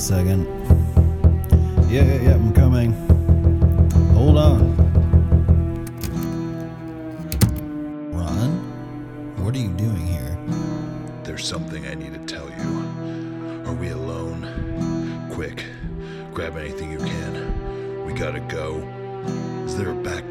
second. Yeah, yeah, yeah, I'm coming. Hold on. Ron? What are you doing here? There's something I need to tell you. Are we alone? Quick, grab anything you can. We gotta go. Is there a back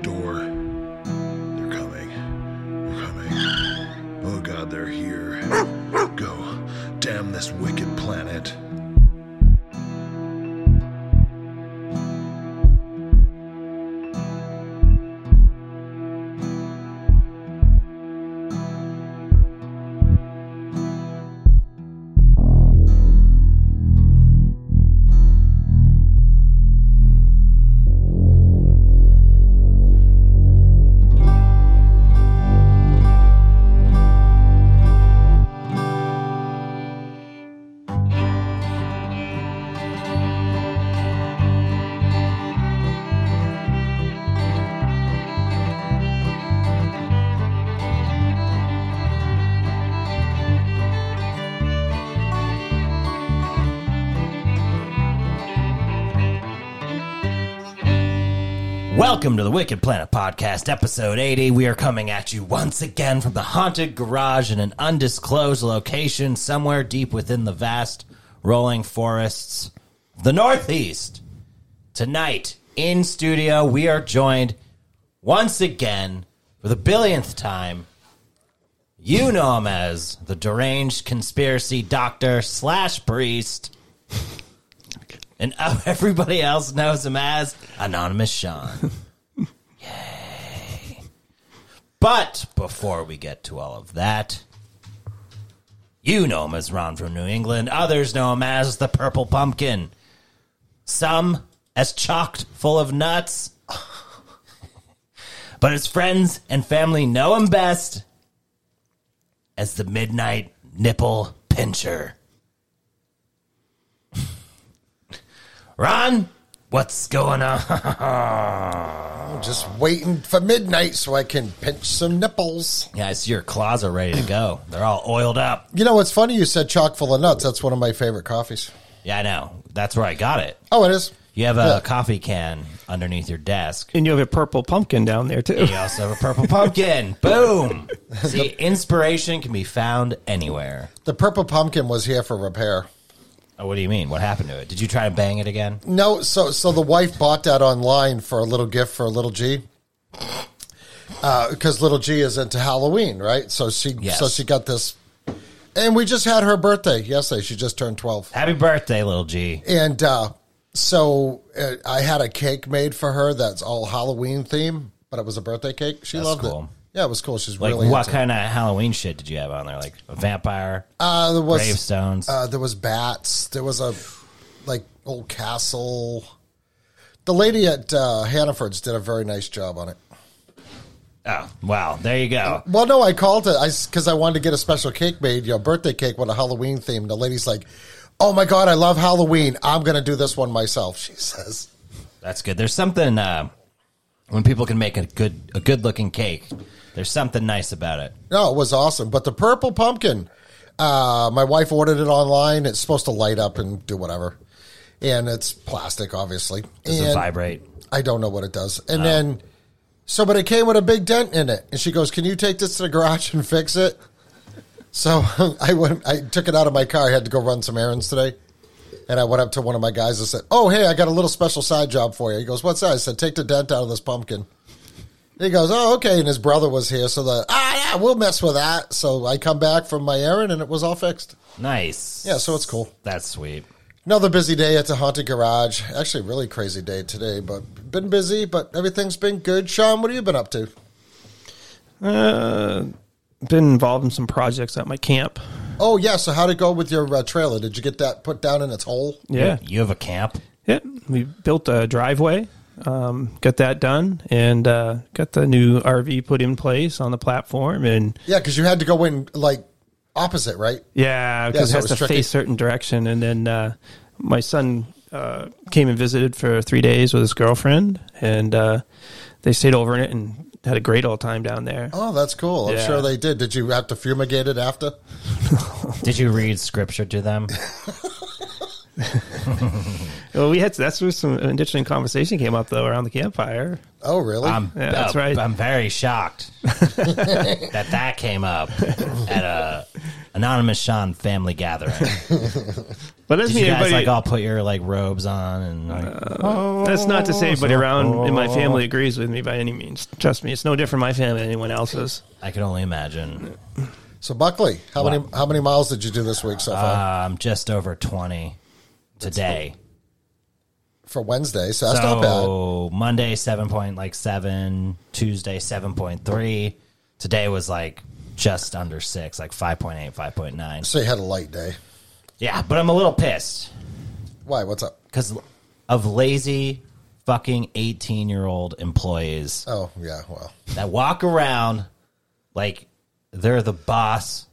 Welcome to the Wicked Planet Podcast, episode 80. We are coming at you once again from the haunted garage in an undisclosed location somewhere deep within the vast rolling forests the Northeast. Tonight, in studio, we are joined once again for the billionth time. You know him as the deranged conspiracy doctor slash priest. And everybody else knows him as Anonymous Sean. But before we get to all of that, you know him as Ron from New England. Others know him as the Purple Pumpkin. Some as chocked full of nuts. but his friends and family know him best as the Midnight Nipple Pincher. Ron, what's going on? I'm Just waiting for midnight so I can pinch some nipples. Yeah, I see your claws are ready to go. They're all oiled up. You know what's funny? You said chock full of nuts. That's one of my favorite coffees. Yeah, I know. That's where I got it. Oh, it is. You have a Yeah. coffee can underneath your desk. And you have a purple pumpkin down there too. You also have a purple pumpkin. Boom. See, inspiration can be found anywhere. The purple pumpkin was here for repair. Oh, what do you mean? What happened to it? Did you try to bang it again? No, so so the wife bought that online for a little gift for little G. Because little G is into Halloween, right? So she Yes. so she got this, and we just had her birthday yesterday. She just turned twelve. Happy birthday, little G. And uh, so uh, I had a cake made for her that's all Halloween theme, but it was a birthday cake. She That's loved cool. it. Yeah, it was cool. She's Like, really what into it. kind of Halloween shit did you have on there? Like a vampire, Uh, there was gravestones? uh, there was bats. There was a like old castle. The lady at uh, Hannaford's did a very nice job on it. oh, wow. There you go. Well, no, I called it because I, wanted to get a special cake made, you know, birthday cake with a Halloween theme. The lady's like, "Oh my god, I love Halloween. I'm gonna do this one myself." She says. That's good. There's something uh, when people can make a good a good looking cake. There's something nice about it. No, it was awesome. But the purple pumpkin, uh, my wife ordered it online. It's supposed to light up and do whatever. And it's plastic, obviously. Does it vibrate? I don't know what it does. And then, so, but it came with a big dent in it. And she goes, Can you take this to the garage and fix it? So I went, I took it out of my car. I had to go run some errands today. And I went up to one of my guys and said, Oh, hey, I got a little special side job for you. He goes, What's that? I said, Take the dent out of this pumpkin. He goes, Oh, okay. And his brother was here. So the, ah, yeah, we'll mess with that. So I come back from my errand and it was all fixed. Nice. Yeah, so it's cool. That's sweet. Another busy day at the haunted garage. Actually, really crazy day today, but been busy, but everything's been good. Sean, what have you been up to? Uh, been involved in some projects at my camp. Oh, yeah. So, how'd it go with your uh, trailer? Did you get that put down in its hole? Yeah, You have a camp? yeah. We built a driveway, um, got that done, and uh, got the new RV put in place on the platform. And Yeah, because you had to go in like opposite, right? yeah, because so it it has was to tricky. face certain direction. And then uh, my son uh, came and visited for three days with his girlfriend, and uh, they stayed over in it and had a great old time down there. Oh, that's cool. I'm Yeah. sure they did. Did you have to fumigate it after? Did you read scripture to them? Well, we had that's where some interesting conversation came up though around the campfire. Oh, really? I'm, Yeah, that's uh, right. I'm very shocked that that came up at a anonymous Sean family gathering. But doesn't Did you mean guys everybody. like all put your like robes on and like, that's not to say everybody around in my family agrees with me by any means. Trust me, it's no different my family than anyone else's. I can only imagine. so, Buckley, how many how many miles did you do this week so far Um, just over twenty today. for Wednesday? So that's not bad. so Monday seven point like seven, Tuesday seven point three. Today was like just under six, like 5.8, 5.9. So you had a light day. Yeah, but I'm a little pissed Why? What's up? because of lazy fucking 18 year old employees Oh, yeah. Well, that walk around like they're the boss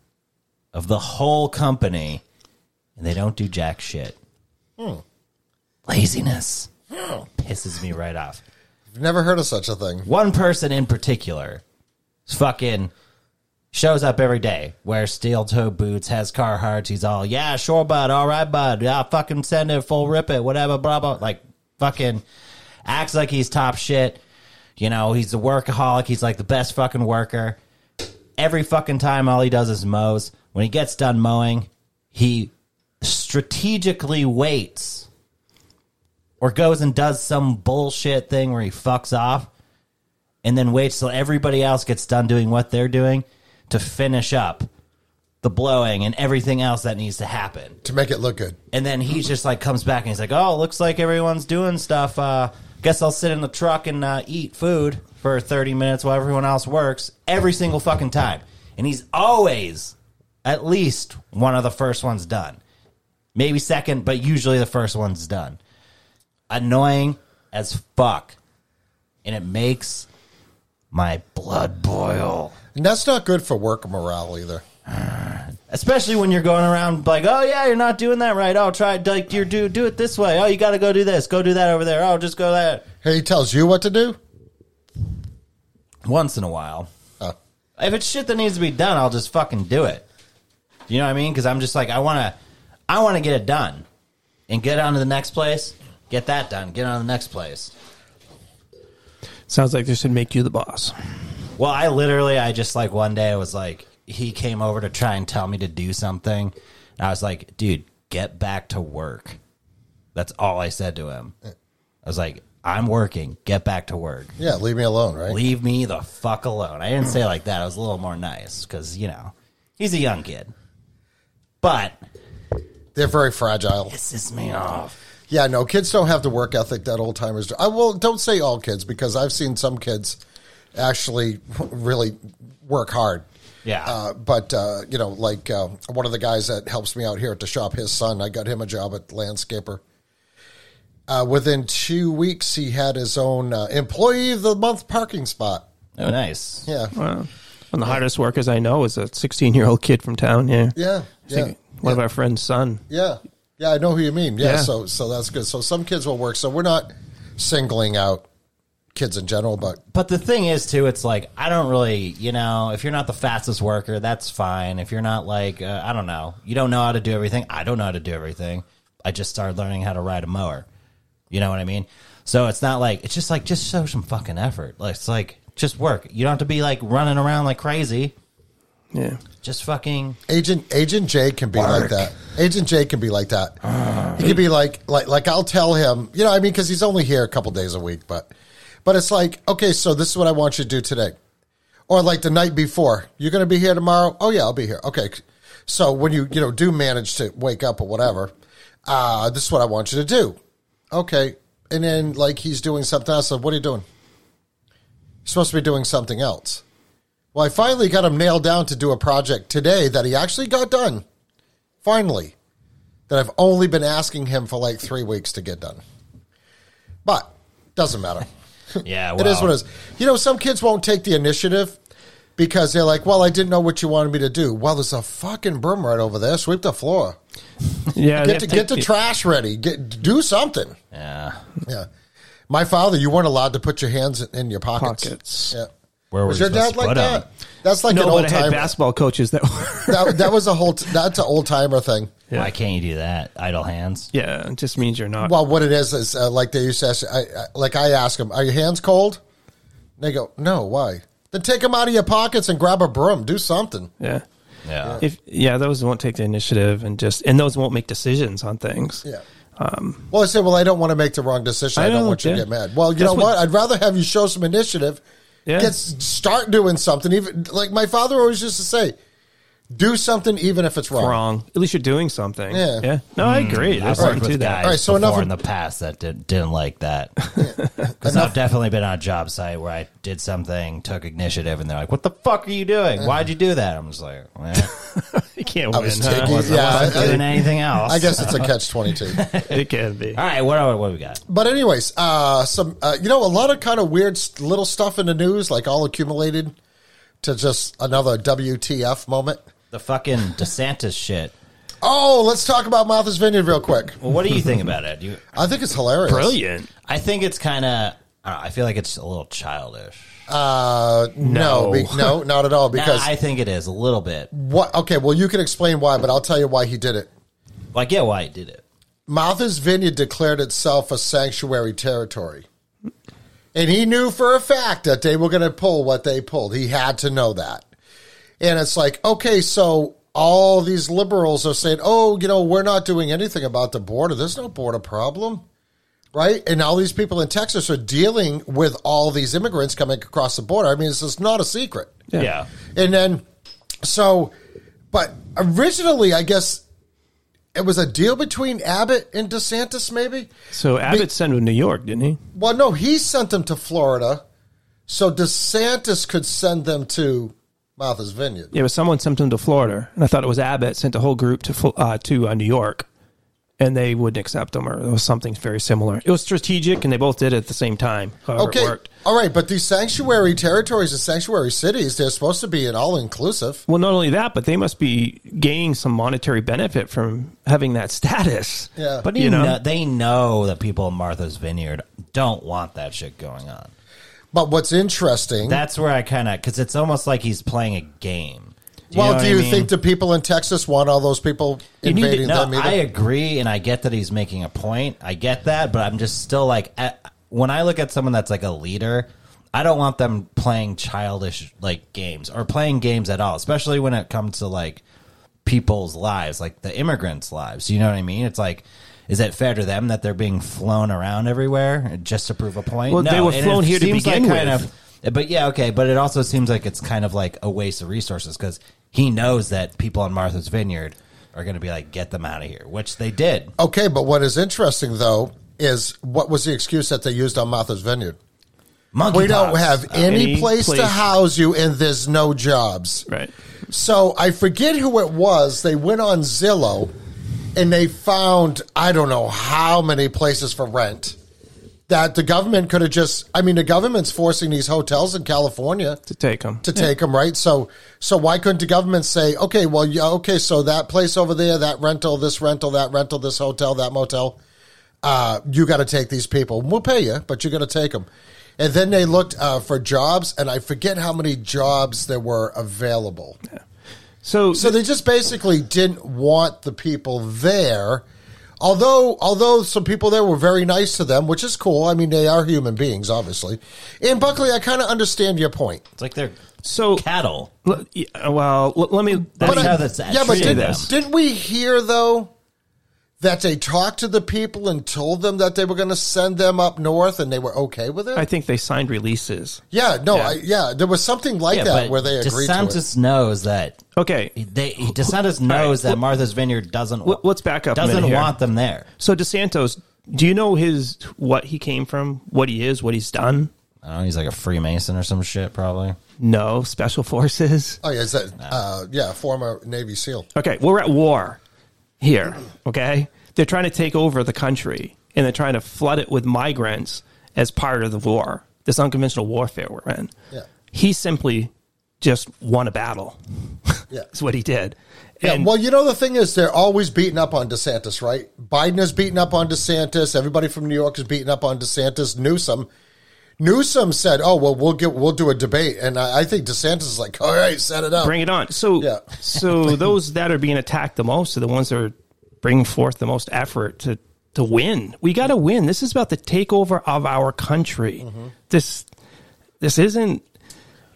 of the whole company and they don't do jack shit. Hmm. Laziness pisses me right off. I've never heard of such a thing. One person in particular is fucking shows up every day, wears steel toe boots, has Carhartts. He's all, yeah, sure, bud. All right, bud. Yeah, fucking send it, full rip it, whatever, blah, blah. Like, fucking acts like he's top shit. You know, he's a workaholic. He's like the best fucking worker. Every fucking time, all he does is mows. When he gets done mowing, he strategically waits or goes and does some bullshit thing where he fucks off and then waits till everybody else gets done doing what they're doing to finish up the blowing and everything else that needs to happen. To make it look good. And then he just like comes back and he's like, "Oh, looks like everyone's doing stuff. Uh, guess I'll sit in the truck and uh, eat food for 30 minutes while everyone else works every single fucking time." And he's always at least one of the first ones done. Maybe second, but usually the first one's done. Annoying as fuck. And it makes my blood boil. And that's not good for work morale either. Especially when you're going around like, oh yeah, you're not doing that right. Oh, try like you do do it this way. Oh, you got to go do this. Go do that over there. Oh, just go that. Hey, he tells you what to do? Once in a while, Oh. if it's shit that needs to be done, I'll just fucking do it. You know what I mean? Because I'm just like, I want to, I want to get it done, and get on to the next place. Get that done. Get on to the next place. Sounds like this should make you the boss. Well, I literally, I just like one day I was like, he came over to try and tell me to do something. And I was like, dude, get back to work. That's all I said to him. I was like, I'm working. Get back to work. Yeah, leave me alone, right? Leave me the fuck alone. I didn't say it like that. I was a little more nice because, you know, he's a young kid. But They're very fragile. pisses me off. Yeah, no, kids don't have the work ethic that old timers do. I will don't say all kids because I've seen some kids actually really work hard. Yeah. Uh, but uh, you know, like uh, one of the guys that helps me out here at the shop, his son, I got him a job at Landscaper. Uh, within two weeks, he had his own uh, employee of the month parking spot. Oh, nice. Yeah, Wow. One of the hardest workers I know is a 16 year old kid from town. Yeah. yeah, I yeah, think one of our friends' son. yeah, yeah. I know who you mean. Yeah, Yeah. so so that's good. So some kids will work. So we're not singling out kids in general, but But the thing is, too, it's like I don't really, you know, if you're not the fastest worker, that's fine. If you're not like, uh, I don't know, you don't know how to do everything. I don't know how to do everything. I just started learning how to ride a mower. You know what I mean? So it's not like it's just like just show some fucking effort. Like it's like just work. You don't have to be like running around like crazy. Yeah. Just fucking Agent Agent J can be like that. Agent J can be like that. he can be like like like I'll tell him, you know, I mean, because he's only here a couple days a week, but but it's like, okay, so this is what I want you to do today, or like the night before. You're going to be here tomorrow. Oh yeah, I'll be here. Okay, so when you you know do manage to wake up or whatever, uh, this is what I want you to do. Okay, and then like he's doing something else. So what are you doing? You're supposed to be doing something else. Well, I finally got him nailed down to do a project today that he actually got done. Finally. That I've only been asking him for like three weeks to get done. But, doesn't matter. yeah. It is what it is. You know, some kids won't take the initiative because they're like, well, I didn't know what you wanted me to do. Well, there's a fucking broom right over there. Sweep the floor. Yeah. Get, to, to get the take trash ready. Get Do something. Yeah. Yeah. My father, you weren't allowed to put your hands in- in your pockets. Pockets. Yeah. Where Was your dad like put 'em? that? That's like No, an old I had time. basketball coaches that were. that, that was a whole. T- that's an old timer thing. Yeah. Why can't you do that? Idle hands. Yeah, it just means you're not. Well, what it is is uh, like they used to ask, I, I, like I ask them, "Are your hands cold?" They go, "No, why?" Then take them out of your pockets and grab a broom. Do something. yeah. Yeah. If yeah, those won't take the initiative and just and those won't make decisions on things. Yeah. well, I say, well, I don't want to make the wrong decision. I, I don't want you to get mad. Well, you That's know what- what? I'd rather have you show some initiative. Yeah. Get start doing something. Even like my father always used to say, do something even if it's wrong. Wrong. At least you're doing something. Yeah. Yeah. No, I mm. agree. There's I've something worked to with that. guys All right, so before enough of- in the past that did, didn't like that. Because I've definitely been on a job site where I did something, took initiative, and they're like, "What the fuck are you doing? Why'd you do that?" I'm just like, well, You can't I win. was taking- wasn't, Yeah, wasn't I- doing anything else. I guess it's a catch twenty two. It can be. All right, what what we got? But anyways, uh, some uh, you know a lot of kind of weird s- little stuff in the news, like all accumulated to just another WTF moment. The fucking DeSantis shit. Oh, let's talk about Martha's Vineyard real quick. Well, what do you think about it? Do you, I think it's hilarious. Brilliant. I think it's kind of. I feel like it's a little childish. Uh, no, No. be, no, not at all. Nah, Because I think it is a little bit. what? Okay, well, you can explain why, but I'll tell you why he did it. Well, I get why he did it. Martha's Vineyard declared itself a sanctuary territory. And he knew for a fact that they were going to pull what they pulled. He had to know that. And it's like, okay, so all these liberals are saying, oh, you know, we're not doing anything about the border. There's no border problem. Right? And all these people in Texas are dealing with all these immigrants coming across the border. I mean, this is not a secret. Yeah. And then, so, but originally, I guess it was a deal between Abbott and DeSantis, maybe? So Abbott sent him to New York, didn't he? Well, no, he sent them to Florida, so DeSantis could send them to Martha's Vineyard. Yeah, but someone sent them to Florida, and I thought it was Abbott sent a whole group to uh, to uh, New York, and they wouldn't accept them, or it was something very similar. It was strategic, and they both did it at the same time. Okay, it all right, but these sanctuary territories and sanctuary cities, they're supposed to be an all inclusive. Well, not only that, but they must be gaining some monetary benefit from having that status. Yeah. But You you know? know, they know that people in Martha's Vineyard don't want that shit going on. But what's interesting, That's where I kind of because it's almost like he's playing a game. Do well, know do you I mean? think the people in Texas want all those people You need to- invading no, them either? I agree, and I get that he's making a point. I get that, but I'm just still like, at, when I look at someone that's like a leader, I don't want them playing childish like games or playing games at all, especially when it comes to like people's lives, like the immigrants' lives. You know what I mean? It's like. Is it fair to them that they're being flown around everywhere just to prove a point? Well, they were and it flown here to seems begin like kind with. Of, but yeah, okay. But it also seems like it's kind of like a waste of resources because he knows that people on Martha's Vineyard are going to be like, get them out of here, which they did. Okay, but what is interesting though is what was the excuse that they used on Martha's Vineyard? Monkey We don't have uh, any, Any place, to house you, and there's no jobs. Right. So I forget who it was. They went on Zillow, and they found I don't know how many places for rent that the government could have just. I mean, the government's forcing these hotels in California To take them. to take them, right? So, so why couldn't the government say, okay, well, yeah, okay, so that place over there, that rental, this rental, that rental, this hotel, that motel, uh, you got to take these people. We'll pay you, but you got to take them. And then they looked uh, for jobs, and I forget how many jobs there were available. So, So they just basically didn't want the people there. Although, although some people there were very nice to them, which is cool. I mean, they are human beings, obviously. And Buckley, I kind of understand your point. It's like they're so cattle. l- well, l- let me. That's But I- how that's yeah, but did, them. didn't we hear though that they talked to the people and told them that they were going to send them up north, and they were okay with it? I think they signed releases. yeah, no, Yeah. I, yeah, there was something like Yeah, that where they agreed to it. DeSantis knows that Okay. they DeSantis knows that Martha's Vineyard doesn't. Let- let's back up Doesn't minute here. want them there. So DeSantis, do you know his what he came from, what he is, what he's done? I don't know. He's like a Freemason or some shit, probably. No, special forces. Oh yeah, is that uh, yeah, former Navy SEAL. Okay, we're at war here. Okay, they're trying to take over the country and they're trying to flood it with migrants as part of the war. This unconventional warfare we're in. Yeah. He simply just won a battle. Yeah. That's what he did. Yeah, And well, you know the thing is, they're always beating up on DeSantis, right? Biden is beating up on DeSantis. Everybody from New York is beating up on DeSantis. Newsom, Newsom said, "Oh well, we'll get we'll do a debate," and I, I think DeSantis is like, "All right, set it up." bring it on. So, Yeah. so those that are being attacked the most are the ones that are bringing forth the most effort to to win. We got to win. This is about the takeover of our country. Mm-hmm. This this isn't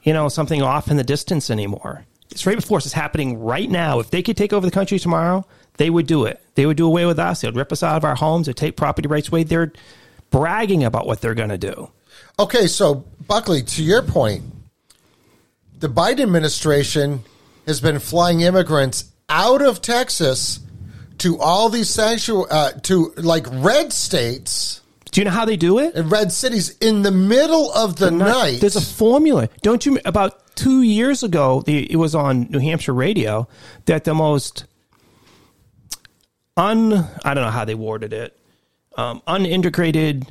you know something off in the distance anymore. It's right before us. It's happening right now. If they could take over the country tomorrow, they would do it. They would do away with us. They would rip us out of our homes. They'd take property rights away. They're bragging about what they're going to do. Okay, so Buckley, to your point, the Biden administration has been flying immigrants out of Texas to all these sanctuary uh, to like red states Do you know how they do it? and red cities in the middle of the night. There's a formula. Don't you? About two years ago, the, it was on New Hampshire radio that the most un I don't know how they worded it um, unintegrated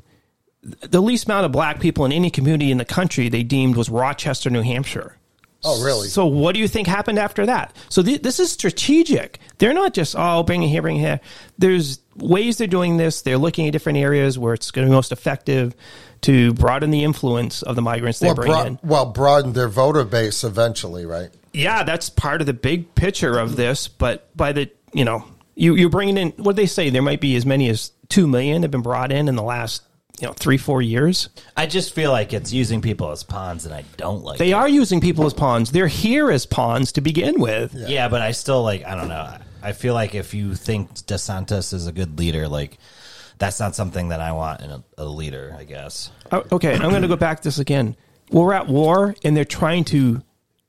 the least amount of black people in any community in the country they deemed was Rochester, New Hampshire. oh, really? So what do you think happened after that? So th- this is strategic. They're not just oh bring it here, bring it here. There's ways they're doing this. They're looking at different areas where it's going to be most effective to broaden the influence of the migrants they well, bring broad- in. well, broaden their voter base eventually, right? Yeah, that's part of the big picture of this. But by the you know you you're bringing in what they say there might be as many as two million have been brought in in the last you know three four years. I just feel like it's using people as pawns, and I don't like. They it. are using people as pawns. They're here as pawns to begin with. Yeah. but I still like. I don't know. I feel like if you think DeSantis is a good leader, like that's not something that I want in a, a leader. I guess. Oh, Okay, I'm going to go back to this again. We're at war, and they're trying to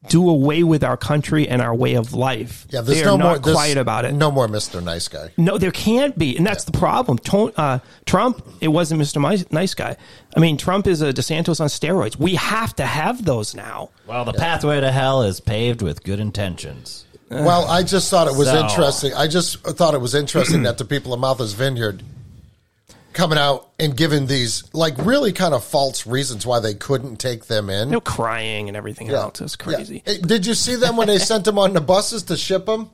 do away with our country and our way of life. Yeah, there's they no are more not there's quiet about it. No more Mister Nice Guy. No, there can't be, and that's the problem. To- uh, Trump, it wasn't Mr. Nice, nice Guy. I mean, Trump is a DeSantis on steroids. We have to have those now. Well, the pathway to hell is paved with good intentions. Well, I just thought it was So- interesting. I just thought it was interesting that the people of Martha's Vineyard coming out and giving these like really kind of false reasons why they couldn't take them in. You know, crying and everything Yeah. else is Yeah. crazy. Eh, Did you see them when they sent them on the buses to ship them?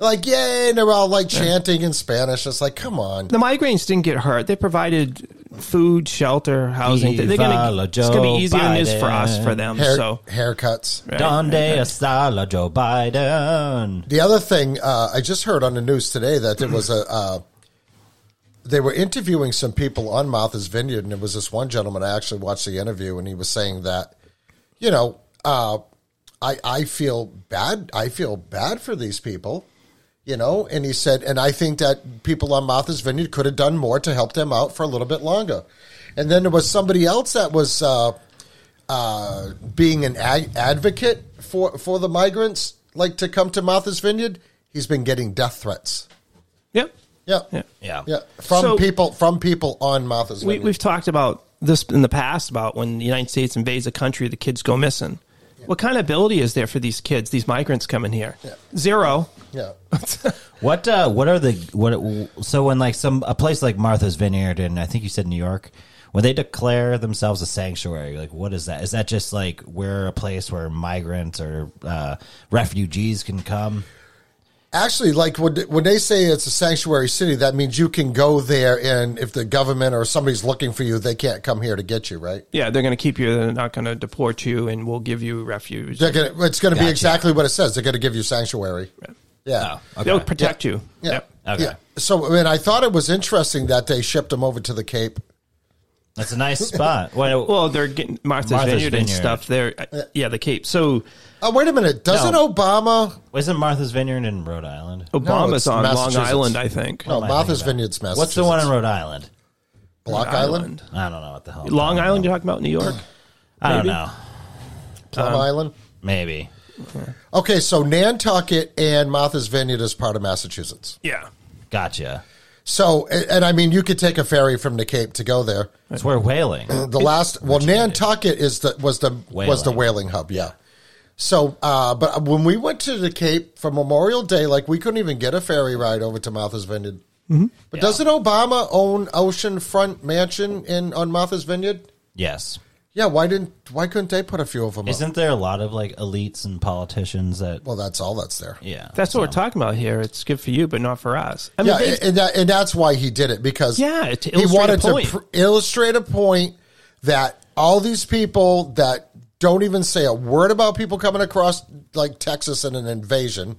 Like, yay, and they're all like chanting in Spanish. It's like, come on. The migraines didn't get hurt. They provided food, shelter, housing. They're gonna, la it's going to be easier than it is for us, for them. Hair, so haircuts. Donde está la Joe Biden? The other thing uh, I just heard on the news today that there was a uh, they were interviewing some people on Martha's Vineyard, and there was this one gentleman. I actually watched the interview, and he was saying that, you know, uh, I I feel bad. I feel bad for these people, you know. And he said, and I think that people on Martha's Vineyard could have done more to help them out for a little bit longer. And then there was somebody else that was uh, uh, being an ag- advocate for for the migrants, like to come to Martha's Vineyard. He's been getting death threats. yep. Yeah, Yeah. Yeah. yeah, from So- people from people on Martha's We, Vineyard. we've talked about this in the past about when the United States invades a country, the kids go missing. What kind of ability is there for these kids, these migrants coming here? Zero. yeah, What uh what are the what so when like some a place like Martha's Vineyard and I think you said New York when they declare themselves a sanctuary like what is that is that just like we're a place where migrants or uh, refugees can come actually, like when when they say it's a sanctuary city, that means you can go there, and if the government or somebody's looking for you, they can't come here to get you, right? Yeah, they're going to keep you. They're not going to deport you, and we'll give you refuge. They're gonna, it's going to be Gotcha. exactly what it says. They're going to give you sanctuary. Yeah. oh They'll okay protect you. Yeah. Yep. Okay. Yeah. So, I mean, I thought it was interesting that they shipped them over to the Cape. that's a nice spot well, Well, they're getting Martha's, Martha's Vineyard, and Vineyard. stuff. They're uh, yeah, the Cape. So Oh, wait a minute. Doesn't No. Obama? isn't Martha's Vineyard in Rhode Island Obama's it's on Long Massachusetts. Island, I think. No, am I Martha's thinking? Vineyard's Massachusetts. what's the one in Rhode Island Block Long Island? I don't know what the hell Long talking Island, you're talking about New York? I don't maybe? know Plum um, Island? maybe Okay, so Nantucket and Martha's Vineyard is part of Massachusetts. Yeah. gotcha So, and, and I mean, you could take a ferry from the Cape to go there. it's where whaling The last, well, Nantucket is the was the was the Whaling. whaling hub, yeah. So, uh, but when we went to the Cape for Memorial Day, like we couldn't even get a ferry ride over to Martha's Vineyard. But doesn't Obama own Oceanfront Mansion in on Martha's Vineyard? yes Yeah, why didn't why couldn't they put a few of them? Isn't there a lot of like elites and politicians that Well, that's all that's there. yeah That's what we're talking about here. It's good for you, but not for us. I mean, Yeah, they- and that, and that's why he did it because Yeah, to he wanted a point. to pr- illustrate a point that all these people that don't even say a word about people coming across like Texas in an invasion,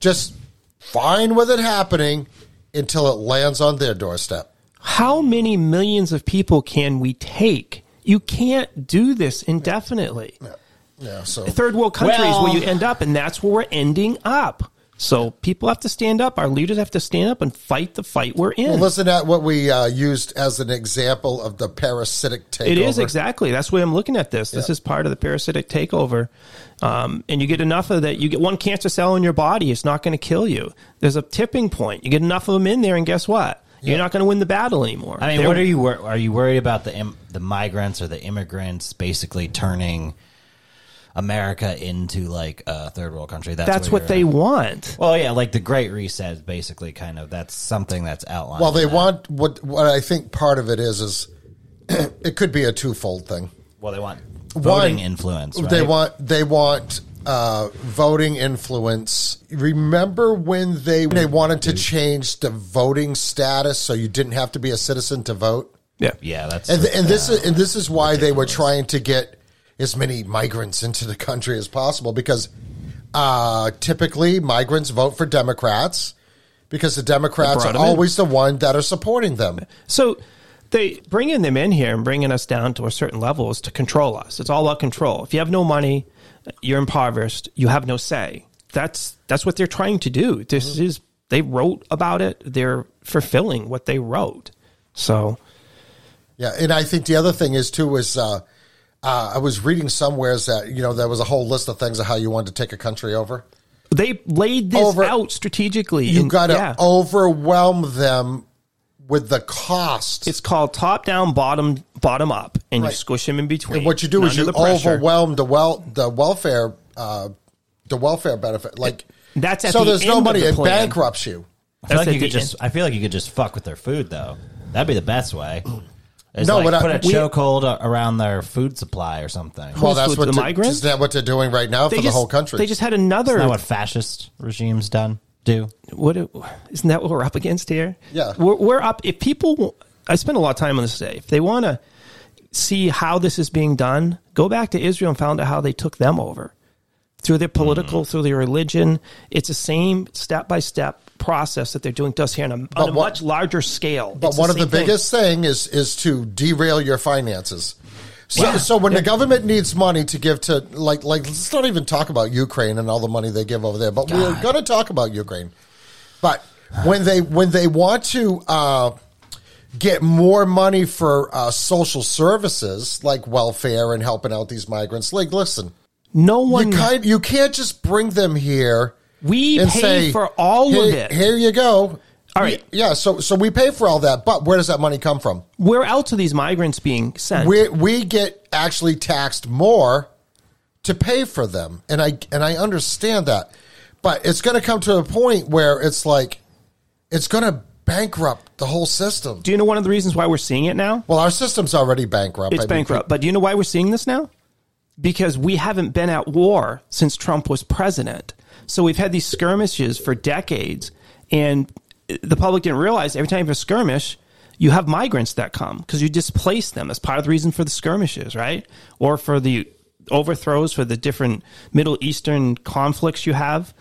just fine with it happening until it lands on their doorstep. How many millions of people can we take? You can't do this indefinitely. Yeah, so Third world countries Well- where you end up, and that's where we're ending up. So people have to stand up. Our leaders have to stand up and fight the fight we're in. well, listen at what we uh, used as an example of the parasitic takeover. It is exactly. That's the way I'm looking at this. This Yeah. is part of the parasitic takeover. Um, and you get enough of that. You get one cancer cell in your body. It's not going to kill you. There's a tipping point. You get enough of them in there, and guess what? You're not going to win the battle anymore. I mean, They're- what are you wor- are you worried about the Im- the migrants or the immigrants basically turning America into like a third world country? That's what you're- they want. Well, yeah, like the Great Reset is basically kind of that's something that's outlined. Well, they want what what I think part of it is is it could be a twofold thing. well they want voting One, influence. Right? They want they want uh, voting influence. Remember when they they wanted to change the voting status so you didn't have to be a citizen to vote? Yeah. yeah, that's And, and this is and this is why they were trying to get as many migrants into the country as possible because uh, typically migrants vote for Democrats because the Democrats are 'em in. always the one that are supporting them. So they bringing them in here and bringing us down to a certain level is to control us. It's all about control. If you have no money, you're impoverished. You have no say. That's that's what they're trying to do. This is they wrote about it. They're fulfilling what they wrote. So Yeah, and I think the other thing is too is uh, uh, I was reading somewhere that you know there was a whole list of things of how you wanted to take a country over. they laid this Over- out strategically. You got to yeah. overwhelm them with the cost. It's called top down, bottom bottom up, and Right. you squish them in between. and what you do is you the overwhelm the well the welfare uh, the welfare benefit like That's at so the there's end no of money the it bankrupts you. I feel That's like you could the just. I feel like you could just fuck with their food though. That'd be the best way. It's No, like what I- put a we- chokehold around their food supply or something. Well, Who's that's with what the the- migrants? Isn't that what they're doing right now They for just, the whole country? They just had another. Isn't that what fascist regimes done do? what isn't that what we're up against here? Yeah. we're, we're up. If people, I spend a lot of time on this today. If they want to see how this is being done, go back to Israel and find out how they took them over through their political, Mm. through their religion. It's the same step by step process that they're doing to us here on a, on a what- much larger scale. But It's one of the same thing. biggest thing is is to derail your finances. So, so when the government needs money to give to like like let's not even talk about Ukraine and all the money they give over there, but we're going to talk about Ukraine. But when they when they want to uh, get more money for uh, social services like welfare and helping out these migrants, like listen, no one. you kind you can't just bring them here. We and pay say for all "Here- of it. Here you go. All right. Yeah, so so we pay for all that, but where does that money come from? Where else are these migrants being sent? we we get actually taxed more to pay for them, and I and I understand that, but it's going to come to a point where it's like it's going to bankrupt the whole system. Do you know one of the reasons why we're seeing it now? Well, our system's already bankrupt. It's I mean, bankrupt. But do you know why we're seeing this now? Because we haven't been at war since Trump was president. So we've had these skirmishes for decades, and the public didn't realize every time you have a skirmish, you have migrants that come because you displace them. That's part of the reason for the skirmishes, right? Or for the overthrows, for the different Middle Eastern conflicts you have.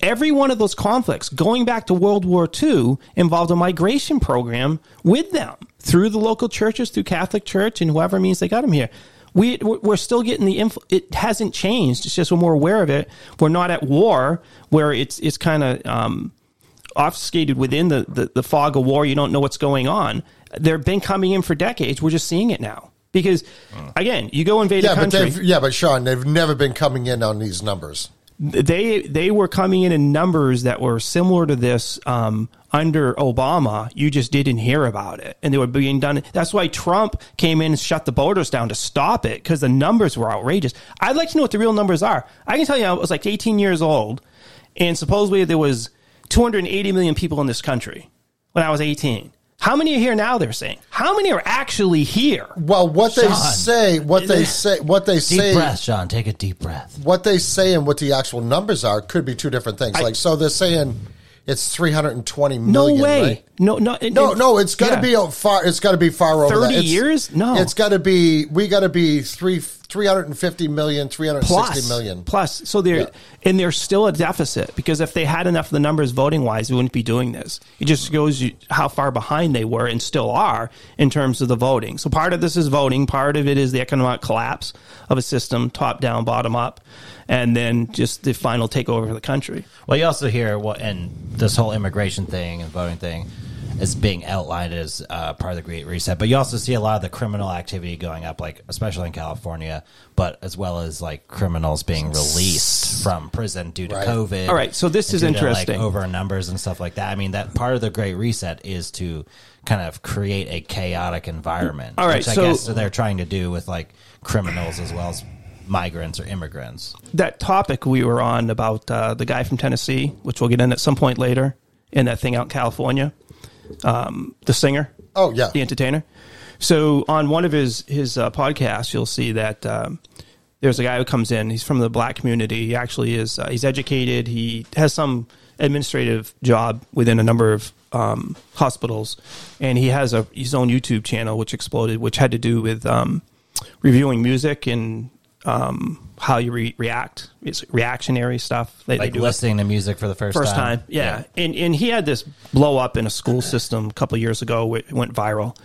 Every one of those conflicts, going back to World War II, involved a migration program with them through the local churches, through Catholic Church, and whoever means they got them here. We we're still getting the info. It hasn't changed. It's just when we're more aware of it. We're not at war where it's it's kind of um, obfuscated within the, the the fog of war. You don't know what's going on. They've been coming in for decades. We're just seeing it now because again, you go invade Yeah, a country. they've yeah, but Sean, they've never been coming in on these numbers. They they were coming in in numbers that were similar to this um, under Obama. You just didn't hear about it, and they were being done. That's why Trump came in and shut the borders down to stop it because the numbers were outrageous. I'd like to know what the real numbers are. I can tell you, I was like 18 years old, and supposedly there was 280 million people in this country when I was 18. How many are here now? They're saying. How many are actually here? Well, what they say, what they say, what they Deep say, breath, Sean. Take a deep breath. what they say, and what the actual numbers are could be two different things. like, so they're saying it's three hundred and twenty million. No way. right? No, no, it- No, it- no, it's got to yeah. be far. It's got to be far over 30 that. Years? No. it's got to be. We got to be three 350 million, 360 plus million. plus. So they're Yeah. and there's still a deficit because if they had enough of the numbers voting wise, we wouldn't be doing this. It just shows you how far behind they were and still are in terms of the voting. So part of this is voting, part of it is the economic collapse of a system, top down, bottom up, and then just the final takeover of the country. Well, you also hear what, and this whole immigration thing and voting thing is being outlined as uh, part of the Great Reset. But you also see a lot of the criminal activity going up, like especially in California, but as well as like criminals being released from prison due to Right. COVID. All right, so this is due to, interesting. like, over numbers and stuff like that. I mean, that part of the Great Reset is to kind of create a chaotic environment. All right, which I so- guess they're trying to do with like criminals as well as migrants or immigrants. that topic we were on about uh, the guy from Tennessee, which we'll get in at some point later, in that thing out in California, um, the singer, Oh yeah, the entertainer. So on one of his his uh, podcasts, you'll see that um, there's a guy who comes in. He's from the black community. He actually is. Uh, he's educated. He has some administrative job within a number of um, hospitals, and he has a his own YouTube channel which exploded, which had to do with um, reviewing music and um, how you re- react. It's reactionary stuff. They, Like they do it listening to music for the first, first time. Yeah. And and he had this blow up in a school system a couple of years ago. It went viral.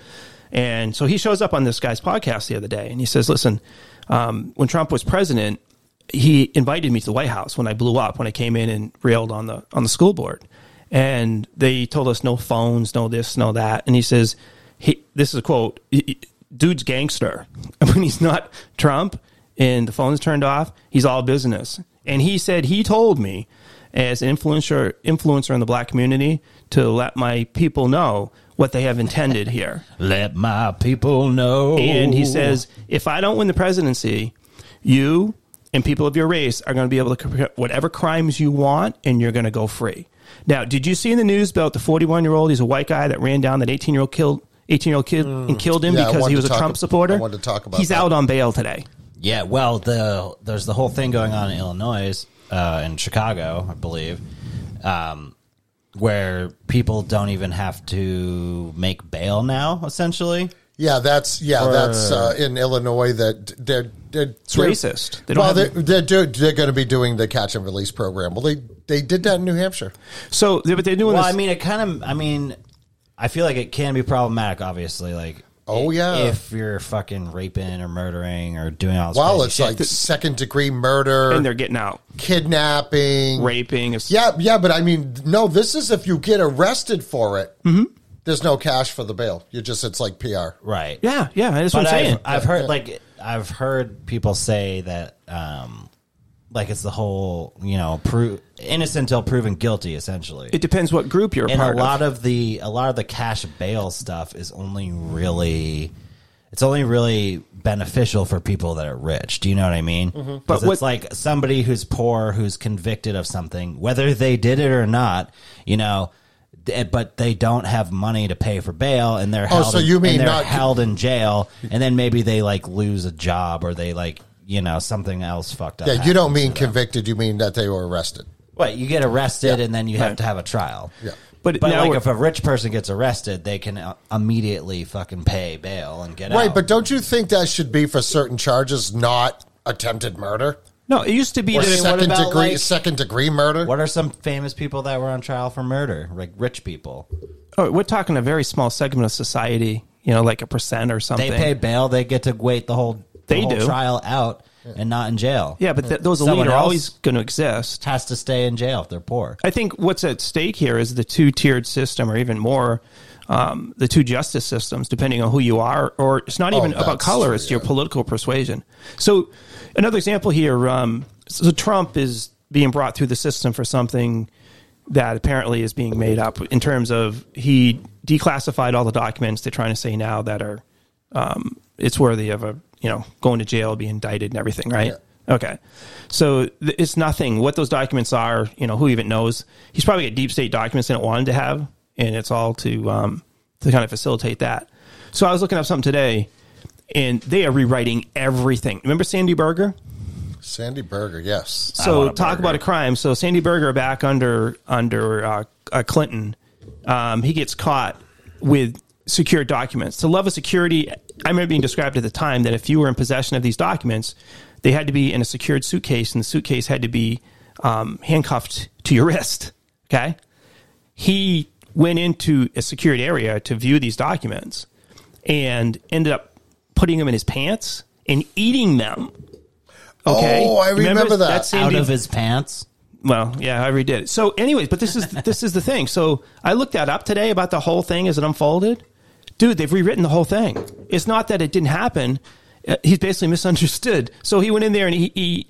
And so he shows up on this guy's podcast the other day and he says, listen, um, when Trump was president, he invited me to the White House when I blew up, when I came in and railed on the, on the school board. And they told us no phones, no this, no that. And he says, he, this is a quote, dude's gangster. When he's not Trump and the phone's turned off, he's all business. And he said he told me as an influencer influencer in the black community to let my people know what they have intended here. Let my people know. And he says, if I don't win the presidency, you and people of your race are going to be able to commit whatever crimes you want, and you're going to go free. Now, did you see in the news about the 41 year old? He's a white guy that ran down that 18 year old killed 18 year old kid and killed him Yeah, because he was a talk- Trump supporter. I wanted to talk about He's that. out on bail today. Yeah, well, the there's the whole thing going on in Illinois, uh, in Chicago, I believe, um, where people don't even have to make bail now. Essentially, yeah. That's yeah. Or- that's uh, in Illinois. That they're they're It's racist. They don't well, have- they're they're, do, they're going to be doing the catch and release program. Well, they they did that in New Hampshire. So, they- but they're doing well, this. I mean, it kind of, I mean, I feel like it can be problematic. Obviously, like, Oh, yeah. if you're fucking raping or murdering or doing all this, Well, crazy it's shit. like second degree murder, and they're getting out, kidnapping, raping. Yeah, yeah, but I mean, no. This is if you get arrested for it. Mm-hmm. There's no cash for the bail. You just it's like PR. right, Yeah, yeah, that's what I'm saying. I've, I've heard like I've heard people say that um like it's the whole you know pro- innocent until proven guilty essentially. it depends what group you're a and a part lot of. of the a lot of the cash bail stuff is only really it's only really beneficial for people that are rich. Do you know what I mean? Mm-hmm. But But what- it's like somebody who's poor who's convicted of something, whether they did it or not, you know. d- eh, But they don't have money to pay for bail, and they're Oh, held so in- you mean and they're not- held in jail, and then maybe they like lose a job or they like you know something else fucked up. Yeah, you don't happens mean to them. convicted. You mean that they were arrested. What you get arrested Yeah. and then you have to have a trial. Yeah. But But now like we're- if a rich person gets arrested, they can uh, immediately fucking pay bail and get out. Right, but don't you think that should be for certain charges, not attempted murder no, it used to be or that- what second about, degree like- second degree murder? what are some famous people that were on trial for murder? Like rich people. oh, we're talking a very small segment of society. You know, like a percent or something. They pay bail, they get to wait the whole, the They whole do. trial out and not in jail. Yeah, but th- those Someone elite are else- always going to exist. Has to stay in jail if they're poor. I think what's at stake here is the two tiered system, or even more, um, the two justice systems, depending on who you are, or it's not even about Oh, that's color; true, it's your yeah. political persuasion. So, another example here: um, so Trump is being brought through the system for something that apparently is being made up in terms of he declassified all the documents. They're trying to say now that are um, it's worthy of a you know going to jail, be indicted, and everything, right? Okay, so th- it's nothing. What those documents are, you know, who even knows? He's probably got deep state documents and it wanted to have, and it's all to um, to kind of facilitate that. So I was looking up something today, and they are rewriting everything. Remember Sandy Berger? Sandy Berger, yes. So talk Berger. about a crime. So Sandy Berger back under under uh, uh, Clinton, um, he gets caught with secure documents. To level of security, I remember being described at the time that if you were in possession of these documents, they had to be in a secured suitcase, and the suitcase had to be um, handcuffed to your wrist. Okay, he went into a secured area to view these documents and ended up putting them in his pants and eating them. Okay, Oh, I remember that. same Out dude- of his pants. well, yeah, I redid it. So, anyways, but this is this is the thing. So, I looked that up today about the whole thing as it unfolded. Dude, they've rewritten the whole thing. It's not that it didn't happen. Uh, He's basically misunderstood. So he went in there and he, he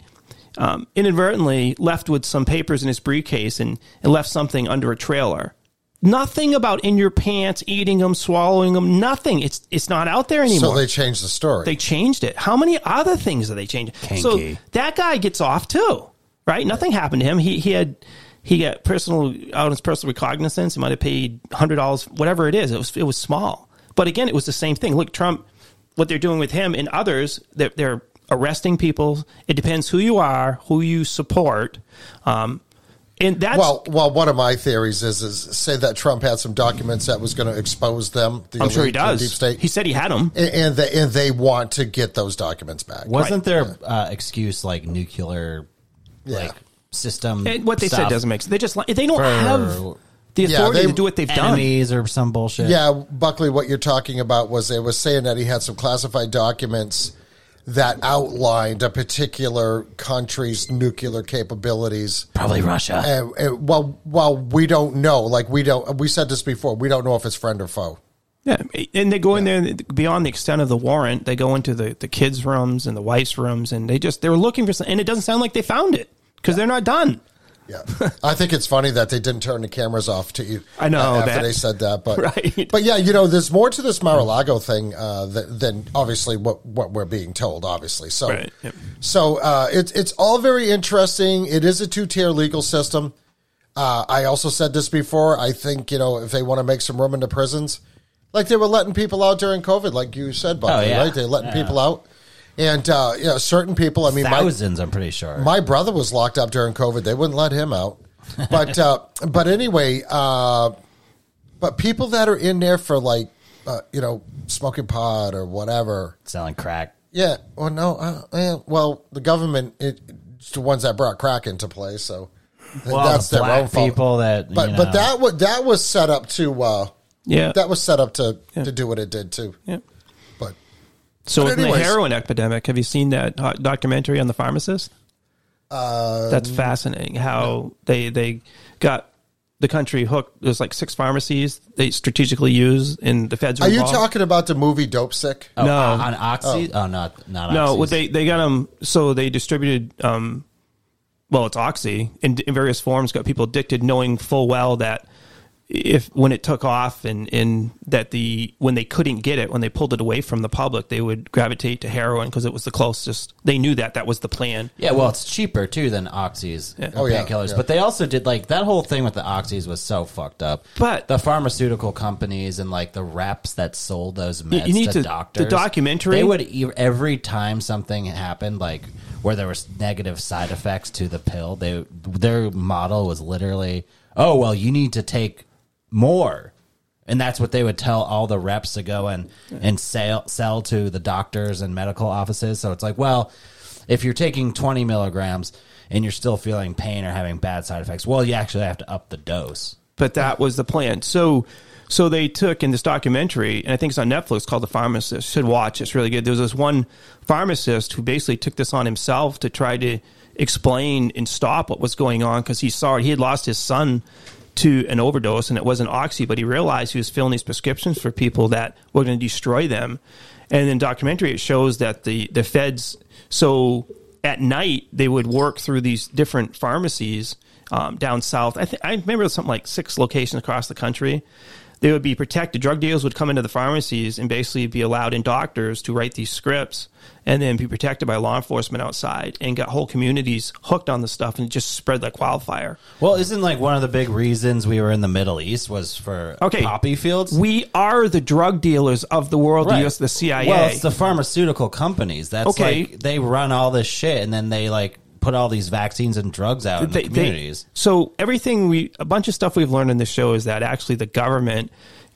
um, inadvertently left with some papers in his briefcase and, and left something under a trailer. Nothing about in your pants, eating them, swallowing them. Nothing. It's it's not out there anymore. So they changed the story. They changed it. How many other things did they change? So that guy gets off too, right? Nothing happened to him. He he had he got personal out of his personal recognizance. He might have paid hundred dollars, whatever it is. It was it was small, but again, it was the same thing. Look, Trump, what they're doing with him and others, they're, they're arresting people. It depends who you are, who you support, um, and that's well, well, one of my theories is is say that Trump had some documents that was going to expose them. The I'm sure he does. Deep state. He said he had them. and, and they, and they want to get those documents back. Wasn't there uh, excuse like nuclear Yeah. like system? And what they said doesn't make sense. They just li- they don't for have the Yeah, they- to do what they've done. enemies or some bullshit. Yeah, Buckley, what you're talking about was they was saying that he had some classified documents that outlined a particular country's nuclear capabilities. probably Russia. And, and well, well, we don't know. Like we don't. We said this before. We don't know if it's friend or foe. Yeah, and they go in there and beyond the extent of the warrant. They go into the, the kids' rooms and the wife's rooms, and they just they're looking for something. And it doesn't sound like they found it because they're not done. Yeah, I think it's funny that they didn't turn the cameras off to you. I know after that. they said that, but Right. but yeah, you know, there's more to this Mar-a-Lago thing uh, than, than obviously what what we're being told. Obviously, so Right, yep. so uh, it's it's all very interesting. It is a two tier legal system. Uh, I also said this before. I think you know if they want to make some room in the prisons, like they were letting people out during COVID, like you said, Buckley, Oh, yeah. right? They're letting Yeah. people out, and uh, you know, certain people. I mean, my, Thousands, I'm pretty sure. my brother was locked up during COVID. They wouldn't let him out. But uh, but anyway, uh, but people that are in there for like uh, you know smoking pot or whatever. Selling crack. Yeah. Well, no. Uh, yeah, well, the government it, it's the ones that brought crack into play. So Well, that's the their black own fault. people that. But you but know, that was that was set up to uh, Yeah, that was set up to to do what it did too. yeah. But So But in the heroin epidemic, have you seen that documentary on the pharmacist? uh, That's fascinating. How they they got the country hooked. There's like six pharmacies they strategically use, and the feds. are you talking about the movie Dopesick? oh, no. on oxy. Oh, not not No, oxys. what they they got them. So they distributed. um Well, it's oxy in, in various forms. Got people addicted, knowing full well that if when it took off and and that the when they couldn't get it when they pulled it away from the public, they would gravitate to heroin because it was the closest. They knew that that was the plan. Yeah, well, it's cheaper too than oxys or Oh, painkillers. yeah. But they also did like that whole thing with the oxys was so fucked up. But- the pharmaceutical companies and like the reps that sold those meds you need to, to- the documentary- they would every time something happened, like where there was negative side effects to the pill, they their model was literally, oh well, you need to take more. And that's what they would tell all the reps to go and and sell sell to the doctors and medical offices. So it's like, well, if you're taking 20 milligrams and you're still feeling pain or having bad side effects, well, you actually have to up the dose. but that was the plan. So, so they took in this documentary, and I think it's on Netflix called "The Pharmacist." Should watch. It's really good. There was this one pharmacist who basically took this on himself to try to explain and stop what was going on because he saw it. he had lost his son to an overdose, and it wasn't oxy, but he realized he was filling these prescriptions for people that were going to destroy them. And in documentary, it shows that the the feds so at night they would work through these different pharmacies um, down south. I think I remember something like six locations across the country. They would be protected. Drug dealers would come into the pharmacies and basically be allowed in doctors to write these scripts and then be protected by law enforcement outside and got whole communities hooked on the stuff and it just spread like wildfire. Well, isn't like one of the big reasons we were in the Middle East was for Okay. poppy fields? We are the drug dealers of the world, the US, the CIA. Well, it's the pharmaceutical companies. That's Okay. like they run all this shit and then they like put all these vaccines and drugs out in They- the they- communities. so everything we, a bunch of stuff we've learned in this show is that actually the government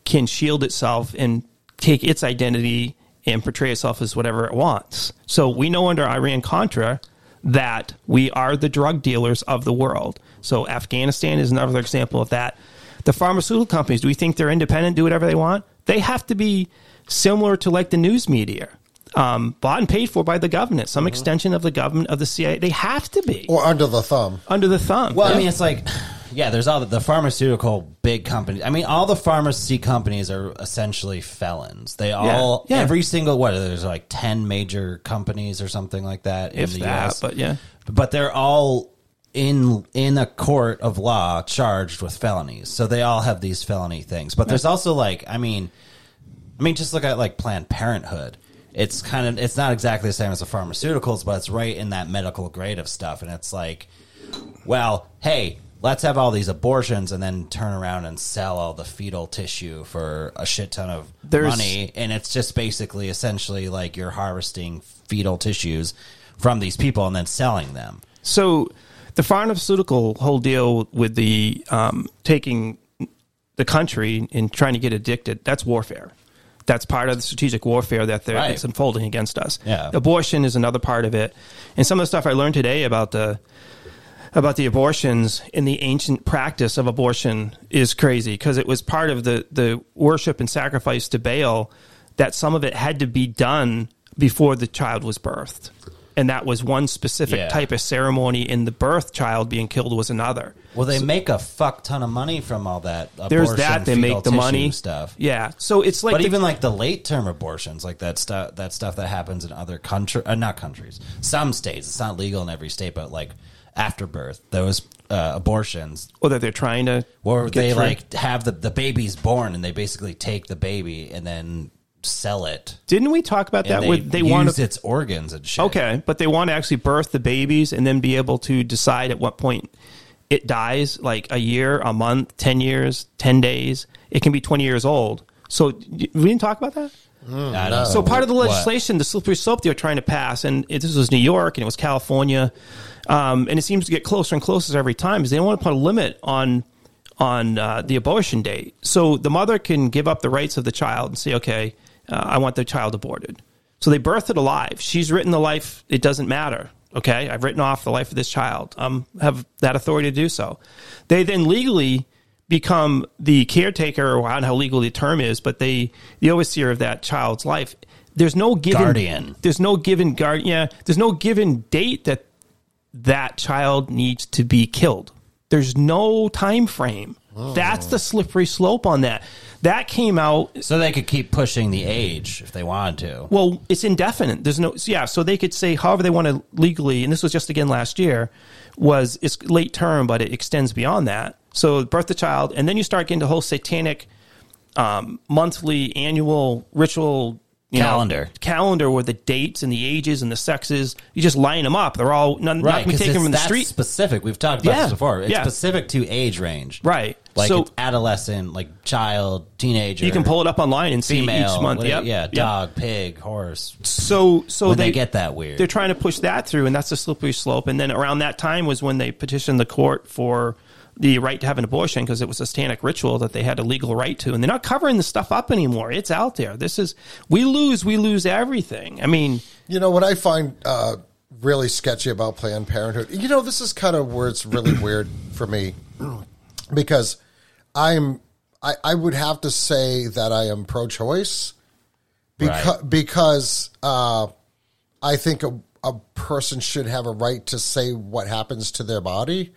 can shield itself and take its identity and portray itself as whatever it wants. So we know under Iran Contra that we are the drug dealers of the world. So Afghanistan is another example of that. The pharmaceutical companies, do we think they're independent, do whatever they want? They have to be similar to like the news media. Um, bought and paid for by the government, some extension of the government of the CIA. They have to be Or under the thumb. under the thumb. Well, Yeah. I mean, it's like, yeah, there's all the, the pharmaceutical big companies. I mean, all the pharmacy companies are essentially felons. They all, Yeah. every single, what, there's like 10 major companies or something like that in if the that, US. but yeah. but they're all in in a court of law charged with felonies. So they all have these felony things. But there's also like, I mean, I mean, just look at like Planned Parenthood. It's kind of it's not exactly the same as the pharmaceuticals, but it's right in that medical grade of stuff. And it's like, well, hey, let's have all these abortions and then turn around and sell all the fetal tissue for a shit ton of There's- money. And it's just basically essentially like you're harvesting fetal tissues from these people and then selling them. So the pharmaceutical whole deal with the um, taking the country and trying to get addicted, that's warfare. That's part of the strategic warfare that they're, Right. that's unfolding against us. Yeah. Abortion is another part of it. And some of the stuff I learned today about the about the abortions in the ancient practice of abortion is crazy because it was part of the, the worship and sacrifice to Baal that some of it had to be done before the child was birthed. And that was one specific Yeah. type of ceremony, and the birth child being killed was another. Well, they make a fuck ton of money from all that. Abortion, There's that they make the money stuff. Yeah, so it's like but the- even like the late term abortions, like that stuff, that stuff that happens in other country, uh, not countries, some states. It's not legal in every state, but like after birth, those uh, abortions, or that they're trying to where get they through. like have the the baby's born and they basically take the baby and then sell it. Didn't we talk about that? they, where they want to its organs and shit. Okay, but they want to actually birth the babies and then be able to decide at what point it dies, like a year, a month, 10 years, 10 days. It can be 20 years old. So we didn't talk about that? I don't So know part of the what- legislation, the slippery slope they were trying to pass, and it, this was New York and it was California, um, and it seems to get closer and closer every time, is they don't want to put a limit on on uh, the abortion date. So the mother can give up the rights of the child and say, okay, uh, I want the child aborted. So they birth it alive. She's written the life. It doesn't matter. Okay, I've written off the life of this child. Um, have that authority to do so. They then legally become the caretaker, or I don't know how legal the term is, but they the overseer of that child's life. There's no given Guardian. There's no given guard. Yeah, there's no given date that that child needs to be killed. There's no time frame. That's the slippery slope on that. That came out So they could keep pushing the age if they wanted to. well, it's indefinite. There's no, yeah. So they could say however they want to legally, and this was just again last year, was it's late term, but it extends beyond that. So birth the child, and then you start getting the whole satanic um, monthly, annual ritual you know, Calendar. calendar with the dates and the ages and the sexes. You just line them up. They're all none, not Right, be because taken it's from the street. specific. We've talked about Yeah, this before. It's yeah. specific to age range. Right. Like So- it's adolescent, like child, teenager. You can pull it up online and see female, each month. what- Yep, yeah, yep. dog, pig, horse. So so they, they get that weird. They're trying to push that through, and that's a slippery slope. And then around that time was when they petitioned the court for the right to have an abortion because it was a satanic ritual that they had a legal right to, and they're not covering the stuff up anymore. It's out there. This is we lose, we lose everything. I mean, You know what I find uh, really sketchy about Planned Parenthood? You know, this is kind of where it's really weird for me because I'm I, I would have to say that I am pro-choice because Right. because uh, I think a, a person should have a right to say what happens to their body.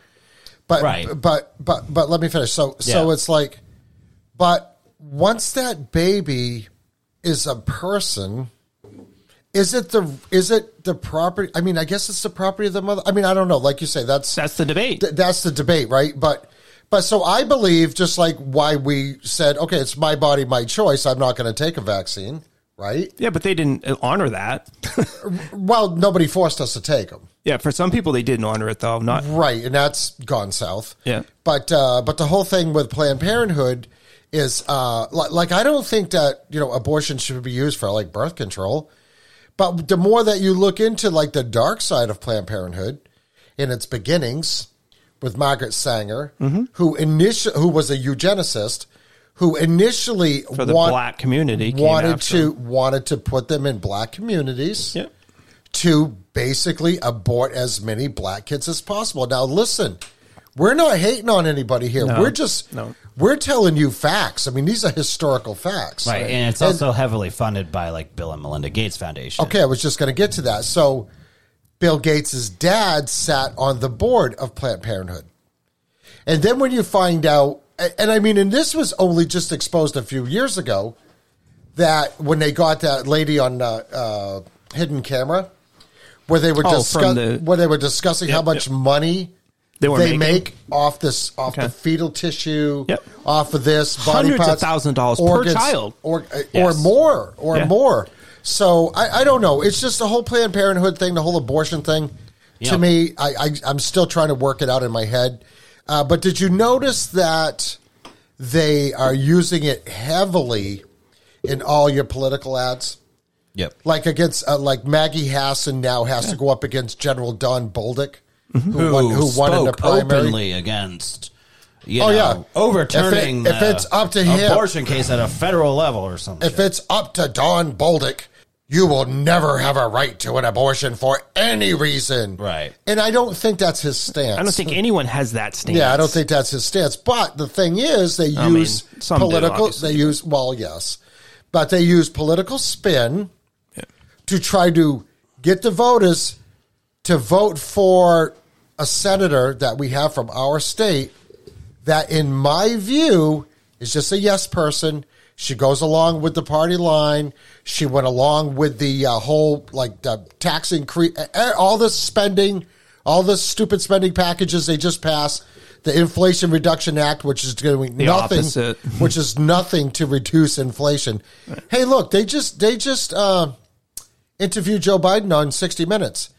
But Right. but but but let me finish. So so Yeah. it's like, but once that baby is a person, is it the is it the property? I mean, I guess it's the property of the mother. I mean, I don't know. Like you say, that's that's the debate. th- that's the debate, right? But but so I believe just like why we said, okay, it's my body, my choice. I'm not going to take a vaccine, right? yeah, but they didn't honor that. Well, nobody forced us to take them, yeah, for some people they didn't honor it though. Not right? And that's gone south. Yeah. But uh, but the whole thing with Planned Parenthood is uh, like, like I don't think that you know abortion should be used for like birth control. But the more that you look into like the dark side of Planned Parenthood in its beginnings with Margaret Sanger, who initial who was a eugenicist, who initially For the want- black community wanted to wanted to put them in black communities Yep. To basically abort as many black kids as possible. Now, listen, we're not hating on anybody here. No, we're just no. we're telling you facts. I mean, these are historical facts, Right, and it's also heavily funded by like Bill and Melinda Gates Foundation. Okay, I was just going to get to that. So, Bill Gates' dad sat on the board of Planned Parenthood. And then when you find out, and I mean, and this was only just exposed a few years ago, that when they got that lady on uh, uh, hidden camera, where they were Oh, discuss- the- where they were discussing how much yep. money They were they make off this off Okay. the fetal tissue, Yep. off of this body Hundreds parts, of dollars per child. or or more, or Yeah. more. So I, I don't know. It's just the whole Planned Parenthood thing, the whole abortion thing. To me, I, I I'm still trying to work it out in my head. Uh, but did you notice that they are using it heavily in all your political ads? Yep. Like against, uh, like Maggie Hassan now has to go up against General Don Bolduc, Mm-hmm. who, won, who won in the primary. openly against, you Oh, know, yeah. overturning If it- if the it's up to him- abortion case at a federal level or something. If it's up to Don Bolduc, you will never have a right to an abortion for any reason. Right. And I don't think that's his stance. I don't think anyone has that stance. Yeah, I don't think that's his stance. But the thing is, they I mean, use some political. obviously. they use well, yes, but they use political spin to try to get the voters to vote for a senator that we have from our state. That, in my view, is just a yes person. She goes along with the party line. She went along with the uh, whole like the tax increase, all this spending, all the stupid spending packages they just passed. The Inflation Reduction Act, which is doing The nothing, which is nothing to reduce inflation. Hey, look, they just they just uh, interviewed Joe Biden on 60 Minutes.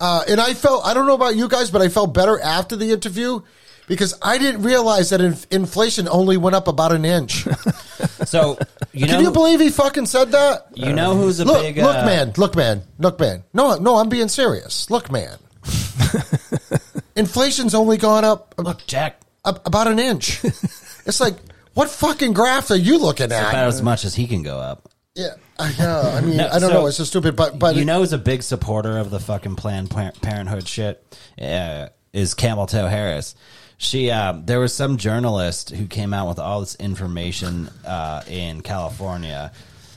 Uh, and I felt, I don't know about you guys, but I felt better after the interview because I didn't realize that in, inflation only went up about an inch. so you know, Can you believe he fucking said that? you know who's a Look, big look, uh, man, look, man, look, man. No, no, I'm being serious. Look, man. Inflation's only gone up Look, Jack, about an inch. it's like, what fucking graph are you looking about at? as much as he can go up. Yeah, I know. I mean, No, I don't so- know. It's so stupid, but but you know, who's a big supporter of the fucking Planned Par- Parenthood shit uh, is Camel Toe Harris. She, um, there was some journalist who came out with all this information uh, in California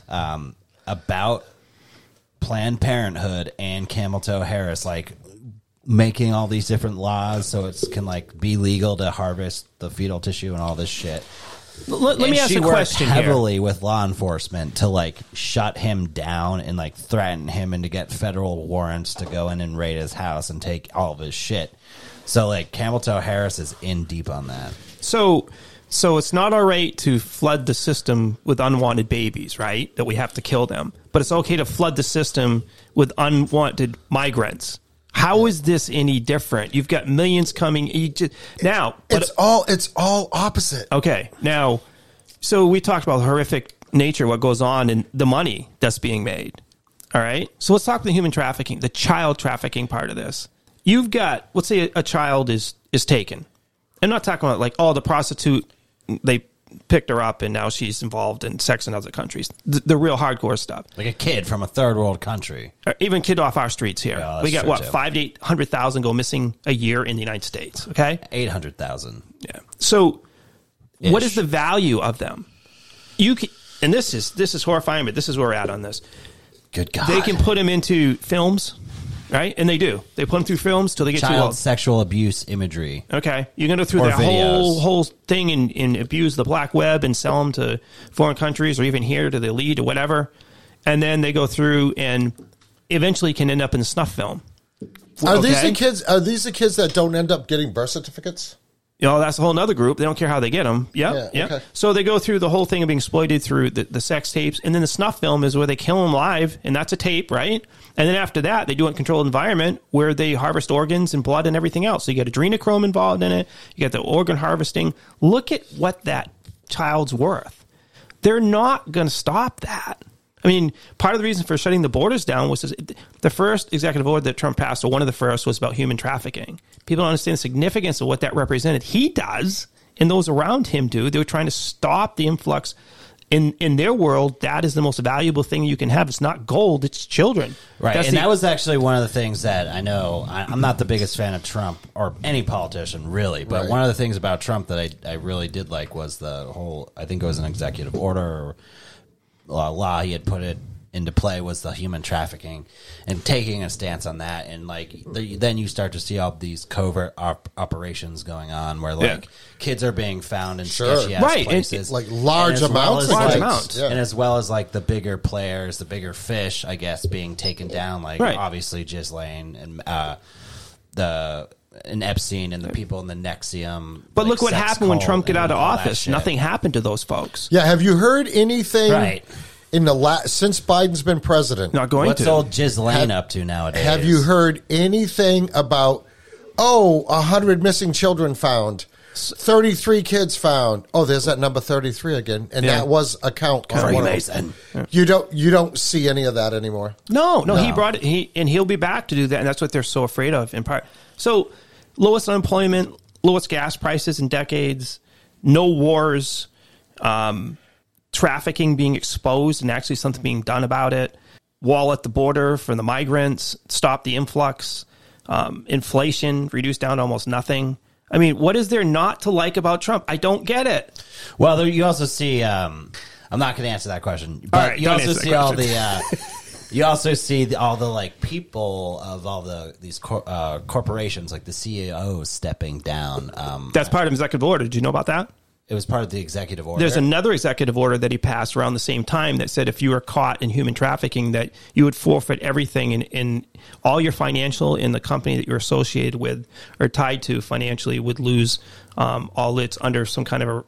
um, about Planned Parenthood and Camel Toe Harris, like making all these different laws so it can like be legal to harvest the fetal tissue and all this shit. Let, let me ask she a worked question here. heavily with law enforcement to like shut him down and like threaten him and to get federal warrants to go in and raid his house and take all of his shit. So like Camel Toe Harris is in deep on that. So, so it's not all right to flood the system with unwanted babies, right? That we have to kill them, but it's okay to flood the system with unwanted migrants. How is this any different? You've got millions coming. You just, now, but it's all it's all opposite. Okay. Now, so we talked about the horrific nature, what goes on, and the money that's being made. All right. So let's talk about the human trafficking, the child trafficking part of this. You've got, let's say, a, a child is is taken. I'm not talking about like, oh, the prostitute they picked her up and now she's involved in sex in other countries. The, the real hardcore stuff. Like a kid from a third world country. Or even kid off our streets here. Yeah, we got what too. five to eight hundred thousand go missing a year in the United States. Okay. Eight hundred thousand. Yeah. So, what Ish. is the value of them? You can, and this is this is horrifying, but this is where we're at on this. Good God. They can put them into films, right? And they do. They put them through films till they get too child old. sexual abuse imagery. Okay, you're going to go through Or that whole videos. whole thing and, and abuse the black web and sell them to foreign countries or even here to the elite or whatever, and then they go through and eventually can end up in a snuff film. Are these Okay. the kids? Are these the kids that don't end up getting birth certificates? You know, that's a whole other group. They don't care how they get them. Yep, Yeah, yep. okay. So they go through the whole thing of being exploited through the, the sex tapes. And then the snuff film is where they kill them live, and that's a tape, right? And then after that, they do it in a controlled environment where they harvest organs and blood and everything else. So you get adrenochrome involved in it, you get the organ harvesting. Look at what that child's worth. They're not going to stop that. I mean, part of the reason for shutting the borders down was the first executive order that Trump passed, or one of the first, was about human trafficking. People don't understand the significance of what that represented. He does, and those around him do. They were trying to stop the influx. In in their world, that is the most valuable thing you can have. It's not gold; it's children. Right, That's and the- that was actually one of the things that I know. I, I'm not the biggest fan of Trump or any politician really, but Right. one of the things about Trump that I, I really did like was the whole. I think it was an executive order or law he had put it into play was the human trafficking and taking a stance on that and like the, then you start to see all these covert op- operations going on where like Yeah. kids are being found in Sure. sketchy ass Right, and- places Like large And as well amounts as, Large like- amounts. Yeah. and as well as like the bigger players, the bigger fish, I guess, being taken down. Like Right. obviously Ghislaine and uh, the and Epstein and the people in the NXIVM. But like, look what happened when Trump got out of office. Nothing happened to those folks. Yeah, have you heard anything Right. In the last since Biden's been president? Not going What's to. old Ghislaine Have- up to nowadays? Have you heard anything about oh, a hundred missing children found? 33 kids found. Oh, there's that number 33 again. And Yeah. that was a count. on one of them. You don't you don't see any of that anymore. No, no, he brought it. He and he'll be back to do that, and that's what they're so afraid of. In part, so lowest unemployment, lowest gas prices in decades, no wars, um, trafficking being exposed, and actually something being done about it. Wall at the border for the migrants, stop the influx, um, inflation reduced down to almost nothing. I mean, what is there not to like about Trump? I don't get it. Well, there, you also see. Um, I'm not going to answer that question, but right, you also answer that see all the. Uh, you also see the, all the like people of all the these cor- uh, corporations, like the CEOs, stepping down. Um, That's part of executive order. Did you know about that? It was part of the executive order. There's another executive order that he passed around the same time that said if you were caught in human trafficking, that you would forfeit everything in, in all your financial in the company that you're associated with or tied to financially would lose um, all its under some kind of a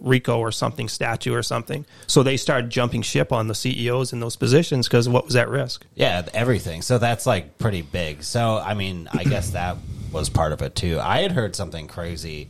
RICO or something statute or something. So they started jumping ship on the CEOs in those positions because what was at risk. Yeah, everything. So that's like pretty big. So I mean, I guess that was part of it too. I had heard something crazy.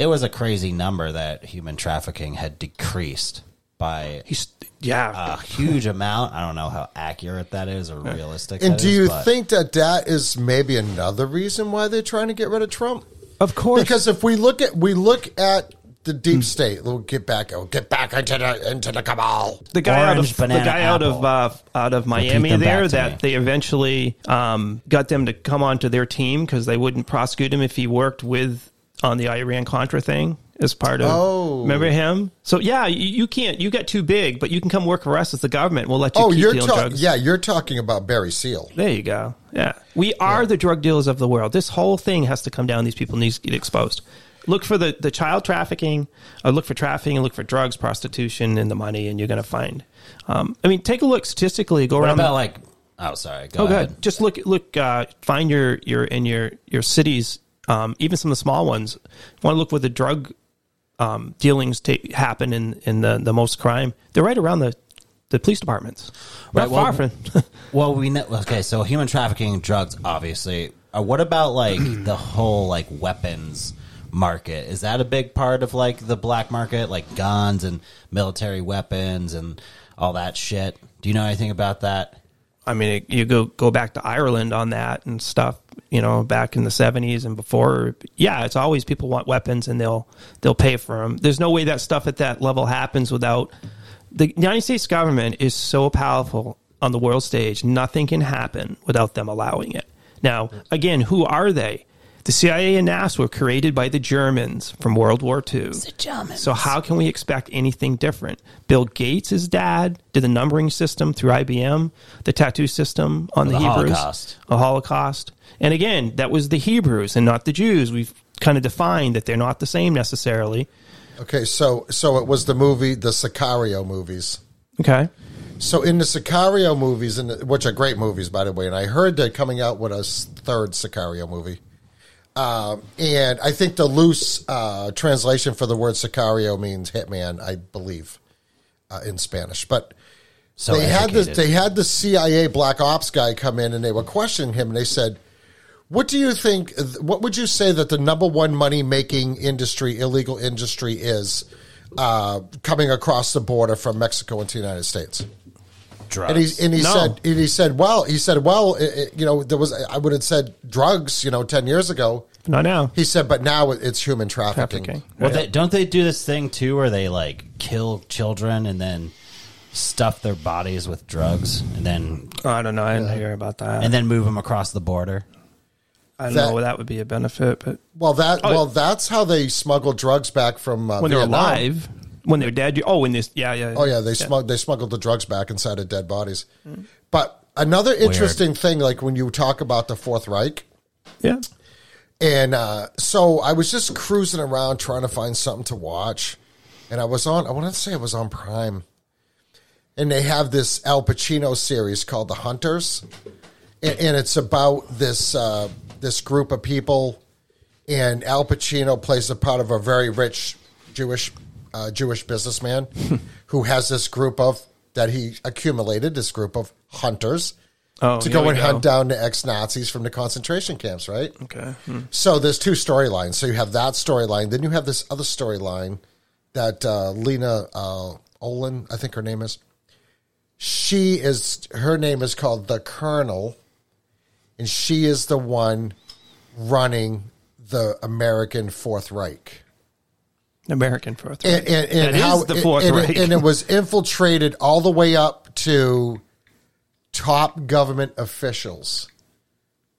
It was a crazy number that human trafficking had decreased by He's yeah. a huge amount. I don't know how accurate that is or realistic. And that do is, you but- think that that is maybe another reason why they're trying to get rid of Trump? of course. Because if we look at we look at the deep state, we'll get back, we'll get back into the into the cabal. the guy out Orange of the banana guy out of apple. uh, out of Miami them there back to that me. they eventually um, got them to come onto their team because they wouldn't prosecute him if he worked with on the Iran Contra thing as part of. Oh. remember him? So yeah, you, you can't. You get too big, but you can come work for us as the government. We'll let you Oh, keep you're dealing talking. drugs. Yeah, you're talking about Barry Seal. There you go. Yeah. We are the drug dealers of the world. This whole thing has to come down. These people need to get exposed. Look for the, the child trafficking, or look for trafficking, and look for drugs, prostitution, and the money, and you're going to find. Um, I mean, take a look statistically. Go What around. about the, like? Oh, sorry. Go oh, ahead. good. Just look, look, uh, find your your in your your cities, um, even some of the small ones. Want to look where the drug um, dealings ta happen in in the the most crime. They're right around the the police departments. Right, Not well- far from. Well, we know. Okay, so human trafficking, drugs, obviously. Uh, what about like the whole like weapons market? Is that a big part of like the black market, like guns and military weapons and all that shit? Do you know anything about that? I mean, you go go back to Ireland on that and stuff. You know, back in the seventies and before. Yeah, it's always people want weapons and they'll they'll pay for them. There's no way that stuff at that level happens without the United States government is so powerful on the world stage. Nothing can happen without them allowing it. Now, again, who are they? The CIA and NASA were created by the Germans from World War II. The Germans. So how can we expect anything different? Bill Gates' dad did the numbering system through IBM, the tattoo system on the, The Hebrews, Holocaust. a Holocaust. And again, that was the Hebrews and not the Jews. We've kind of defined that they're not the same necessarily. Okay, so so it was the movie, the Sicario movies. Okay. So in the Sicario movies, and which are great movies by the way, and I heard they're coming out with a third Sicario movie. Um, and I think the loose uh, translation for the word Sicario means hitman, I believe, uh, in Spanish. But So they had the they had the CIA black ops guy come in, and they were questioning him, and they said, "What do you think? What would you say that the number one money making industry, illegal industry, is uh, coming across the border from Mexico into the United States?" drugs. And he and he No. said and he said, well, he said, well, it, it- you know, there was I would have said drugs, you know, ten years ago. Not now. He said, but now it's human trafficking. Trafficking. Well, Right. they, don't they do this thing too, where they like kill children and then stuff their bodies with drugs, and then Oh, I don't know. I didn't hear about that. and then move them across the border? I don't that- know that would be a benefit, but Well, that Oh. well, that's how they smuggled drugs back from uh, when they're Vietnam. alive, when they're dead, you, oh, when this, yeah, yeah. Oh yeah, they smuggled they smuggled the drugs back inside of dead bodies. But another interesting thing, like when you talk about the Fourth Reich, yeah. and uh, so I was just cruising around trying to find something to watch, and I was on. I want to say I was on Prime, and they have this Al Pacino series called The Hunters, and, and it's about this uh, this group of people, and Al Pacino plays the part of a very rich Jewish uh, Jewish businessman who has this group of that he accumulated this group of hunters Oh, to go and hunt down the ex Nazis from the concentration camps, right? Okay. Hmm. So there's two storylines. So you have that storyline, then you have this other storyline that uh, Lena uh, Olin, I think her name is. She is her name is called the Colonel, and she is the one running the American Fourth Reich. American Fourth. And, and, and how the Fourth and, Reich. and it was infiltrated all the way up to top government officials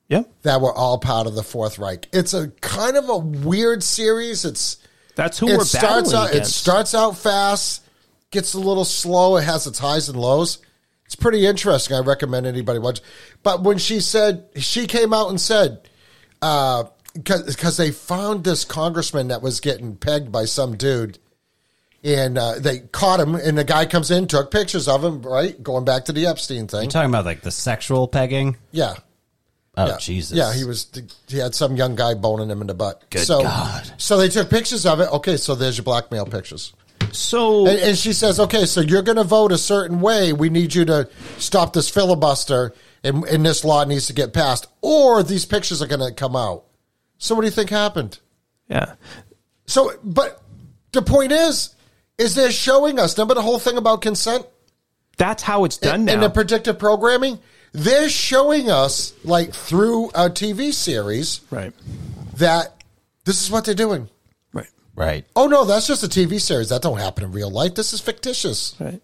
yeah. that were all part of the Fourth Reich. It's a kind of a weird series. It's That's who it we're starts battling out it starts out fast, gets a little slow. It has its highs and lows. It's pretty interesting. I recommend anybody watch. But when she said she came out and said, because they found this congressman that was getting pegged by some dude. And uh, they caught him, and the guy comes in, took pictures of him, right? Going back to the Epstein thing. You're talking about like the sexual pegging. yeah. Oh Yeah. Jesus! Yeah, he was. He had some young guy boning him in the butt. Good so, God. So they took pictures of it. Okay, so there's your blackmail pictures. so And, and she says, "Okay, so you're going to vote a certain way. We need you to stop this filibuster, and, and this law needs to get passed, or these pictures are going to come out." So, what do you think happened? yeah. So, but the point is, is they're showing us. Remember the whole thing about consent That's how it's done and, now. and the predictive programming. They're showing us, like through a TV series, right. that this is what they're doing. Right. right. Oh no, that's just a TV series. That don't happen in real life. This is fictitious. Right.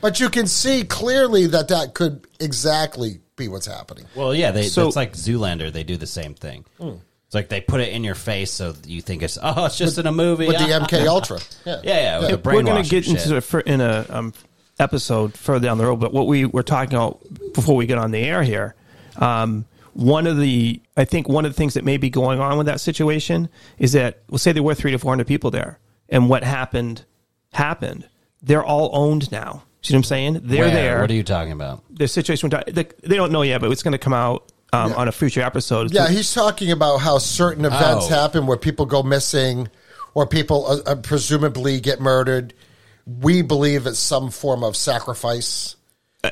But you can see clearly that that could exactly be what's happening. Well, yeah, they, So- it's like Zoolander. They do the same thing. Hmm. It's like they put it in your face so you think it's oh, it's just in a movie With the MK Ultra. Yeah. Yeah, yeah. With the We're going to get into it for, in a um, episode further down the road. But what we were talking about before we get on the air here, um, one of the I think one of the things that may be going on with that situation is that we'll say there were three to four hundred people there, and what happened happened. They're all owned now. See what I'm saying? They're Where? there. What are you talking about? the situation they they don't know yet, but it's going to come out um, on a future episode. Yeah, he's talking about how certain events Oh. happen where people go missing or people uh, uh, presumably get murdered. We believe it's some form of sacrifice.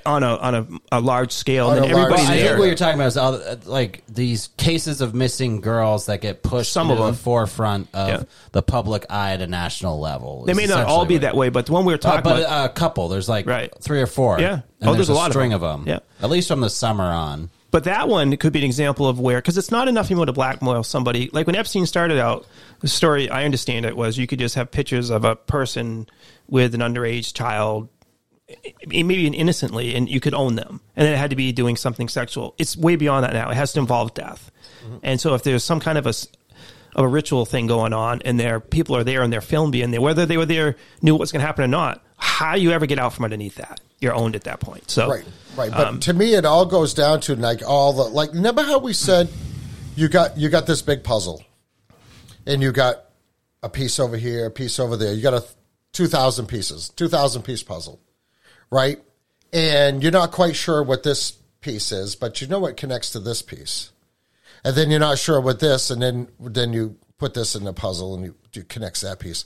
On a on a, a large scale, On and a then large everybody I think what you're talking about is all, uh, like these cases of missing girls that get pushed Some into of the forefront of Yeah. the public eye at a national level. They may not all be what- that way, but the one we were Uh, talking but about, a couple. There's like Right. three or four. Yeah. And Oh, there's a a lot of string them. of them. Yeah. At least from the summer on. But that one could be an example of where, because it's not enough anymore to blackmail somebody. Like when Epstein started out, the story I understand it was you could just have pictures of a person with an underage child, maybe innocently, and you could own them, and then it had to be doing something sexual. It's way beyond that now. It has to involve death, and so if there's some kind of a of a ritual thing going on, and there people are there and they're filmed being there, whether they were there knew what's going to happen or not, how you ever get out from underneath that? You're owned at that point. So Right, right. But Um, to me, it all goes down to like all the like. Remember how we said you got you got this big puzzle, and you got a piece over here, a piece over there. You got a two thousand pieces, two thousand piece puzzle, right? And you're not quite sure what this piece is, but you know what connects to this piece, and then you're not sure what this, and then then you put this in the puzzle and you, you connects that piece.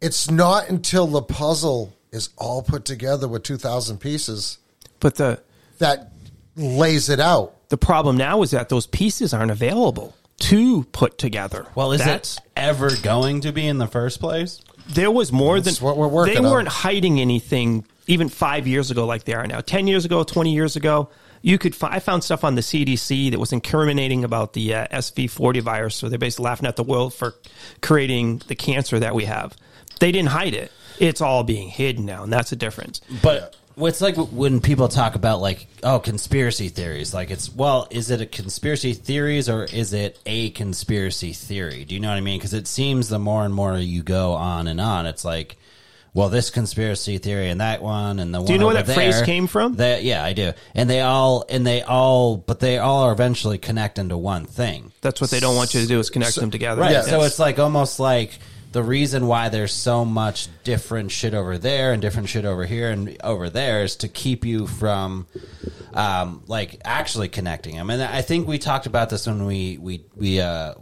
It's not until the puzzle is all put together with two thousand pieces but the that lays it out. The problem now is that those pieces aren't available to put together. Well, is That's, it ever going to be in the first place? There was more That's than what we're working They on. weren't hiding anything even five years ago like they are now. Ten years ago, twenty years ago, You could. Fi- I found stuff on the CDC that was incriminating about the uh, SV40 virus. So they're basically laughing at the world for creating the cancer that we have. They didn't hide it. It's all being hidden now, and that's the difference. But what's like when people talk about like oh conspiracy theories like it's well is it a conspiracy theories or is it a conspiracy theory do you know what i mean because it seems the more and more you go on and on it's like well this conspiracy theory and that one and the one Do you know where over that phrase came from? they, yeah i do and they all and they all but they all are eventually connect into one thing That's what they don't want you to do is connect them together. Right. Yeah. So it's like almost like the reason why there's so much different shit over there and different shit over here and over there is to keep you from um, like actually connecting them. And I think we talked about this when we we we uh,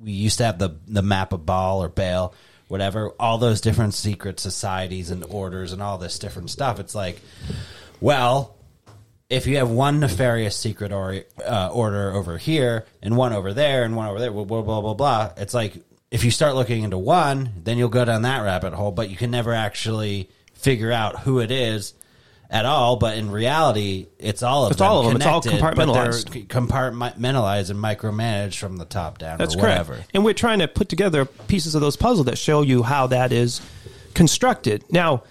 we used to have the the map of Baal or Baal, whatever, all those different secret societies and orders and all this different stuff. It's like, well, if you have one nefarious secret or, uh, order over here and one over there and one over there, blah, blah, blah, blah, blah, it's like if you start looking into one, then you'll go down that rabbit hole, but you can never actually figure out who it is at all. But in reality, it's all of It's them. all of them. It's all compartmentalized. compartmentalized and micromanaged from the top down That's or correct. And we're trying to put together pieces of those puzzle that show you how that is constructed. Now,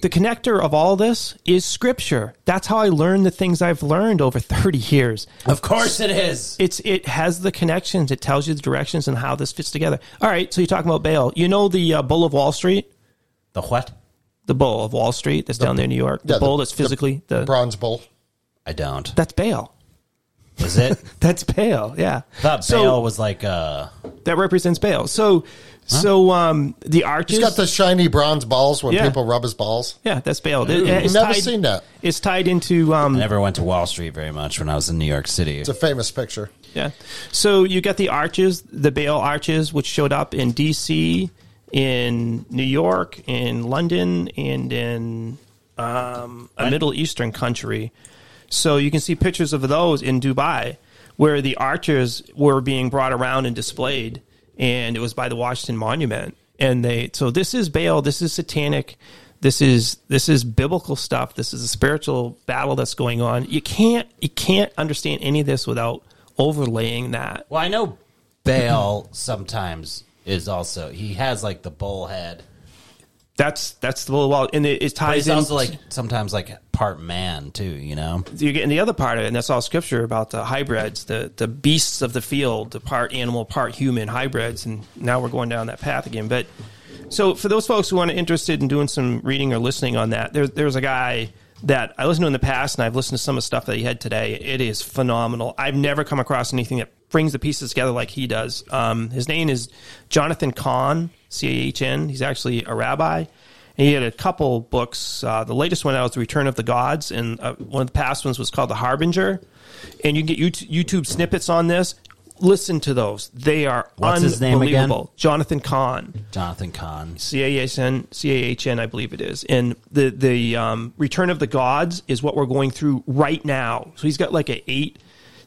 the connector of all this is scripture. That's how I learned the things I've learned over 30 years. Of course it is. It's it has the connections. It tells you the directions and how this fits together. All right, so you're talking about Baal. You know the uh, Bull of Wall Street, The what? The Bull of Wall Street that's down there in New York. The Yeah, bull that's physically the, Bronze bull. I don't. that's Baal. Is it? That's Baal. Yeah, I thought So- Baal was like uh that represents Baal. So, so um, the arches. He's got the shiny bronze balls when Yeah. people rub his balls. Yeah, that's Baal. It- it's Never tied- seen that. It's tied into um, I never went to Wall Street very much when I was in New York City. It's a famous picture. yeah. So you got the arches, the Baal arches, which showed up in D.C., in New York, in London, and in um, a Middle Eastern country. So you can see pictures of those in Dubai, where the arches were being brought around and displayed, and it was by the Washington Monument. And they so this is Baal, this is satanic, this is this is biblical stuff. This is a spiritual battle that's going on. You can't you can't understand any of this without overlaying that. Well, I know Baal sometimes is also he has like the bull head, That's that's the little well, and it, it but ties he's in. also like sometimes like part man too. You know, you're getting the other part of it, and that's all scripture about the hybrids, the the beasts of the field, the part animal, part human hybrids, and now we're going down that path again. But so for those folks who are interested in doing some reading or listening on that, there's there's a guy that I listened to in the past, and I've listened to some of the stuff that he had today. It is phenomenal. I've never come across anything that brings the pieces together like he does. Um, his name is Jonathan Cahn, C A H N. He's actually a rabbi. And he had a couple books. Uh, the latest one out was The Return of the Gods, and uh, one of the past ones was called The Harbinger. And you can get YouTube, snippets on this. Listen to those; they are What's his name again? unbelievable. Jonathan Cahn. Jonathan Cahn. C A H N C A H N, I believe it is. And the the um, Return of the Gods is what we're going through right now. So he's got like a eight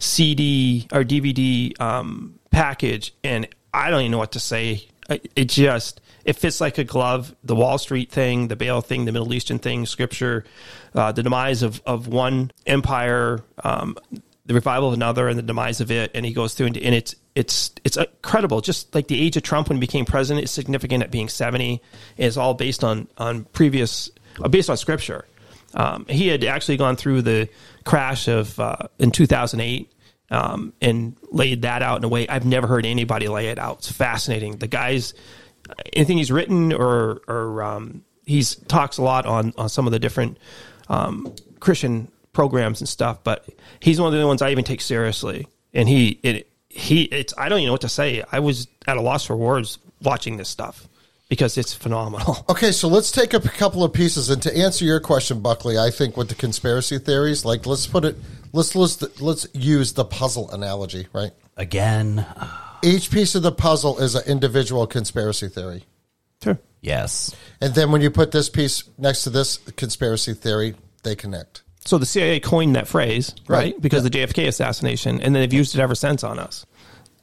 CD or DVD um, package, and I don't even know what to say. It just it fits like a glove. The Wall Street thing, the Baal thing, the Middle Eastern thing, Scripture, uh, the demise of of one empire. Um, the revival of another and the demise of it, and he goes through and, and it's it's it's incredible. Just like the age of Trump when he became president is significant at being seventy. It's all based on on previous uh, based on scripture. Um, he had actually gone through the crash of uh, in two thousand eight. Um, and laid that out in a way I've never heard anybody lay it out. It's fascinating. The guy's anything he's written or or um, he's talks a lot on on some of the different um, Christian programs and stuff, but he's one of the ones I even take seriously. And he it he it's I don't even know what to say. I was at a loss for words watching this stuff because it's phenomenal. Okay, so let's take a couple of pieces, and to answer your question, Buckley, I think with the conspiracy theories, like let's put it, let's let's let's use the puzzle analogy, right? Again, Each piece of the puzzle is an individual conspiracy theory, Sure. yes. and then when you put this piece next to this conspiracy theory, they connect. So the CIA coined that phrase, right? Right. Because of the JFK assassination, and then they've used it ever since on us.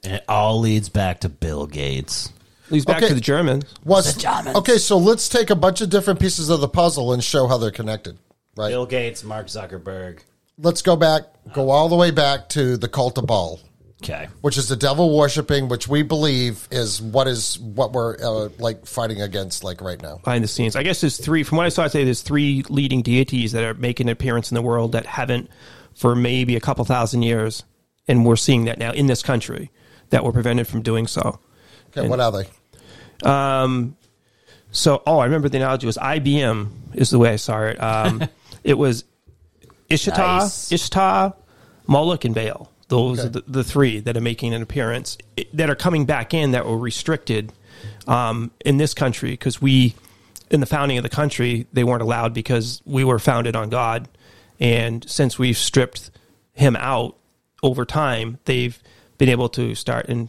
And it all leads back to Bill Gates. Leads back Okay. to the Germans. Was The Germans. okay, so let's take a bunch of different pieces of the puzzle and show how they're connected, right? Bill Gates, Mark Zuckerberg. Let's go back go all the way back to the cult of Baal, Okay. which is the devil worshiping, which we believe is what is what we're uh, like fighting against, like right now. behind the scenes. I guess there's three. From what I saw today, there's three leading deities that are making an appearance in the world that haven't for maybe a couple thousand years, and we're seeing that now in this country that were prevented from doing so. Okay, what are they? Um, So, oh, I remember the analogy was IBM is the way I saw it. Um, it was Ishtar, Nice. Ishtar, Moloch, and Baal. Those Okay. are the, the three that are making an appearance that are coming back in that were restricted um, in this country because we, in the founding of the country, they weren't allowed because we were founded on God, and since we've stripped him out over time, they've been able to start in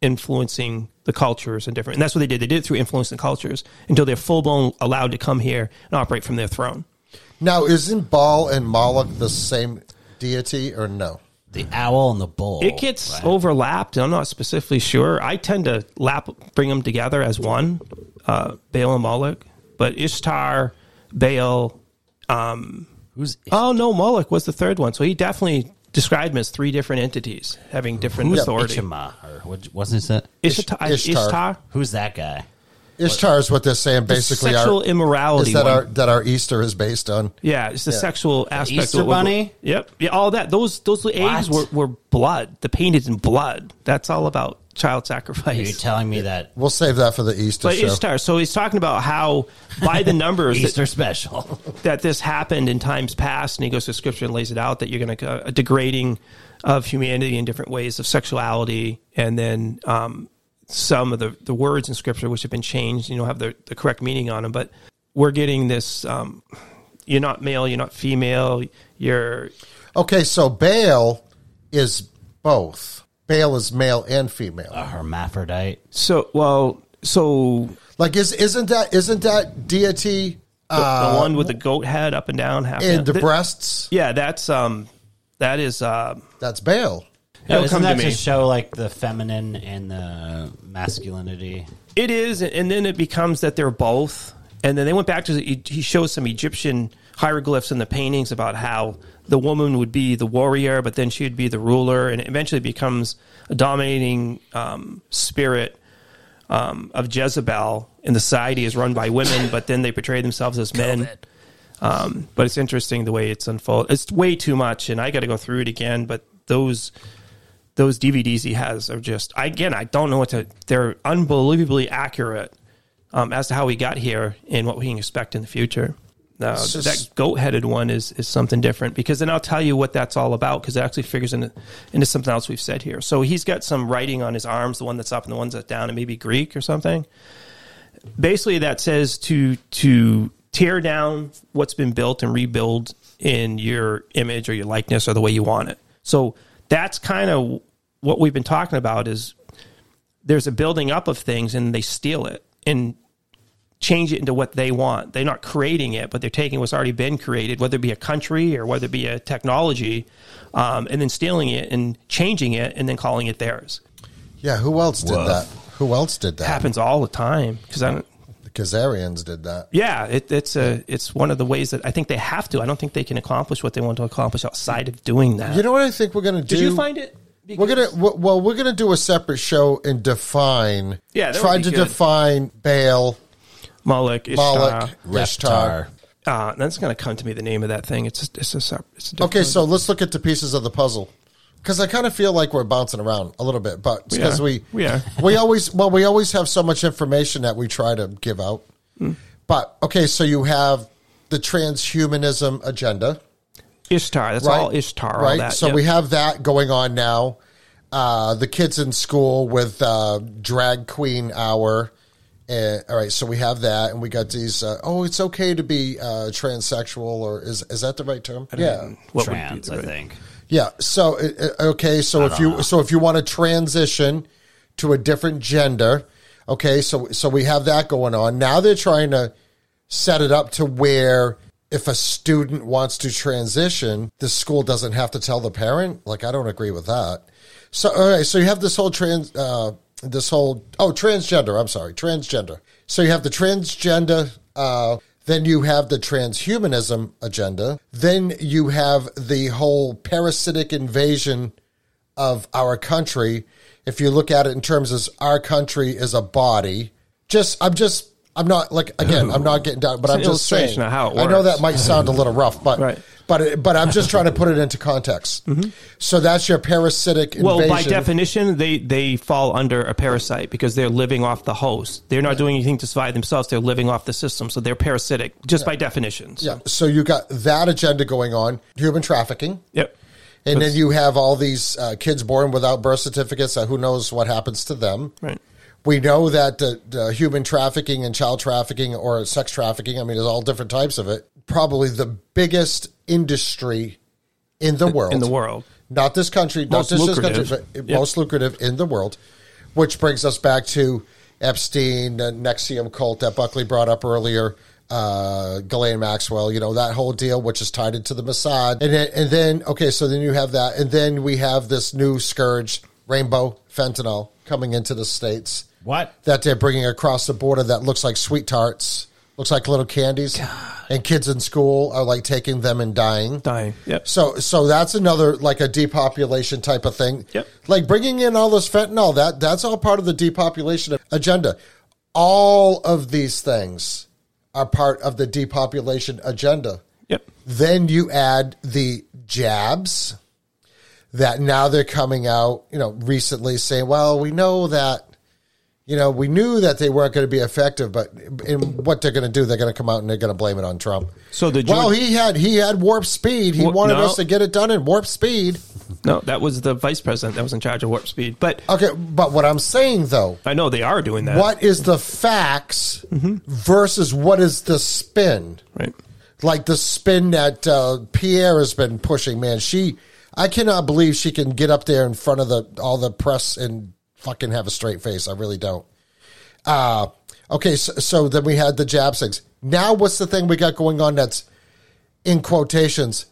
influencing the cultures and different. And that's what they did. They did it through influencing cultures until they're full blown allowed to come here and operate from their throne. Now, isn't Baal and Moloch the same deity or no? The owl and the bull. It gets right? overlapped. I'm not specifically sure. I tend to lap bring them together as one, uh, Baal and Moloch. But Ishtar, Baal. um, Who's Oh no, Moloch was the third one. So he definitely described them as three different entities having different who's authority. Ishama? Or what, wasn't it? Ishtar, Ishtar. Ishtar, Who's that guy? Ishtar is what they're saying. Basically, sexual our, immorality. is that one. our that our Easter is based on. Yeah, it's the sexual aspect. Easter of what- bunny? Yep. Yeah, all that. Those those eggs were, were blood. The painted in blood. That's all about child sacrifice. you sacrifice. telling me that We'll save that for the Easter But show. Ishtar. So he's talking about how by the numbers that, Easter special? that this happened in times past, and he goes to scripture and lays it out that you're going to a degrading of humanity in different ways of sexuality, and then um, some of the, the words in scripture which have been changed, you know, have the, the correct meaning on them. But we're getting this: um, you're not male, you're not female, you're Okay, so Baal is both. Baal is male and female. A hermaphrodite. so well. So Like, is isn't that isn't that deity the, the one with the goat head up and down, half in the th- breasts? Yeah, that's um, that is uh, That's Baal. It'll Isn't come that to to me. show like the feminine and the masculinity? It is, and then it becomes that they're both. And then they went back to he he shows some Egyptian hieroglyphs in the paintings about how the woman would be the warrior, but then she would be the ruler, and it eventually becomes a dominating um, spirit um, of Jezebel And the society is run by women, but then they portray themselves as men. Um, but it's interesting the way it's unfolded. It's way too much, and I got to go through it again. But those those DVDs he has are just again I don't know what to. They're unbelievably accurate um, as to how we got here and what we can expect in the future. Now just- that goat headed one is is something different because then I'll tell you what that's all about because it actually figures into into something else we've said here. So he's got some writing on his arms, the one that's up and the ones that's down, and maybe Greek or something. Basically, that says to to tear down what's been built and rebuild in your image or your likeness or the way you want it. So that's kind of what we've been talking about is there's a building up of things and they steal it and change it into what they want. They're not creating it, but they're taking what's already been created, whether it be a country or whether it be a technology, um, and then stealing it and changing it and then calling it theirs. Yeah, who else did Woof. that? Who else did that? happens all the time because I don't. The Khazarians did that. Yeah, it, it's a it's one of the ways that I think they have to. I don't think they can accomplish what they want to accomplish outside of doing that. You know what I think we're gonna do? Did you find it? We're gonna well, we're gonna do a separate show and define. Yeah, that try would be to good. define Baal, Moloch, Ishtar. Moloch, Ishtar. Uh, that's going to come to me the name of that thing. It's just, it's a sep- it's a Okay, so let's look at the pieces of the puzzle because I kind of feel like we're bouncing around a little bit, but because are. we We we always well we always have so much information that we try to give out. Hmm. But okay, so you have the transhumanism agenda, Ishtar. That's right? all Ishtar. All right? that. So yep. we have that going on now. Uh, the kids in school with uh, drag queen hour. Uh, all right, so we have that, and we got these. Uh, oh, it's okay to be uh, transsexual, or is is that the right term? Yeah, What would be Trans, the I think. Yeah. So uh, uh, okay, so if you so if you want to transition to a different gender, okay, so so we have that going on. Now they're trying to set it up to where if a student wants to transition, the school doesn't have to tell the parent. Like I don't agree with that. So all right, so you have this whole trans uh this whole oh transgender, I'm sorry, transgender. So you have the transgender uh Then you have the transhumanism agenda. Then you have the whole parasitic invasion of our country. If you look at it in terms of our country is a body, just I'm just I'm not like again I'm not getting down, but It's I'm just saying. of how it I know that might sound a little rough, but Right. but it- but I'm just trying to put it into context. So that's your parasitic invasion. Well, by definition, they, they fall under a parasite because they're living off the host. They're not doing anything to survive themselves. They're living off the system. So they're parasitic just by definition. So- Yeah. So you got that agenda going on, human trafficking. Yep. And then you have all these uh, kids born without birth certificates. Uh, who knows what happens to them? Right. We know that the, the human trafficking and child trafficking or sex trafficking, I mean, there's all different types of it. Probably the biggest industry in the world. In the world. Not this country, Most not just this country, but Yep. most lucrative in the world. Which brings us back to Epstein, the NXIVM cult that Buckley brought up earlier, uh, Ghislaine Maxwell, you know, that whole deal, which is tied into the Mossad. And then, and then, okay, so then you have that. And then we have this new scourge, rainbow fentanyl, coming into the States What? that they're bringing across the border that looks like sweet tarts, looks like little candies. And kids in school are like taking them and dying. Dying. Yep. So, so that's another like a depopulation type of thing. Yep. Like bringing in all this fentanyl, that that's all part of the depopulation agenda. All of these things are part of the depopulation agenda. Yep. Then you add the jabs that now they're coming out, you know, recently saying, well, we know that, you know, we knew that they weren't going to be effective, but in what they're going to do, they're going to come out and they're going to blame it on Trump. So the well, he had he had warp speed. He wanted no. us to get it done in warp speed. No, that was the vice president that was in charge of warp speed. But Okay, but what I'm saying though, I know they are doing that. what is the facts versus what is the spin? Right. like the spin that uh, Pierre has been pushing. Man, she, I cannot believe she can get up there in front of the all the press and fucking have a straight face. I really don't. Uh, okay, so, so then we had the jab things. Now, what's the thing we got going on that's in quotations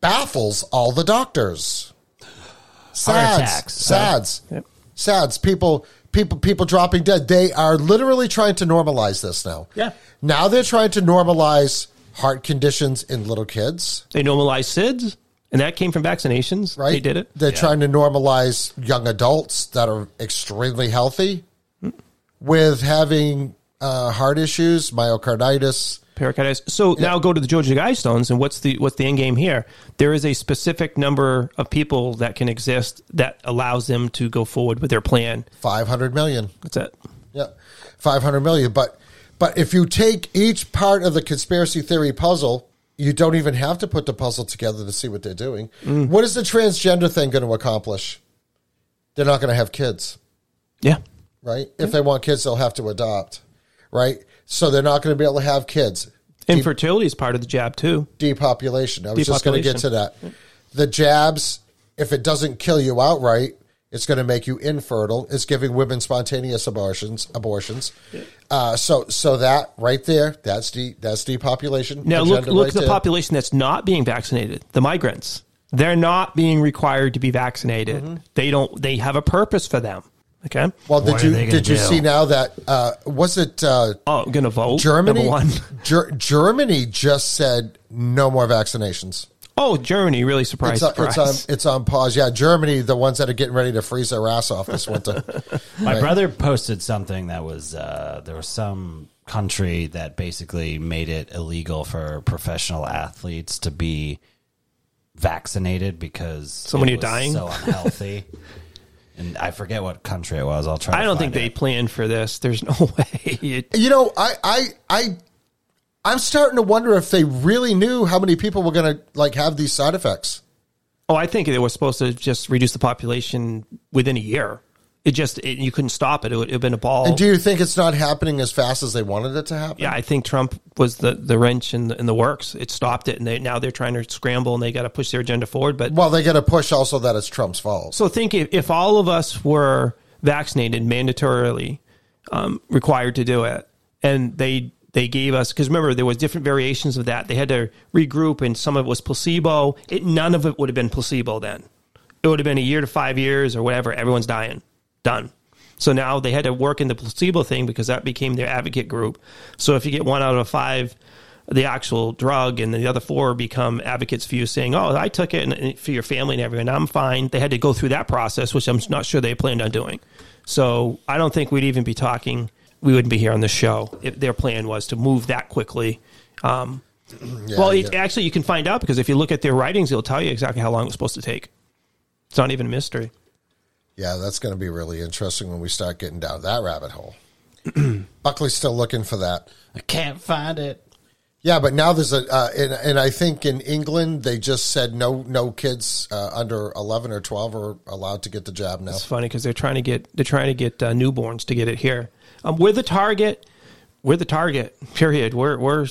baffles all the doctors? SADS, attacks. SADS, Yep. SADS. People, people, people dropping dead. They are literally trying to normalize this now. Yeah. Now they're trying to normalize heart conditions in little kids, They normalize SIDS, and that came from vaccinations. right? They did it. They're trying to normalize young adults that are extremely healthy with having uh, heart issues, myocarditis. pericarditis. So now go to the Georgia Guidestones, and what's the what's the end game here? There is a specific number of people that can exist that allows them to go forward with their plan. 500 million. That's it. Yeah, 500 million. But but if you take each part of the conspiracy theory puzzle, you don't even have to put the puzzle together to see what they're doing. Mm. What is the transgender thing going to accomplish? They're not going to have kids. Yeah. right? If they want kids, they'll have to adopt, right? So they're not going to be able to have kids. Infertility is part of the jab too. Depopulation. I was just going to get to that. The jabs, if it doesn't kill you outright, it's going to make you infertile. It's giving women spontaneous abortions. Abortions. Uh, so, so that right there, that's de, that's depopulation. Now look look right at the there. population that's not being vaccinated. The migrants. They're not being required to be vaccinated. Mm-hmm. They don't. They have a purpose for them. Okay. Well, did you did you do? see now that uh, was it uh, Oh, I'm gonna vote. Germany? One. Ger- Germany just said no more vaccinations. Oh, Germany really surprised. It's on, it's on it's on pause. Yeah, Germany, the ones that are getting ready to freeze their ass off this winter. My brother posted something that was uh, there was some country that basically made it illegal for professional athletes to be vaccinated because So when it you're dying? so unhealthy. and I forget what country it was. I'll try. I don't find think they planned for this. There's no way. It, you know, I I I I'm starting to wonder if they really knew how many people were going to like have these side effects. oh, I think it was supposed to just reduce the population within a year. It just it, you couldn't stop it. It would have been a ball. And do you think it's not happening as fast as they wanted it to happen? yeah, I think Trump was the, the wrench in the, in the works. It stopped it, and they now they're trying to scramble and they got to push their agenda forward. But Well, they got to push also that it's Trump's fault. So think if, if all of us were vaccinated mandatorily, um, required to do it, and they they gave us because remember there was different variations of that. They had to regroup, and some of it was placebo. It none of it would have been placebo then. It would have been a year to five years or whatever. Everyone's dying, done. So now they had to work in the placebo thing because that became their advocate group. So if you get one out of five, the actual drug, and the other four become advocates for you, saying, "Oh, I took it and for your family and everyone, I'm fine." They had to go through that process, which I'm not sure they planned on doing. So I don't think we'd even be talking. We wouldn't be here on the show if their plan was to move that quickly. Um, well, it, yeah. actually, you can find out because if you look at their writings, it'll tell you exactly how long it was supposed to take. It's not even a mystery. Yeah, that's going to be really interesting when we start getting down that rabbit hole. Buckley's still looking for that. I can't find it. Yeah, but now there's a, uh, and, and I think in England they just said no, no kids uh, under eleven or twelve are allowed to get the jab now. It's funny because they're trying to get they're trying to get uh, newborns to get it here. Um, we're the target. We're the target. Period. We're we're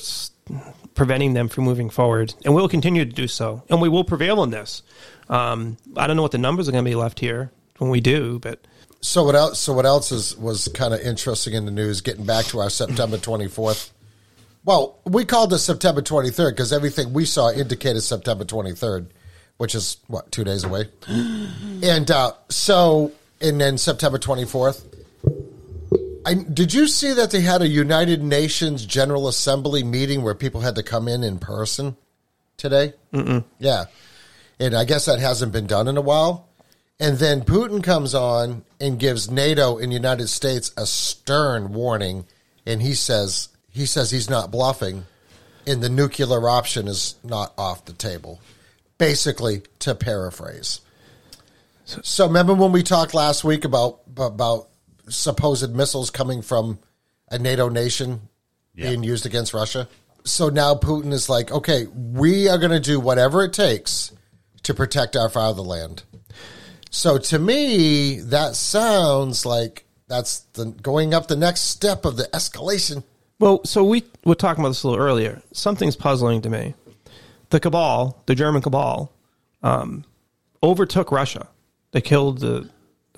preventing them from moving forward, and we'll continue to do so, and we will prevail in this. Um, I don't know what the numbers are going to be left here when we do, but So what else? So what else is was kind of interesting in the news? Getting back to our September twenty fourth. Well, we called it September twenty third because everything we saw indicated September twenty third, which is what two days away. and uh, so, and then September twenty fourth. I, did you see that they had a United Nations General Assembly meeting where people had to come in in person today? Mm-mm. Yeah, and I guess that hasn't been done in a while. And then Putin comes on and gives NATO and United States a stern warning, and he says he says he's not bluffing, and the nuclear option is not off the table. Basically, to paraphrase. So remember when we talked last week about about supposed missiles coming from a NATO nation being used against Russia? So now Putin is like, okay, we are going to do whatever it takes to protect our fatherland. So to me, that sounds like that's the going up the next step of the escalation. Well, so we were talking about this a little earlier. Something's puzzling to me. The cabal, the German cabal, um, overtook Russia. They killed the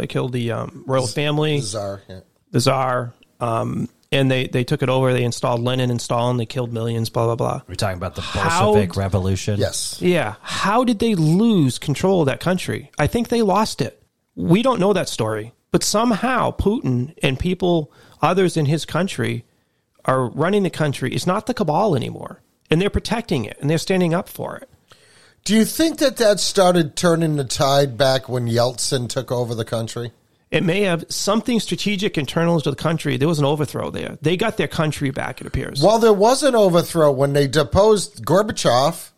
they killed the um, royal family, Bizarre. Yeah. the czar, um, and they they took it over. They installed Lenin and Stalin. They killed millions. Blah blah blah. We're talking about the How- Bolshevik Revolution. Yes. Yeah. How did they lose control of that country? I think they lost it. We don't know that story, but somehow Putin and people, others in his country, are running the country. It's not the cabal anymore, and they're protecting it and they're standing up for it. Do you think that that started turning the tide back when Yeltsin took over the country? It may have something strategic internal to the country. There was an overthrow there. They got their country back. It appears. Well, there was an overthrow when they deposed Gorbachev,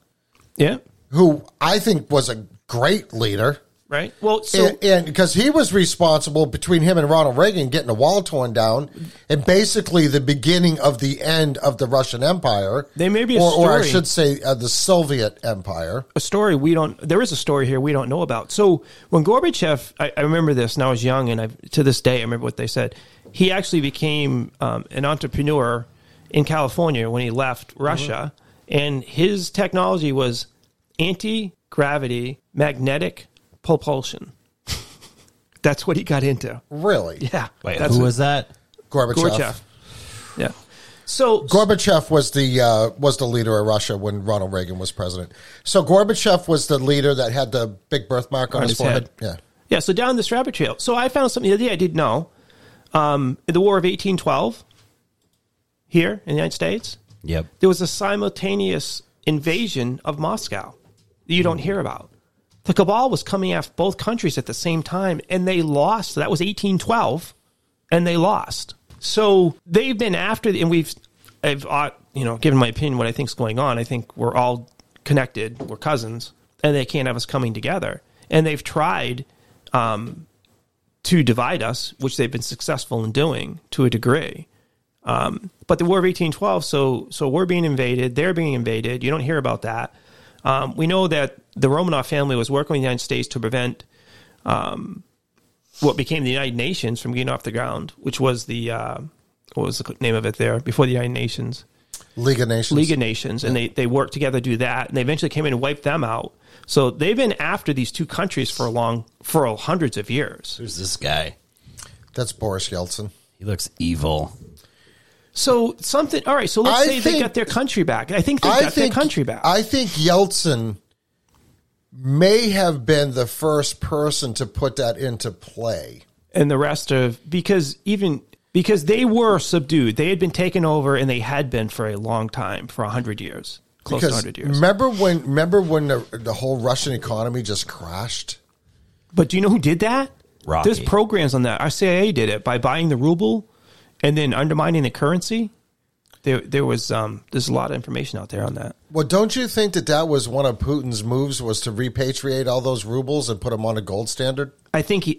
Yeah. who I think was a great leader. Right. Well, so and, because he was responsible between him and Ronald Reagan getting the wall torn down, and basically the beginning of the end of the Russian Empire. There may be a or, or I should say, uh, the Soviet Empire. a story we don't there is a story here we don't know about so when gorbachev i, I remember this and i was young and I, to this day i remember what they said he actually became um, an entrepreneur in california when he left russia and his technology was anti-gravity magnetic propulsion that's what he got into Really, yeah Wait, that's who what- was that? Gorbachev. gorbachev yeah so Gorbachev was the uh, was the leader of Russia when Ronald Reagan was president. So Gorbachev was the leader that had the big birthmark on, On his, his forehead. head. Yeah. Yeah, so down this rabbit trail. So I found something the other day I didn't know. Um, in the War of 1812, here in the United States, Yep. there was a simultaneous invasion of Moscow that you don't hear about. The cabal was coming after both countries at the same time, and they lost. That was 1812, and they lost. So they've been after, and we've, I've, uh, you know, given my opinion what I think's going on. I think we're all connected. We're cousins, and they can't have us coming together. And they've tried um, to divide us, which they've been successful in doing to a degree. Um, but the War of 1812, so so we're being invaded, they're being invaded. You don't hear about that. Um, we know that the Romanov family was working with the United States to prevent um, what became the United Nations from getting off the ground, which was the uh, what was the name of it there before the United Nations, League of Nations. League of Nations, and they they worked together to do that, and they eventually came in and wiped them out. So they've been after these two countries for a long for hundreds of years. Who's this guy? That's Boris Yeltsin. He looks evil. So something. All right. So let's I say they got their country back. I think they I got think their country back. I think Yeltsin may have been the first person to put that into play and the rest of because even because they were subdued, they had been taken over, and they had been for a long time, for hundred years, close to hundred years. remember when remember when the, the whole Russian economy just crashed? But do you know who did that? Rocky. There's programs on that. Our CIA did it by buying the ruble and then undermining the currency. There, there was um, there's a lot of information out there on that. Well, don't you think that that was one of Putin's moves was to repatriate all those rubles and put them on a gold standard? I think he,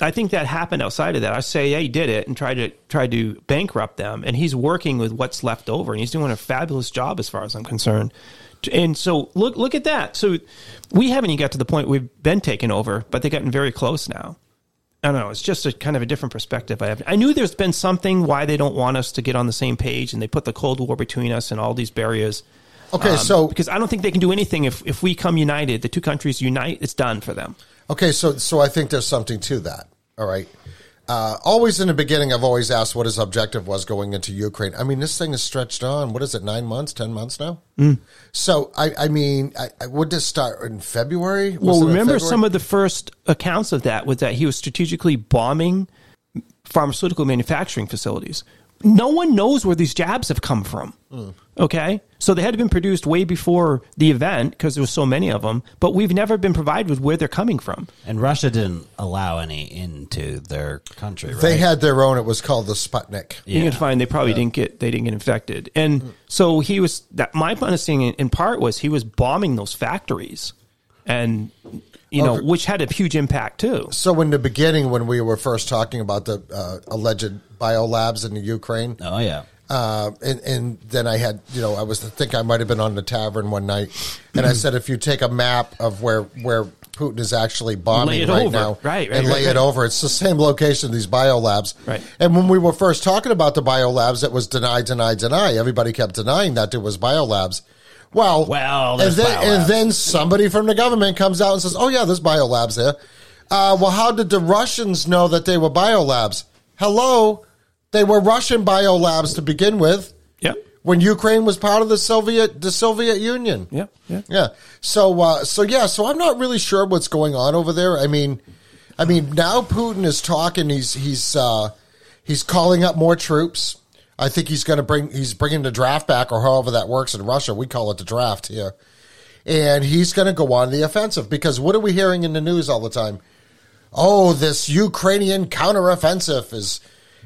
I think that happened outside of that. Our CIA did it and tried to tried to bankrupt them, and he's working with what's left over, and he's doing a fabulous job as far as I'm concerned. And so look look at that. So we haven't even got to the point we've been taken over, but they've gotten very close now. I don't know. It's just a kind of a different perspective. I have. I knew there's been something why they don't want us to get on the same page, and they put the Cold War between us and all these barriers. Okay, Um, so because I don't think they can do anything if if we come united, the two countries unite, it's done for them. Okay, so so I think there's something to that. All right. Uh, always in the beginning, I've always asked what his objective was going into Ukraine. I mean, this thing is stretched on. What is it? Nine months, ten months now. Mm. So I, I mean, I, I would this start in February? Was Well, remember February? some of the first accounts of that was that he was strategically bombing pharmaceutical manufacturing facilities. No one knows where these jabs have come from. Okay, so they had been produced way before the event because there was so many of them, but we've never been provided with where they're coming from. And Russia didn't allow any into their country, right? They had their own. It was called the Sputnik. You can find they probably didn't get they didn't get infected, and so he was. That my understanding in, in part was he was bombing those factories, and you know Okay. which had a huge impact too. So in the beginning, when we were first talking about the uh, alleged biolabs in the Ukraine, Oh yeah. Uh, and, and then I had, you know, I was, I think I might have been on the tavern one night, and I said, if you take a map of where where Putin is actually bombing right over. now, Right, right, and right, lay right. it over, it's the same location these biolabs. Right. And when we were first talking about the biolabs, it was deny, deny, deny. Everybody kept denying that there was biolabs. Well, Well, and then, and then somebody from the government comes out and says, "Oh yeah, there's biolabs there." Uh, well, how did the Russians know that they were biolabs? Hello, they were Russian biolabs to begin with Yep. when Ukraine was part of the Soviet the Soviet Union. Yeah. Yeah. Yeah. So uh, so yeah, so I'm not really sure what's going on over there. I mean, I mean now Putin is talking. He's he's uh, he's calling up more troops. I think he's going to bring he's bringing the draft back or however that works in Russia. We call it the draft here. And he's going to go on the offensive because what are we hearing in the news all the time? Oh, this Ukrainian counteroffensive is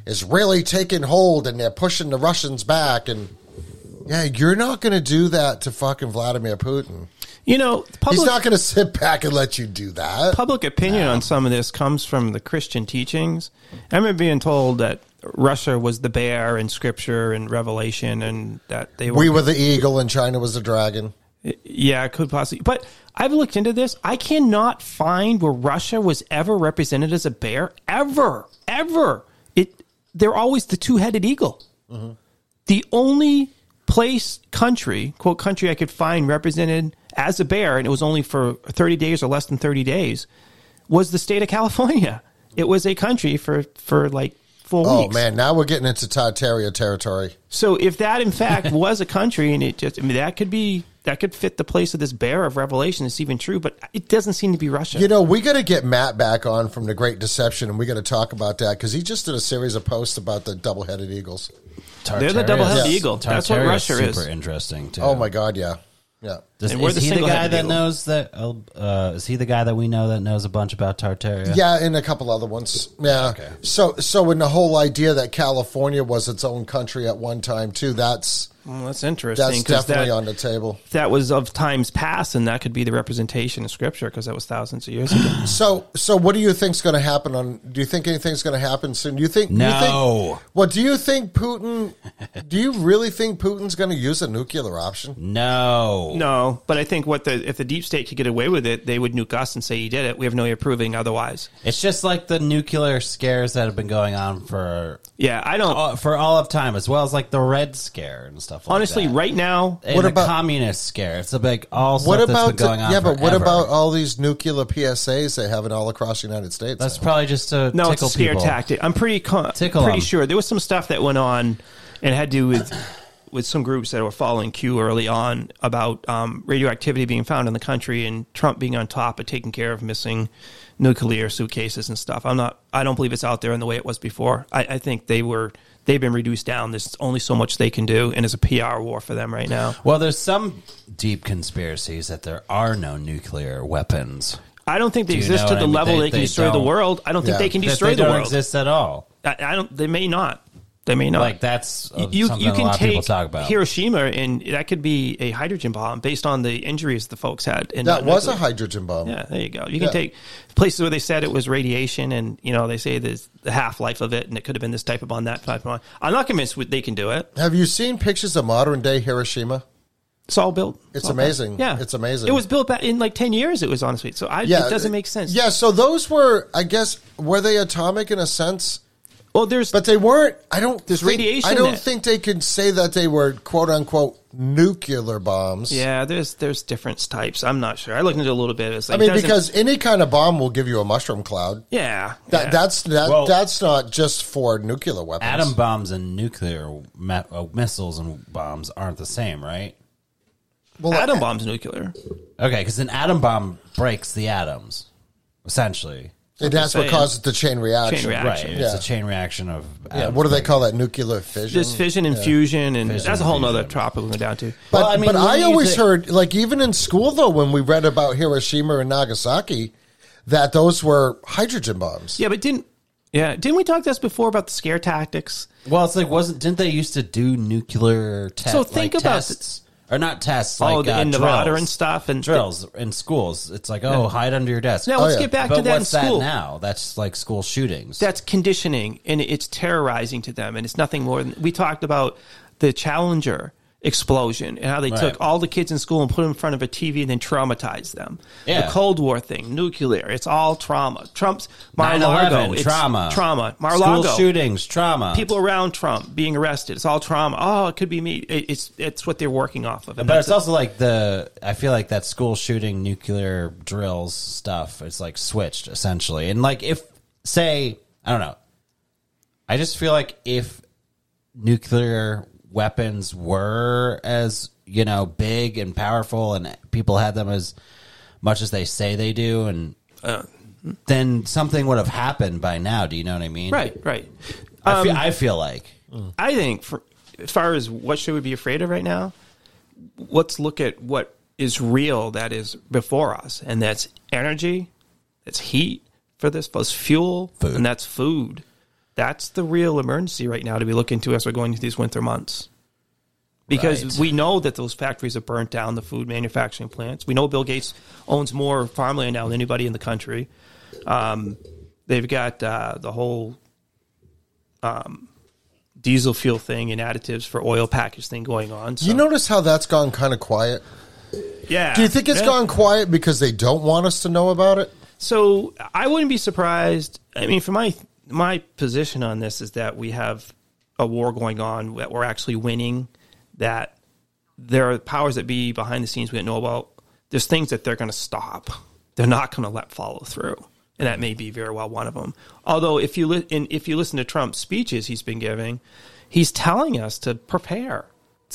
is really taking hold and they're pushing the Russians back and yeah, you're not going to do that to fucking Vladimir Putin. You know, public, He's not going to sit back and let you do that. public opinion on some of this comes from the Christian teachings. I remember being told that Russia was the bear in Scripture and Revelation, and that they were. We were the eagle and China was the dragon. yeah, could possibly. But I've looked into this. I cannot find where Russia was ever represented as a bear. Ever, ever. They're always the two-headed eagle. The only place, country, quote country, I could find represented as a bear, and it was only for thirty days or less than thirty days, was the state of California. It was a country for for like four Oh weeks. Oh man, now we're getting into Tartaria territory. So if that in fact was a country, and it just, I mean, that could be that could fit the place of this bear of Revelation. It's even true, but it doesn't seem to be Russia. You know, we got to get Matt back on from the Great Deception, and we got to talk about that because he just did a series of posts about the double-headed eagles. They're the double-headed Yes. eagle. That's what Tartaria Russia is. Super interesting too. Oh my God, yeah, yeah. Does, And we're is the he the guy that eagle. knows that? Uh, is he the guy that we know that knows a bunch about Tartaria? Yeah, and a couple other ones. Yeah. Okay. So, so in the whole idea that California was its own country at one time too, that's Well, that's interesting. that's 'cause definitely that, on the table. that was of times past, and that could be the representation of Scripture because that was thousands of years ago. So, so what do you think's going to happen on? Do you think anything's going to happen soon? Do you think? do you No. think, what do you think Putin? Do you really think Putin's going to use a nuclear option? No. no, but I think what the if the deep state could get away with it, they would nuke us and say he did it. We have no way of proving otherwise. It's just like the nuclear scares that have been going on for Yeah, I don't. uh, for all of time, as well as like the Red Scare and stuff. like honestly, that. right now, And What the about- communist scare? It's a big all stuff What that's about been going on. yeah? But what forever. about all these nuclear PSAs they have it all across the United States? That's now? probably just to No, tickle it's a scare people. tactic. I'm pretty con- Tickle pretty 'em. sure there was some stuff that went on and had to do with with some groups that were following Q early on about um, radioactivity being found in the country and Trump being on top of taking care of missing nuclear suitcases and stuff. I'm not. I don't believe it's out there in the way it was before. I, I think they were. They've been reduced down. There's only so much they can do, and it's a PR war for them right now. Well, there's some deep conspiracies that there are no nuclear weapons. I don't think they Do you exist know to the I mean? level They- they, can they destroy the world. I don't think Yeah. they can destroy they the don't world. exist at all. I, I don't. They may not. They may not. Like that's uh, you something you a can lot of people take talk about. Hiroshima and that could be a hydrogen bomb based on the injuries the folks had. In That was a hydrogen bomb. Yeah, there you go. You can take places where they said it was radiation, and you know they say there's the half life of it, and it could have been this type of bomb, that type of bomb. I'm not convinced they can do it. Have you seen pictures of modern day Hiroshima? It's all built. It's all amazing. built. Yeah, It's amazing. It was built back in like ten years. It was honestly. So I, Yeah, it doesn't make sense. Yeah, so those were, I guess, were they atomic in a sense? Well, there's But they weren't. I don't. There's think, radiation I don't there. think they could say that they were quote unquote nuclear bombs. yeah, there's there's different types. I'm not sure. I looked into it a little bit. It's I mean, because any kind of bomb will give you a mushroom cloud. yeah, That yeah. that's that Well- that's not just for nuclear weapons. Atom bombs and nuclear me- uh, missiles and bombs aren't the same, right? well, atom bombs nuclear. Okay, because an atom bomb breaks the atoms, essentially. And that's what causes the chain reaction. Chain reaction. Right. Yeah. It's a chain reaction of. Yeah, what do they call that? Nuclear fission. Just fission and fusion, and Fission that's a whole nother topic we'll go down to. But, Well, I mean, but what I you always think- heard, like even in school though, when we read about Hiroshima and Nagasaki, that those were hydrogen bombs. Yeah, but didn't yeah didn't we talk this before about the scare tactics? Well, it's like wasn't didn't they used to do nuclear tests? So think about tests, or not tests Oh, like the- uh, in Nevada drills. and stuff, and drills in schools. It's like oh, hide under your desk. Now Oh, let's yeah. get back but to that in what's school. that now? That's like school shootings. That's conditioning, and it's terrorizing to them, and it's nothing more than we talked about the Challenger explosion and how they Right. took all the kids in school and put them in front of a TV and then traumatized them. Yeah. The Cold War thing, nuclear, it's all trauma. Trump's 9/11, Mar-a-Lago, trauma, trauma. School Mar-a-Lago, shootings, trauma. people around Trump being arrested. It's all trauma. Oh, it could be me. It, it's it's what they're working off of. And But it's also like the I feel like that school shooting nuclear drills stuff is like switched essentially. And like if say I don't know. I just feel like if nuclear weapons were as, you know, big and powerful and people had them as much as they say they do and uh, then something would have happened by now, do you know what I mean? right, right. I feel um, I feel like I think for as far as what should we be afraid of right now, let's look at what is real that is before us, and that's energy, that's heat for this, plus fuel, Food. and that's food. That's the real emergency right now to be looking to as we're going into these winter months. Because Right. we know that those factories have burnt down the food manufacturing plants. We know Bill Gates owns more farmland now than anybody in the country. Um, they've got uh, the whole diesel fuel thing and additives for oil package thing going on. So, You notice how that's gone kind of quiet? yeah. Do you think it's Yeah. gone quiet because they don't want us to know about it? So I wouldn't be surprised. I mean, for my my position on this is that we have a war going on that we're actually winning. That there are powers that be behind the scenes we don't know about. There's things that they're going to stop. They're not going to let follow through, and that may be very well one of them. Although, if you li- if you listen to Trump's speeches he's been giving, he's telling us to prepare.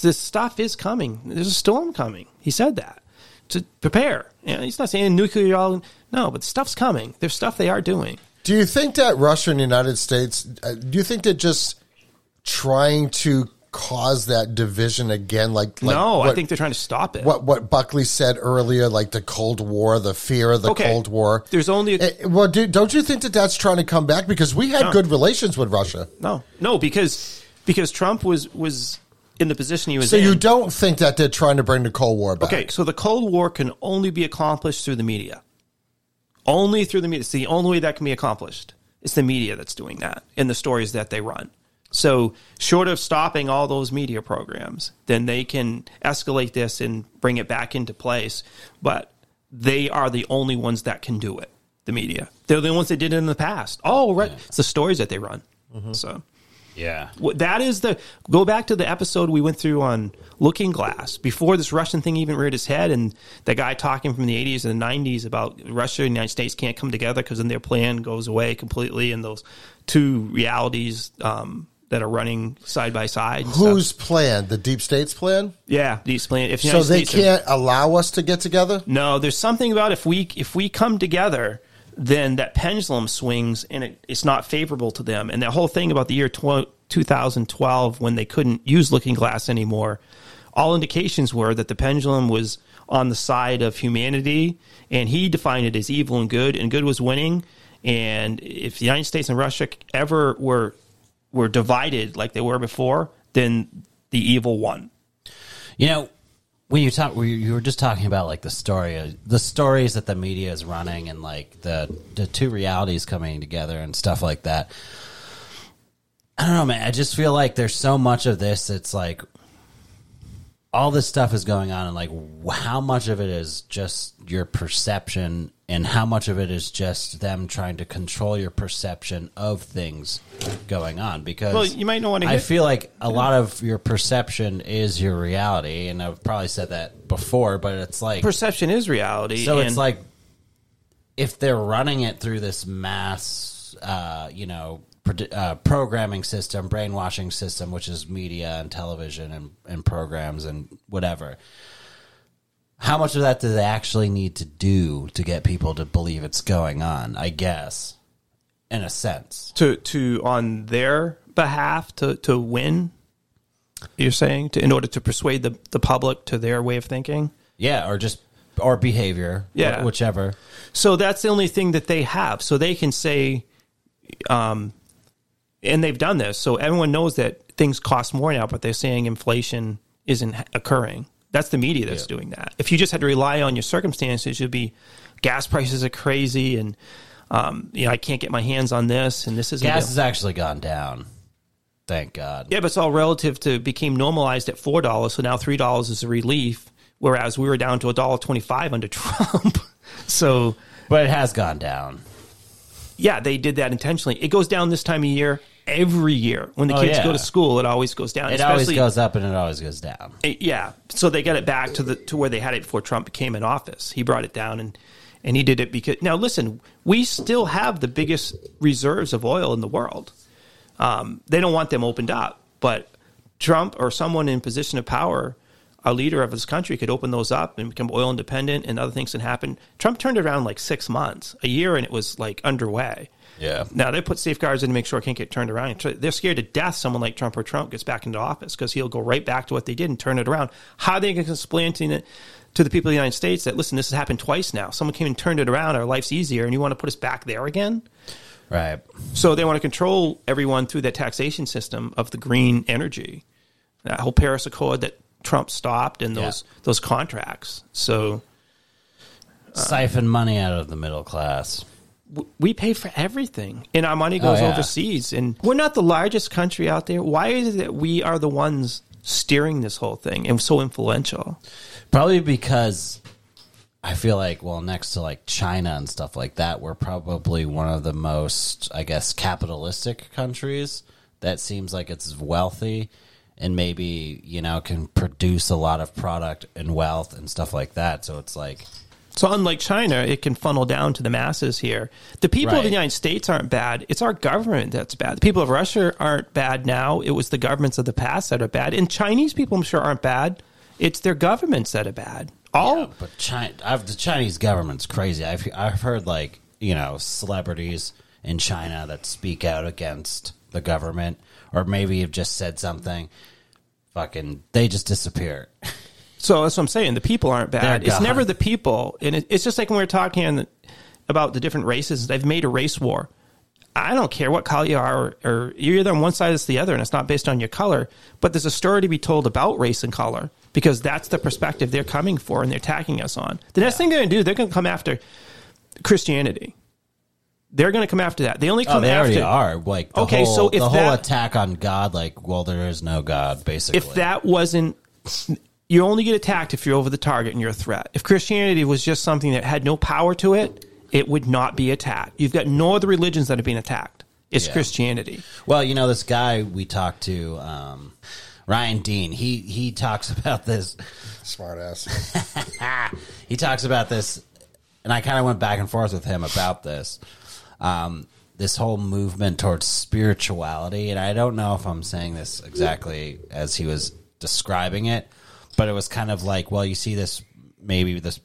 This stuff is coming. There's a storm coming. He said that to prepare. You know, he's not saying nuclear. No, but stuff's coming. There's stuff they are doing. Do you think that Russia and the United States, uh, do you think they're just trying to cause that division again? Like, like no, I think they're trying to stop it. what what Buckley said earlier, like the Cold War, the fear of the Okay. Cold War. There's only a- Eh, well, do, don't you think that that's trying to come back because we had No. good relations with Russia? No, no, because because Trump was was in the position he was in. So in. you don't think that they're trying to bring the Cold War back? Okay, so the Cold War can only be accomplished through the media. Only through the media. It's the only way that can be accomplished. It's the media that's doing that in the stories that they run. So, short of stopping all those media programs, then they can escalate this and bring it back into place. But they are the only ones that can do it. The media. They're the ones that did it in the past. Oh, right. It's the stories that they run. Mm-hmm. So. Yeah. That is the go back to the episode we went through on Looking Glass before this Russian thing even reared its head, and the guy talking from the 80s and the 90s about Russia and the United States can't come together because then their plan goes away completely, and those two realities um, that are running side by side. and stuff. Whose plan? The deep state's plan? yeah? These plan. If the So United they States can't allow us to get together? No, there's something about if we if we come together, then that pendulum swings and it, it's not favorable to them. And that whole thing about the year tw- 2012 when they couldn't use Looking Glass anymore, all indications were that the pendulum was on the side of humanity, and he defined it as evil and good, and good was winning. And if the United States and Russia ever were were divided like they were before, then the evil won. You know, when you talk, you were just talking about like the story, uh, the stories that the media is running, and like the the two realities coming together and stuff like that. I don't know, man. I just feel like there's so much of this. It's like all this stuff is going on, and like how much of it is just your perception, and how much of it is just them trying to control your perception of things going on. Because Well, you might not wanna I hit- feel like a lot of your perception is your reality, and I've probably said that before, but it's like Perception is reality. so. It's like if they're running it through this mass, uh, you know, uh, programming system, brainwashing system, which is media and television and, and programs and whatever. How much of that do they actually need to do to get people to believe it's going on? I guess, in a sense. to to on their behalf to to win you're saying to in order to persuade the, the public to their way of thinking Yeah, or just or behavior. Yeah. whichever. so that's the only thing that they have so they can say um and they've done this so everyone knows that things cost more now but they're saying inflation isn't occurring that's the media that's doing that if you just had to rely on your circumstances you'd be gas prices are crazy and um, you know, I can't get my hands on this, and this is Gas has actually gone down. Thank God. Yeah, but it's all relative to became normalized at four dollars, so now three dollars is a relief. Whereas we were down to a dollar twenty five under Trump. so But it has gone down. yeah, they did that intentionally. It goes down this time of year every year when the Oh, kids yeah. go to school. It always goes down. It always goes up and it always goes down. yeah. So they got it back to the to where they had it before Trump came in office. He brought it down and and he did it because now listen, we still have the biggest reserves of oil in the world. Um, they don't want them opened up, but Trump or someone in position of power, a leader of his country, could open those up and become oil independent, and other things can happen. Trump turned around like six months, a year, and it was like underway. Yeah. Now they put safeguards in to make sure it can't get turned around. They're scared to death someone like Trump or Trump gets back into office because he'll go right back to what they did and turn it around. How are they going to explain it to the people of the United States that listen, this has happened twice now. Someone came and turned it around. Our life's easier, and you want to put us back there again? Right. So they want to control everyone through that taxation system of the green energy, that whole Paris Accord that Trump stopped, and those those contracts. So uh, Siphon money out of the middle class. We pay for everything, and our money goes Oh, yeah. overseas. And we're not the largest country out there. Why is it that we are the ones steering this whole thing and so influential? Probably because I feel like, well, next to like China and stuff like that, we're probably one of the most, I guess, capitalistic countries that seems like it's wealthy and maybe, you know, can produce a lot of product and wealth and stuff like that. So it's like, So unlike China, it can funnel down to the masses here. The people of the United States aren't bad. It's our government that's bad. The people of Russia aren't bad now. It was the governments of the past that are bad. And Chinese people, I'm sure, aren't bad. It's their governments that are bad. All Yeah, but China, I've, the Chinese government's crazy. I've I've heard like you know celebrities in China that speak out against the government, or maybe have just said something. Fucking, they just disappear. So that's what I'm saying. The people aren't bad. It's never the people, and it, it's just like when we were talking the, about the different races. They've made a race war. I don't care what color you are, or, or you're either on one side or the other, and it's not based on your color. But there's a story to be told about race and color because that's the perspective they're coming for and they're attacking us on. The next thing they're going to do, they're going to come after Christianity. They're going to come after that. They only oh, come Oh, they after are. Like the Okay, whole, so if the whole that- attack on God, like, well, there is no God, basically. if that wasn't you only get attacked if you're over the target and you're a threat. If Christianity was just something that had no power to it, it would not be attacked. You've got no other religions that have been attacked. It's Yeah. Christianity. Well, you know, this guy we talked to, um, Ryan Dean, he he talks about this. Smart ass. he talks about this, and I kind of went back and forth with him about this. Um, this whole movement towards spirituality, and I don't know if I'm saying this exactly as he was describing it, but it was kind of like, well, you see this maybe this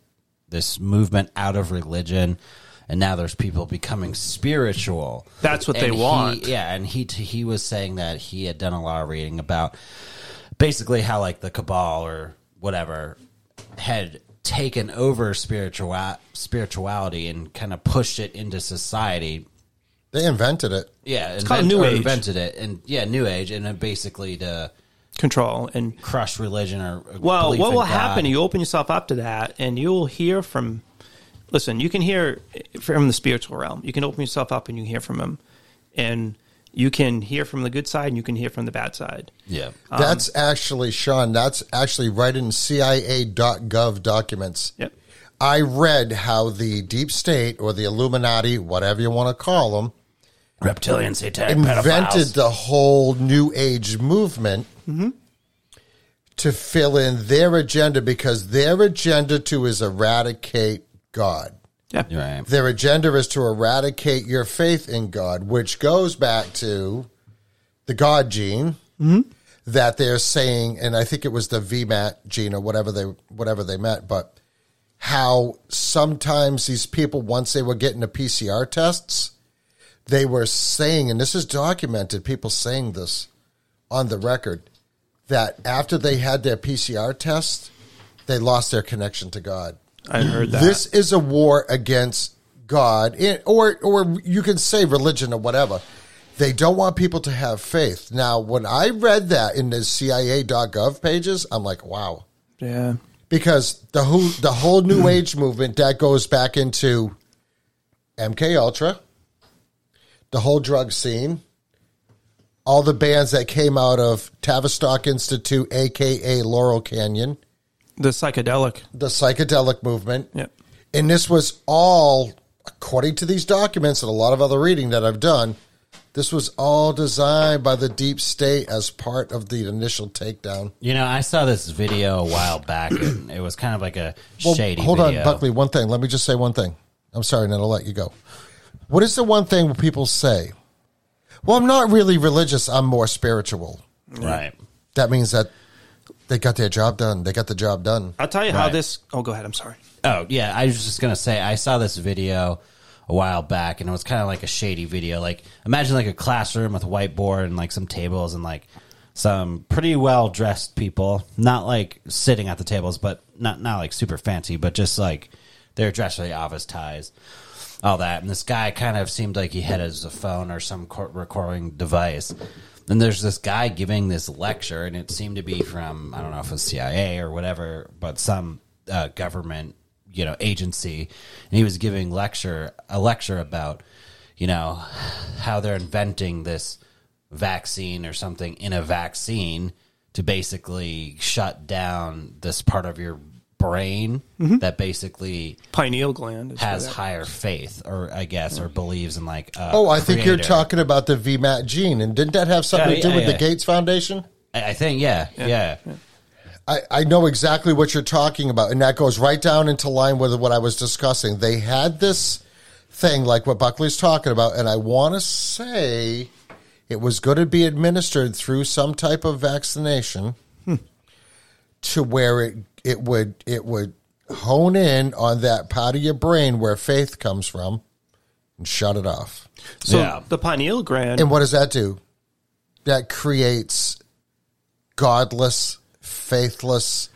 this movement out of religion, and now there's people becoming spiritual. That's what they And he- want. yeah, and he he was saying that he had done a lot of reading about basically how like the cabal or whatever had taken over spiritual spirituality and kind of pushed it into society. They invented it. Yeah, it's called New Age. invented it, and yeah, new age, and basically to control and crush religion or Well, what will God. happen? You open yourself up to that, and you'll hear from. Listen, you can hear from the spiritual realm. You can open yourself up, and you hear from him, and you can hear from the good side, and you can hear from the bad side. Yeah, um, That's actually Sean. That's actually right in CIA.gov documents. Yep. I read how the deep state or the Illuminati, whatever you want to call them, Reptilian satanic invented pedophiles. the whole New Age movement to fill in their agenda because their agenda to is eradicate God. Yeah. Right. Their agenda is to eradicate your faith in God, which goes back to the God gene that they're saying, and I think it was the VMAT gene or whatever they whatever they meant, but how sometimes these people once they were getting the PCR tests, they were saying, and this is documented, people saying this on the record, that after they had their PCR test, they lost their connection to God. I heard that. This is a war against God, or or you can say religion or whatever. They don't want people to have faith. Now, when I read that in the CIA.gov pages, I'm like, wow, yeah. because the whole the whole New Age movement that goes back into MK Ultra, the whole drug scene, all the bands that came out of Tavistock Institute, aka Laurel Canyon, The psychedelic. the psychedelic movement. Yep. And this was all, according to these documents and a lot of other reading that I've done, this was all designed by the deep state as part of the initial takedown. You know, I saw this video a while back, and it was kind of like a Well, shady. hold video. on, Buckley. One thing. Let me just say one thing. I'm sorry, and then I'll let you go. What is the one thing people say, "Well, I'm not really religious. I'm more spiritual." Right. That means that they got their job done. They got the job done. I'll tell you how Right. this. Oh, go ahead. I'm sorry. Oh yeah, I was just gonna say I saw this video a while back, and it was kind of like a shady video. Like imagine like a classroom with a whiteboard and like some tables and like some pretty well dressed people, not like sitting at the tables, but not not like super fancy, but just like they're dressed with the office ties, all that. And this guy kind of seemed like he had his phone or some cor- recording device. And there's this guy giving this lecture, and it seemed to be from I don't know if it was CIA or whatever, but some uh, government you know agency, and he was giving lecture a lecture about you know how they're inventing this vaccine or something in a vaccine to basically shut down this part of your brain mm-hmm. that basically Pineal gland. is has higher faith or I guess or believes in like a Oh, I think you're talking about the VMAT gene, and didn't that have something Yeah, to do yeah, with yeah. the Gates Foundation? I, I think yeah yeah, I, I know exactly what you're talking about, and that goes right down into line with what I was discussing. They had this thing like what Buckley's talking about, and I want to say it was going to be administered through some type of vaccination hmm. to where it it would it would hone in on that part of your brain where faith comes from and shut it off. So Yeah. the pineal gland. And what does that do? That creates godless, faithless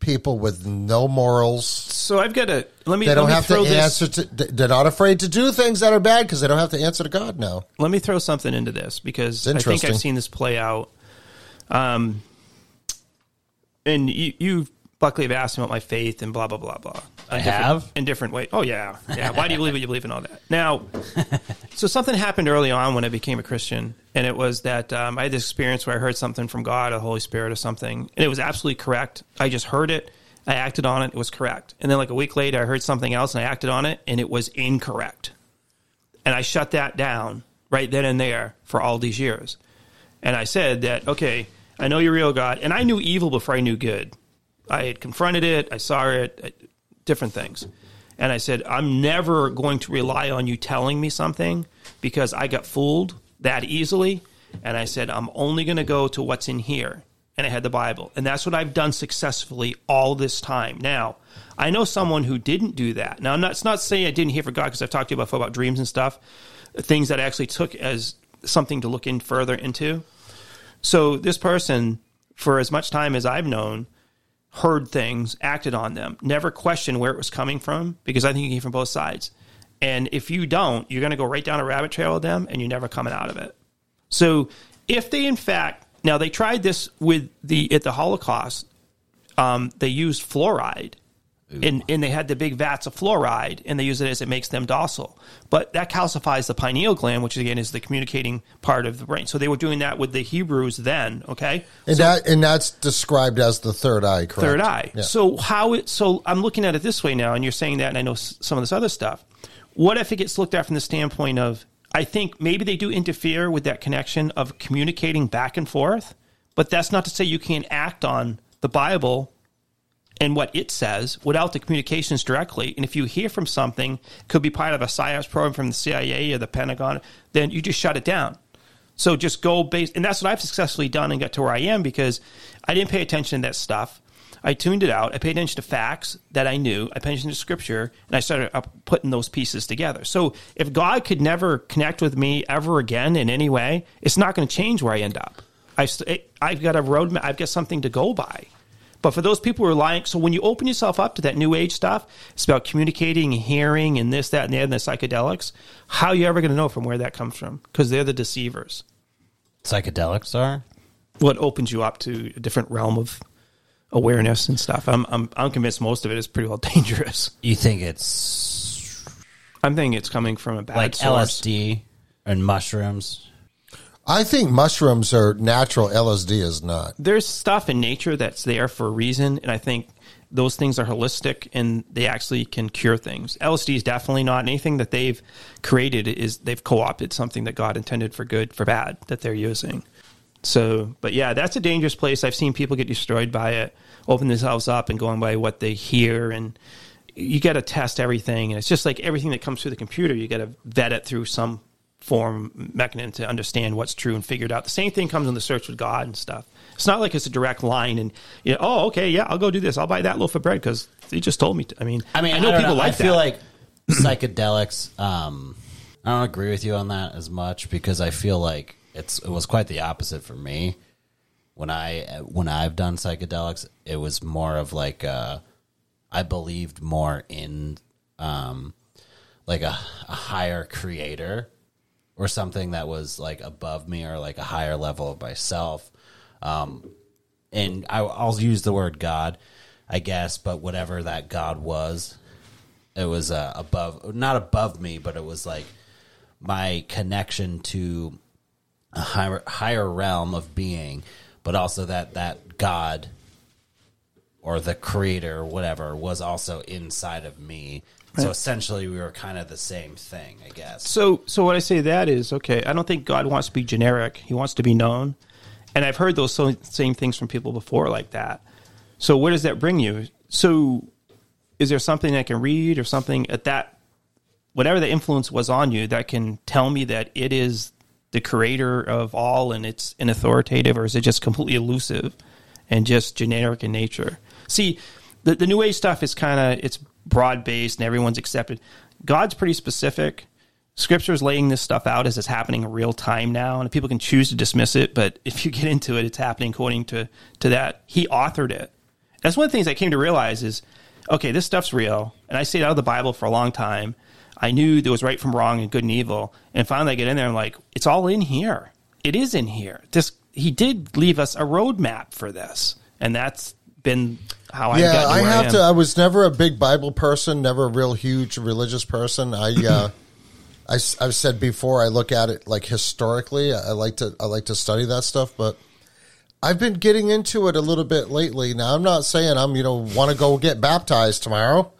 people with no morals. so I've got to let me They don't me have to throw this. answer to. They're not afraid to do things that are bad because they don't have to answer to God now. let me throw something into this because I think. I've seen this play out. Um, and you, you Buckley have asked me about my faith and blah blah blah blah. I In have? in different ways. Oh yeah, yeah. Why do you believe what you believe and all that? Now, so something happened early on when I became a Christian, and it was that um, I had this experience where I heard something from God, or the Holy Spirit, or something, and it was absolutely correct. I just heard it, I acted on it, it was correct, and then like a week later, I heard something else, and I acted on it, and it was incorrect and I shut that down right then and there for all these years. And I said that, okay, I know you're real God, and I knew evil before I knew good. I had confronted it, I saw it, different things. And I said, I'm never going to rely on you telling me something because I got fooled that easily. And I said, I'm only going to go to what's in here. And I had the Bible. And that's what I've done successfully all this time. Now, I know someone who didn't do that. Now, I'm not, it's not saying I didn't hear from God because I've talked to you before about dreams and stuff, things that I actually took as something to look in further into. So this person, for as much time as I've known, heard things, acted on them, never questioned where it was coming from because I think it came from both sides. And if you don't, you're going to go right down a rabbit trail with them and you're never coming out of it. So if they, in fact, now they tried this with the, at the Holocaust, um, they used fluoride and, and they had the big vats of fluoride and they use it as it makes them docile. But that calcifies the pineal gland, which again is the communicating part of the brain. So they were doing that with the Hebrews then, okay? And that and that's described as the third eye, correct? third eye. Yeah. So how it? So I'm looking at it this way now, and you're saying that, and I know some of this other stuff. What if it gets looked at from the standpoint of? I think maybe they do interfere with that connection of communicating back and forth, but that's not to say you can't act on the Bible and what it says without the communications directly. And if you hear from something, could be part of a PSYOPs program from the CIA or the Pentagon, then you just shut it down. So just go based, and that's what I've successfully done and got to where I am because I didn't pay attention to that stuff. I tuned it out. I paid attention to facts that I knew. I paid attention to scripture, and I started putting those pieces together. So if God could never connect with me ever again in any way, it's not going to change where I end up. I've, I've got a roadmap. I've got something to go by. But for those people who are lying, so when you open yourself up to that new age stuff, it's about communicating, hearing, and this, that, and the other, and the psychedelics. How are you ever going to know from where that comes from? Because they're the deceivers. Psychedelics are? What opens you up to a different realm of awareness and stuff. I'm, I'm, I'm convinced most of it is pretty well dangerous. You think it's I'm thinking it's coming from a bad like source. LSD and mushrooms? I think mushrooms are natural. LSD is not. There's stuff in nature that's there for a reason, and I think those things are holistic and they actually can cure things. LSD is definitely not anything that they've created is they've co-opted something that God intended for good for bad that they're using. So, but yeah, that's a dangerous place. I've seen people get destroyed by it, open themselves up and going by what they hear and you got to test everything and it's just like everything that comes through the computer, you got to vet it through some form mechanism to understand what's true and figure it out. The same thing comes in the search with God and stuff. It's not like it's a direct line and you know, oh, okay, yeah, I'll go do this. I'll buy that loaf of bread because he just told me. To. I mean, I mean, I know don't people like I feel that. like psychedelics. Um, I don't agree with you on that as much because I feel like it's it was quite the opposite for me when I when I've done psychedelics. It was more of like uh, I believed more in um, like a, a higher creator or something that was like above me or like a higher level of myself. Um, and I, I'll use the word God, I guess, but whatever that God was, it was uh, above, not above me, but it was like my connection to a higher, higher realm of being, but also that that God or the creator or whatever was also inside of me. So essentially, we were kind of the same thing, I guess. So, so what I say that is okay. I don't think God wants to be generic. He wants to be known, and I've heard those so, same things from people before, like that. So, where does that bring you? So, is there something I can read or something at that, whatever the influence was on you, that can tell me that it is the creator of all and it's an authoritative, or is it just completely elusive and just generic in nature? See, the, the new age stuff is kind of it's broad based and everyone's accepted. God's pretty specific. Scripture is laying this stuff out as it's happening in real time now, and people can choose to dismiss it. But if you get into it, it's happening according to to that. He authored it. That's one of the things I came to realize is, okay, this stuff's real, and I stayed out of the Bible for a long time. I knew there was right from wrong and good and evil, and finally I get in there and I'm like, it's all in here. It is in here. This he did leave us a roadmap for this, and that's been how I yeah, I have am. to. I was never a big Bible person, never a real huge religious person. I, uh, I, have said before, I look at it like historically. I like to, I like to study that stuff, but I've been getting into it a little bit lately. Now, I'm not saying I'm, you know, want to go get baptized tomorrow.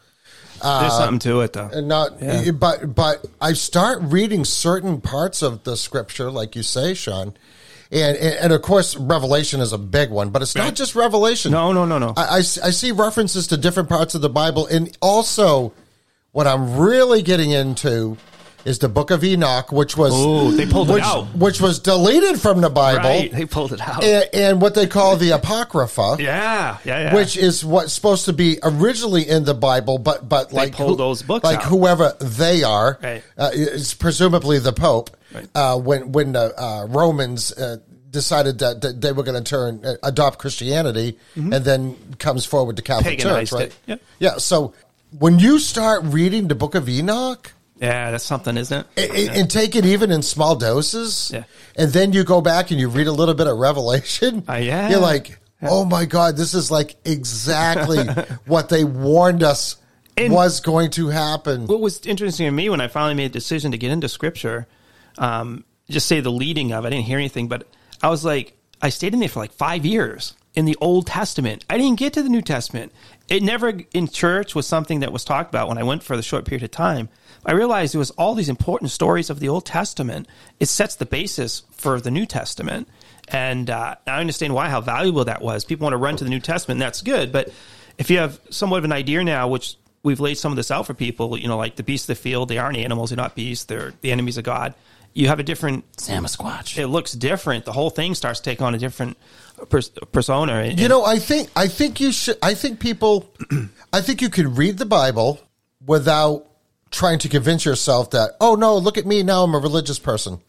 Uh, There's something to it though. and not but but I start reading certain parts of the scripture like you say Sean and and, of course revelation is a big one but it's not just revelation No, no, no, no. I I see references to different parts of the Bible and also What I'm really getting into is the Book of Enoch, which was Ooh, they pulled it which, out. which was deleted from the Bible, Right, they pulled it out. and, and what they call the Apocrypha. yeah, yeah, yeah. Which is what's supposed to be originally in the Bible, but but like pulled those books like out. whoever they are, Right. uh, it's presumably the Pope. Right. Uh, when when the uh, Romans uh, decided that, that they were going to turn uh, adopt Christianity, and then comes forward to Catholic Church, right? it. Yep. Yeah. So when you start reading the Book of Enoch, yeah, that's something, isn't it? and, and take it even in small doses, Yeah. and then you go back and you read a little bit of Revelation. Uh, yeah. You're like, oh my god, this is like exactly what they warned us And- was going to happen. what was interesting to me when I finally made a decision to get into scripture, um, just say the leading of, I didn't hear anything, but I was like, I stayed in there for like five years in the Old Testament. I didn't get to the New Testament. It never in church was something that was talked about when I went for the short period of time. I realized it was all these important stories of the Old Testament. It sets the basis for the New Testament. And uh, I understand why, how valuable that was. People want to run to the New Testament, and that's good. But if you have somewhat of an idea now, which we've laid some of this out for people, you know, like the beasts of the field, they aren't animals, they're not beasts, they're the enemies of God. You have a different, Samasquatch. it looks different. The whole thing starts to take on a different pers- persona. And- You know, I think I think you should. I think people. I think you can read the Bible without trying to convince yourself that oh no, look at me now, I'm a religious person.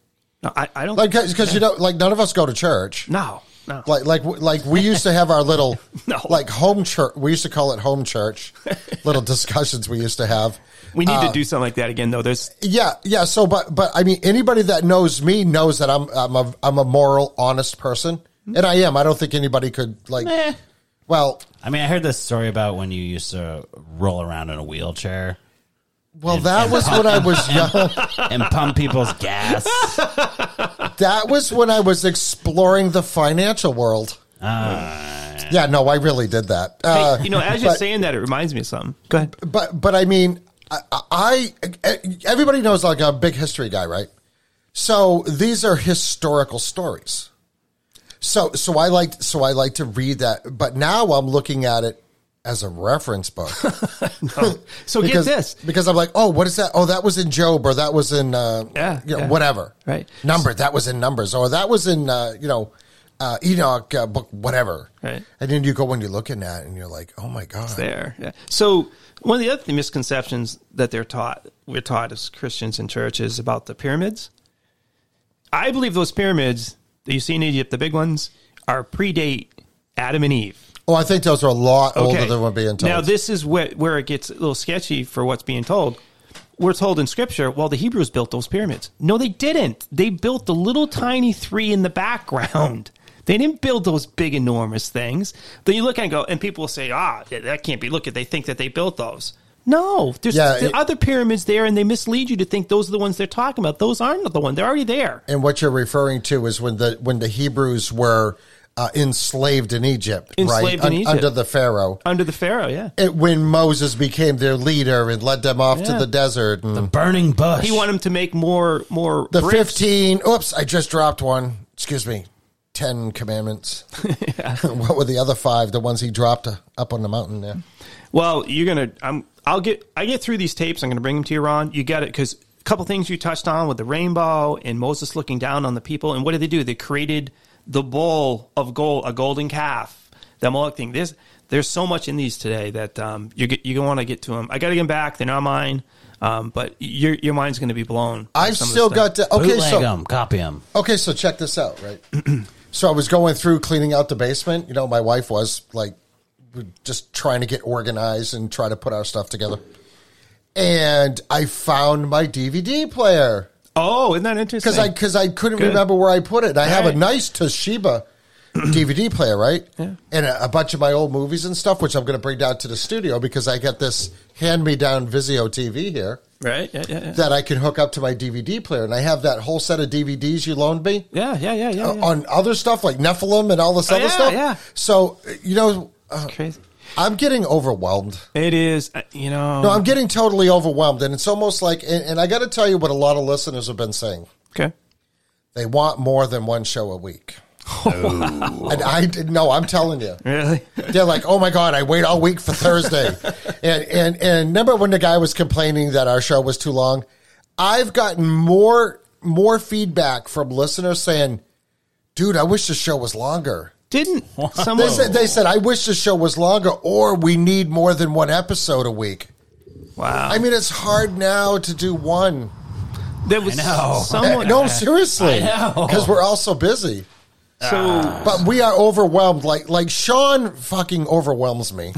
no, I, I don't Like because you know, like none of us go to church. no, no. Like like like we used to have our little No. like home church. We used to call it home church. little discussions we used to have. we need uh, to do something like that again, though. There's Yeah, yeah. So, but but I mean, anybody that knows me knows that I'm I'm a I'm a moral, honest person, and I am. I don't think anybody could like. Eh. Well, I mean, I heard this story about when you used to roll around in a wheelchair well, that was when I was young. and pump people's gas. That was when I was exploring the financial world. yeah, no, I really did that. Uh, you know, as you're but- saying that, it reminds me of something. Go ahead. but but I mean, I, I everybody knows like a big history guy, right? So these are historical stories. So so I like so I like to read that, but now I'm looking at it as a reference book So because get this. because I'm like, oh, what is that? Oh, that was in Job, or that was in uh, Yeah, you know, yeah. whatever, Right. Number that was in Numbers, or that was in uh, you know uh, Enoch uh, book, whatever. Right. And then you go when you're looking at, it and you're like, oh my god, there. Yeah. So one of the other misconceptions that they're taught, we're taught as Christians in churches about the pyramids. I believe those pyramids that you see in Egypt, the big ones, are predate Adam and Eve. Oh, I think those are a lot older than what we're being told. Now this is where where it gets a little sketchy for what's being told. We're told in scripture, well, the Hebrews built those pyramids. No, they didn't. They built the little tiny three in the background. They didn't build those big, enormous things. Then you look and go, and people will say, ah, that can't be. Look at, they think that they built those. No, there's Yeah, the it- other pyramids there, and they mislead you to think those are the ones they're talking about. Those aren't the one. They're already there. and what you're referring to is when the when the Hebrews were uh, enslaved in Egypt, Enslaved right, in Egypt. under the Pharaoh. Under the Pharaoh, yeah. It, when Moses became their leader and led them off to the desert, and Burning bush. He wanted them to make more, more the bricks. fifteen. Oops, I just dropped one. Excuse me. Ten commandments. what were the other five? The ones he dropped uh, up on the mountain there. Well, you're gonna. I'm. I'll get. I get through these tapes. I'm gonna bring them to you, Ron. You get it because a couple things you touched on with the rainbow and Moses looking down on the people. And what did they do? They created the bull of gold, a golden calf. the Moloch thing. There's there's so much in these today that um, you get, you want to get to them. I got to get them back. They're not mine. Um, but your your mind's going to be blown. I've still got to. Okay, Bootleg so 'em, copy them. Okay, so check this out, right? so I was going through cleaning out the basement. You know, my wife was like we're just trying to get organized and try to put our stuff together. And I found my DVD player Oh, isn't that interesting? because I because I couldn't Good. remember where I put it. I have a nice Toshiba DVD player, right? Yeah. And a, a bunch of my old movies and stuff, which I'm going to bring down to the studio because I got this hand me down Vizio TV here right. Yeah, yeah, yeah. that I can hook up to my DVD player, and I have that whole set of DVDs you loaned me yeah, yeah, yeah, yeah. uh, yeah. on other stuff like Nephilim and all this Oh, other yeah, stuff. yeah. So you know, uh, Crazy. I'm getting overwhelmed. It is. uh, You know. No, I'm getting totally overwhelmed, and it's almost like. And, and I got to tell you what a lot of listeners have been saying. okay. They want more than one show a week. And I didn't know. I'm telling you. Really? They're like, oh my god, I wait all week for Thursday, and and and remember when the guy was complaining that our show was too long? I've gotten more more feedback from listeners saying, "Dude, I wish the show was longer." Didn't They someone? said, they said, "I wish the show was longer," or we need more than one episode a week. wow. I mean, it's hard now to do one. there was know. someone. no, seriously, because we're all so busy. So But we are overwhelmed. Like like Sean fucking overwhelms me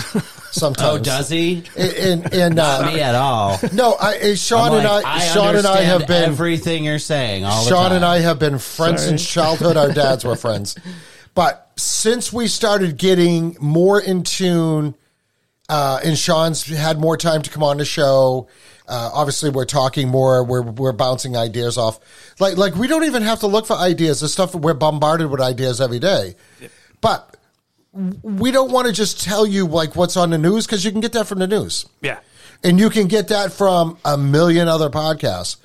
sometimes. Oh, does he? And, and uh, Not me at all. No, I, uh, Sean I'm and like, I, Sean and I have been everything you're saying. All the Sean time. and I have been friends Sorry. since childhood. Our dads were friends, but since we started getting more in tune, uh, and Sean's had more time to come on the show. Uh, obviously, we're talking more. We're we're bouncing ideas off. Like like we don't even have to look for ideas. The stuff we're bombarded with ideas every day, but we don't want to just tell you like what's on the news because you can get that from the news. yeah. And you can get that from a million other podcasts.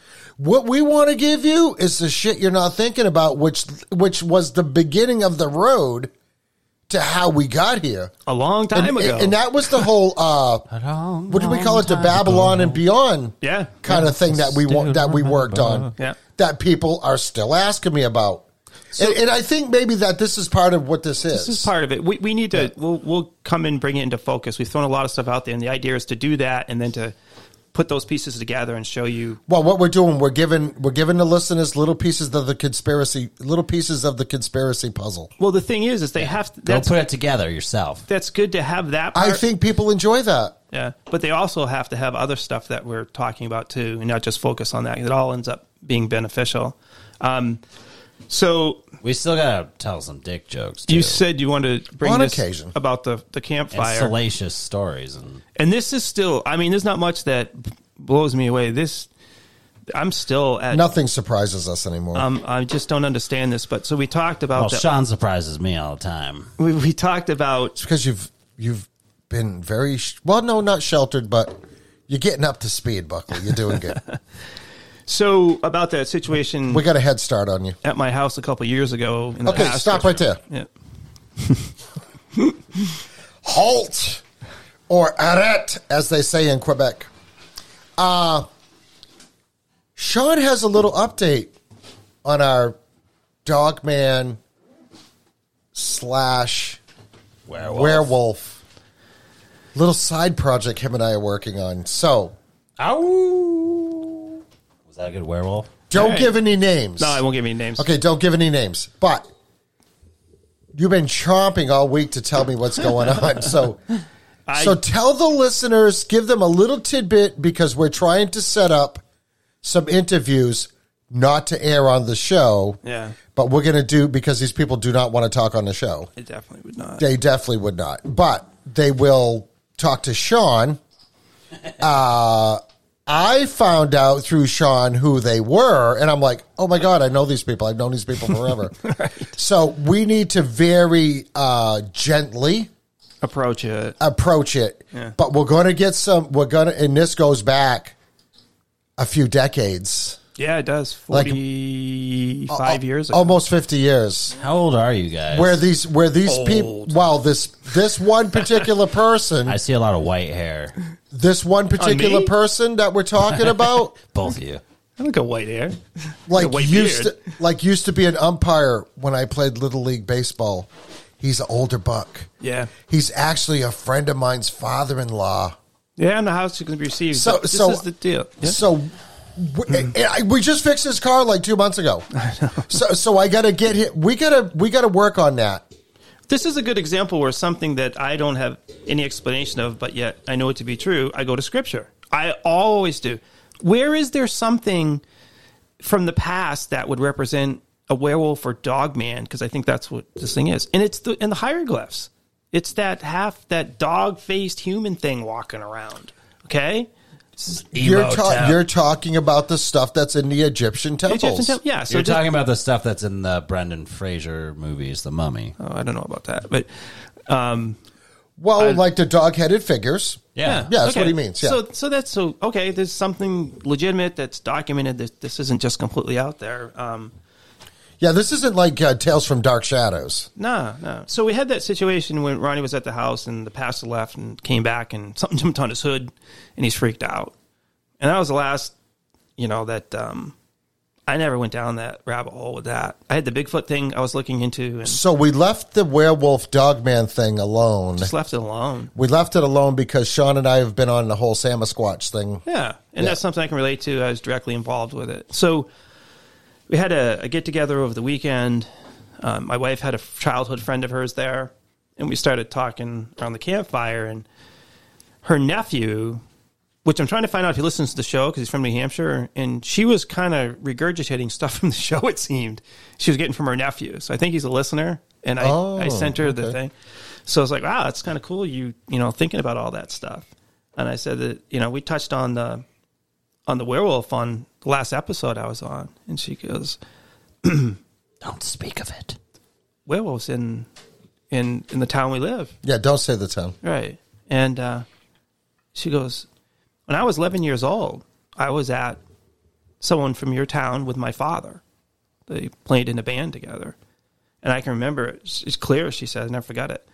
What we want to give you is the shit you're not thinking about, which which was the beginning of the road to how we got here. A long time and, ago. and that was the whole uh, long, what do we call it, the Babylon ago. and beyond Yeah. kind of thing that we wa- that we worked on. Yeah. that people are still asking me about. and, and I think maybe that this is part of what this is. This is part of it. We, we need to. We'll we'll come and bring it into focus. We've thrown a lot of stuff out there, and the idea is to do that, and then to put those pieces together and show you. Well, what we're doing, we're giving we're giving the listeners little pieces of the conspiracy, little pieces of the conspiracy puzzle. Well, the thing is, is they have to. Go That's put it together yourself. that's good to have that. Part. I think people enjoy that. Yeah, but they also have to have other stuff that we're talking about too, and not just focus on that. It all ends up being beneficial. Um, so We still gotta tell some dick jokes. Too. you said you wanted to bring On this occasion. about the the and campfire, salacious stories and and this is still. I mean, there's not much that blows me away. This, I'm still at. Nothing surprises us anymore. Um, I just don't understand this. But so we talked about well, that. Sean surprises me all the time. we, we talked about it's because you've you've been very sh- well, no, not sheltered, but you're getting up to speed, Buckley. You're doing good. so about that situation we got a head start on you. at my house a couple years ago. In the Okay, past. stop right there. Yeah. Halt or arrête, as they say in Quebec. Uh Sean has a little update on our Dogman slash Werewolf. werewolf little side project him and I are working on. So Ow! Was that a good werewolf? don't Hey. give any names. No, I won't give any names. Okay, don't give any names. But you've been chomping all week to tell me what's going on. So I, so tell the listeners, give them a little tidbit because we're trying to set up some interviews not to air on the show. Yeah. But we're going to do because these people do not want to talk on the show. I definitely would not. They definitely would not. But they will talk to Sean. Uh, I found out through Sean who they were, and I'm like, oh my God, I know these people. I've known these people forever. So we need to very uh, gently Approach it. approach it. Yeah. But we're going to get some, we're going to, and this goes back a few decades. Yeah, it does. Like- Forty-five years ago. Almost 50 years. How old are you guys? Where these, where these people, well, this, this one particular person, I see a lot of white hair. this one particular person that we're talking about, Both of you. I look at white hair. like white used to, like used to be an umpire when I played little league baseball. He's an older buck. Yeah. He's actually a friend of mine's father-in-law. Yeah, and the house is you can receive. So- this so- is the deal. Yeah. So we, and I- we just fixed his car like two months ago. So so I got to get him. We gotta we gotta work on that. this is a good example where something that I don't have any explanation of, but yet I know it to be true. I go to scripture. I always do. Where is there something from the past that would represent a werewolf or dog man? Because I think that's what this thing is, and it's the in the hieroglyphs. It's that half that dog faced human thing walking around. Okay, You're ta- you're talking about the stuff that's in the Egyptian temples. Egyptian temple- yeah. So You're just- talking about the stuff that's in the Brendan Fraser movies, The Mummy. oh, I don't know about that, but um, Well, like the dog-headed figures. Yeah. Yeah, that's what he means, yeah. So, so that's so okay. There's something legitimate that's documented. That this isn't just completely out there. Um, Yeah, this isn't like uh, Tales from Dark Shadows. No, no. So we had that situation when Ronnie was at the house and the pastor left and came back and something jumped on his hood and he's freaked out. And that was the last, you know, that um, I never went down that rabbit hole with that. I had the Bigfoot thing I was looking into and So we left the werewolf dogman thing alone. just left it alone. We left it alone because Sean and I have been on the whole Samasquatch thing. Yeah, and Yeah. that's something I can relate to. I was directly involved with it. So we had a, a get together over the weekend. Um, my wife had a childhood friend of hers there, and we started talking around the campfire. And her nephew, which I'm trying to find out if he listens to the show because he's from New Hampshire, and she was kind of regurgitating stuff from the show. It seemed she was getting from her nephew, so I think he's a listener. And I, Oh, I sent her the thing. So I was like, wow, that's kind of cool. You you know thinking about all that stuff. And I said that you know we touched on the on the werewolf on last episode I was on, and she goes, Don't speak of it. werewolves in in in the town we live, Yeah, don't say the town. right? And uh, she goes, when I was 11 years old, I was at someone from your town with my father. They played in a band together, and I can remember it. It's clear. She said, I never forgot it.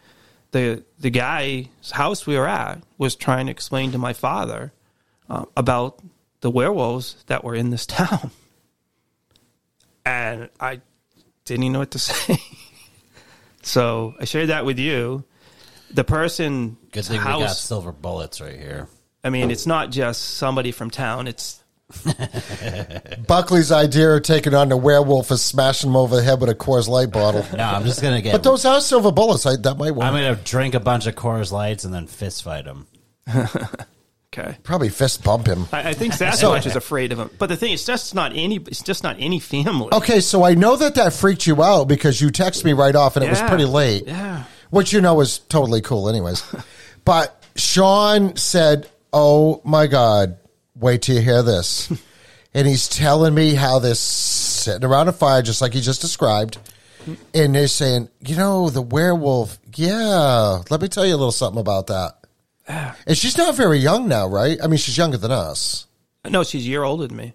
the The guy's house we were at was trying to explain to my father uh, about the werewolves that were in this town, and I didn't even know what to say. so I shared that with you. The person Good thing we got house. silver bullets right here. I mean, it's not just somebody from town. It's Buckley's idea of taking on the werewolf is smashing him over the head with a Coors Light bottle. No, I'm just gonna get. But those are silver bullets. I, that might work. I'm gonna drink a bunch of Coors Lights and then fist fight him. Okay. Probably fist bump him. I, I think Sasquatch is afraid of him. But the thing is, just not any. It's just not any family. Okay, so I know that that freaked you out because you texted me right off and it was Yeah. pretty late. Yeah. Which you know is totally cool, anyways. but Sean said, Oh my God, wait till you hear this. and he's telling me how this sitting around a fire, just like he just described. And they're saying, You know, the werewolf, yeah, let me tell you a little something about that. And she's not very young now, right? I mean, she's younger than us. No, she's a year older than me.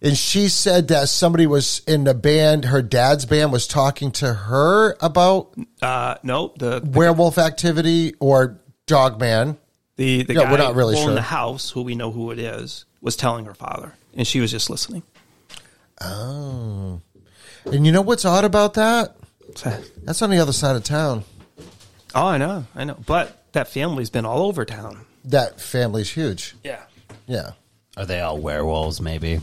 And she said that somebody was in the band, her dad's band was talking to her about Uh, no, the werewolf activity or dog man. the the Yeah, guy we're not really who owned sure. the house, who we know who it is, was telling her father, and she was just listening. Oh. And you know what's odd about that? That's on the other side of town. Oh, I know, I know. But that family's been all over town. That family's huge. Yeah. Yeah. Are they all werewolves? Maybe.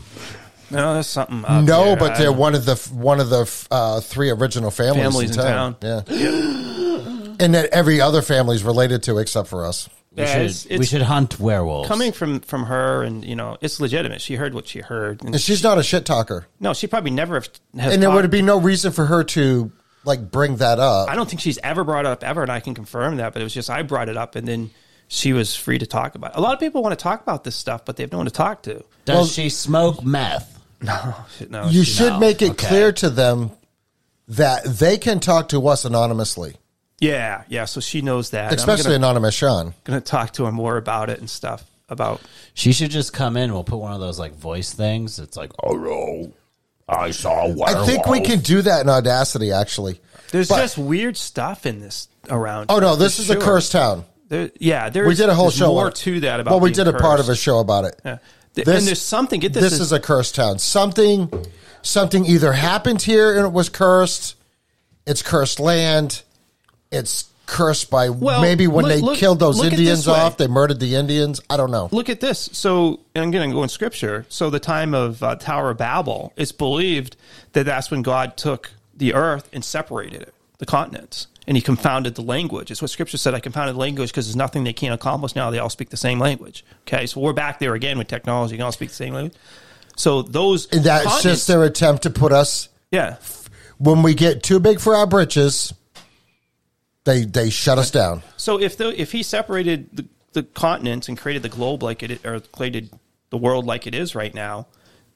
No, that's something. up no, there. but I- they're one of the one of the uh, three original families, Families in in town. Yeah. and that every other family's related to except for us. We Yeah, should. it's- we it's should hunt werewolves. coming from from her, and you know, it's legitimate. She heard what she heard. And And she's not a shit talker. no, she probably never have. has And there talked- would be no reason for her to like bring that up. I don't think she's ever brought it up ever, and I can confirm that. But it was just I brought it up, and then she was free to talk about. it. A lot of people want to talk about this stuff, but they have no one to talk to. Does Well- she smoke meth? No, you she- should No, make it okay. clear to them that they can talk to us anonymously, yeah, yeah. So she knows that. Especially I'm anonymous Sean. going to talk to her more about it and stuff about. She should just come in. We'll put one of those like voice things. It's like, oh no, I saw a werewolf. I think we can do that in Audacity, actually. There's But- just weird stuff in this around. Oh no, this is a sure. cursed town. There, yeah, there's We did a whole show. more on it. to that about. Well, we being did a part of a show about it. Yeah. This- and there's something. Get this. This is a cursed town. Something, something either happened here and it was cursed. It's cursed land. It's cursed by Well, maybe when look- they look- killed those look at it Indians off, they murdered the Indians. I don't know. look at this. So, I'm going to go in scripture. So, the time of uh, Tower of Babel, it's believed that that's when God took the earth and separated it, the continents, and he confounded the language. It's what scripture said. I confounded language because there's nothing they can't accomplish now. They all speak the same language. Okay. So, we're back there again with technology. You can all speak the same language. So, those. And that's just their attempt to put us Yeah. when we get too big for our britches. They they shut us down. So if the if he separated the, the continents and created the globe like it or created the world like it is right now,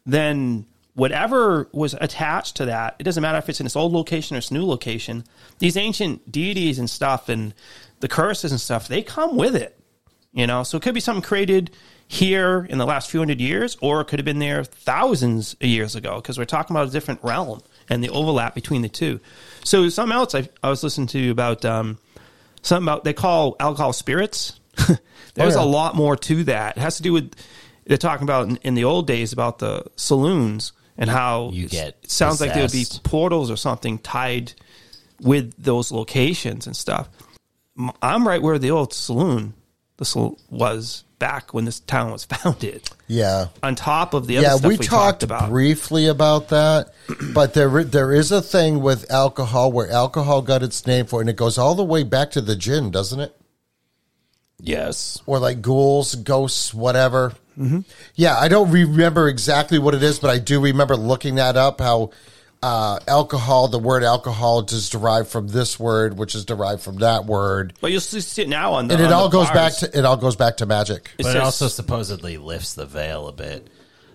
then whatever was attached to that, it doesn't matter if it's in its old location or its new location. These ancient deities and stuff and the curses and stuff, they come with it. You know, so it could be something created here in the last few hundred years, or it could have been there thousands of years ago because we're talking about a different realm. and the overlap between the two. So something else I, I was listening to about um, something about they call alcohol spirits. There's Oh, yeah. a lot more to that. It has to do with they're talking about in, in the old days about the saloons and how You get it sounds like there would be portals or something tied with those locations and stuff. I'm right where the old saloon the sal- was back when this town was founded. Yeah. On top of the other Yeah, stuff we, we, talked, about. briefly about that, but there there is a thing with alcohol where alcohol got its name for, it, and it goes all the way back to the jinn, doesn't it? Yes. Or like ghouls, ghosts, whatever. Mm-hmm. Yeah, I don't remember exactly what it is, but I do remember looking that up. How uh, alcohol, the word alcohol, is derived from this word, which is derived from that word, but you'll see see it now on the and it on all the goes bars. back to it all goes back to magic. But it says- also supposedly lifts the veil a bit.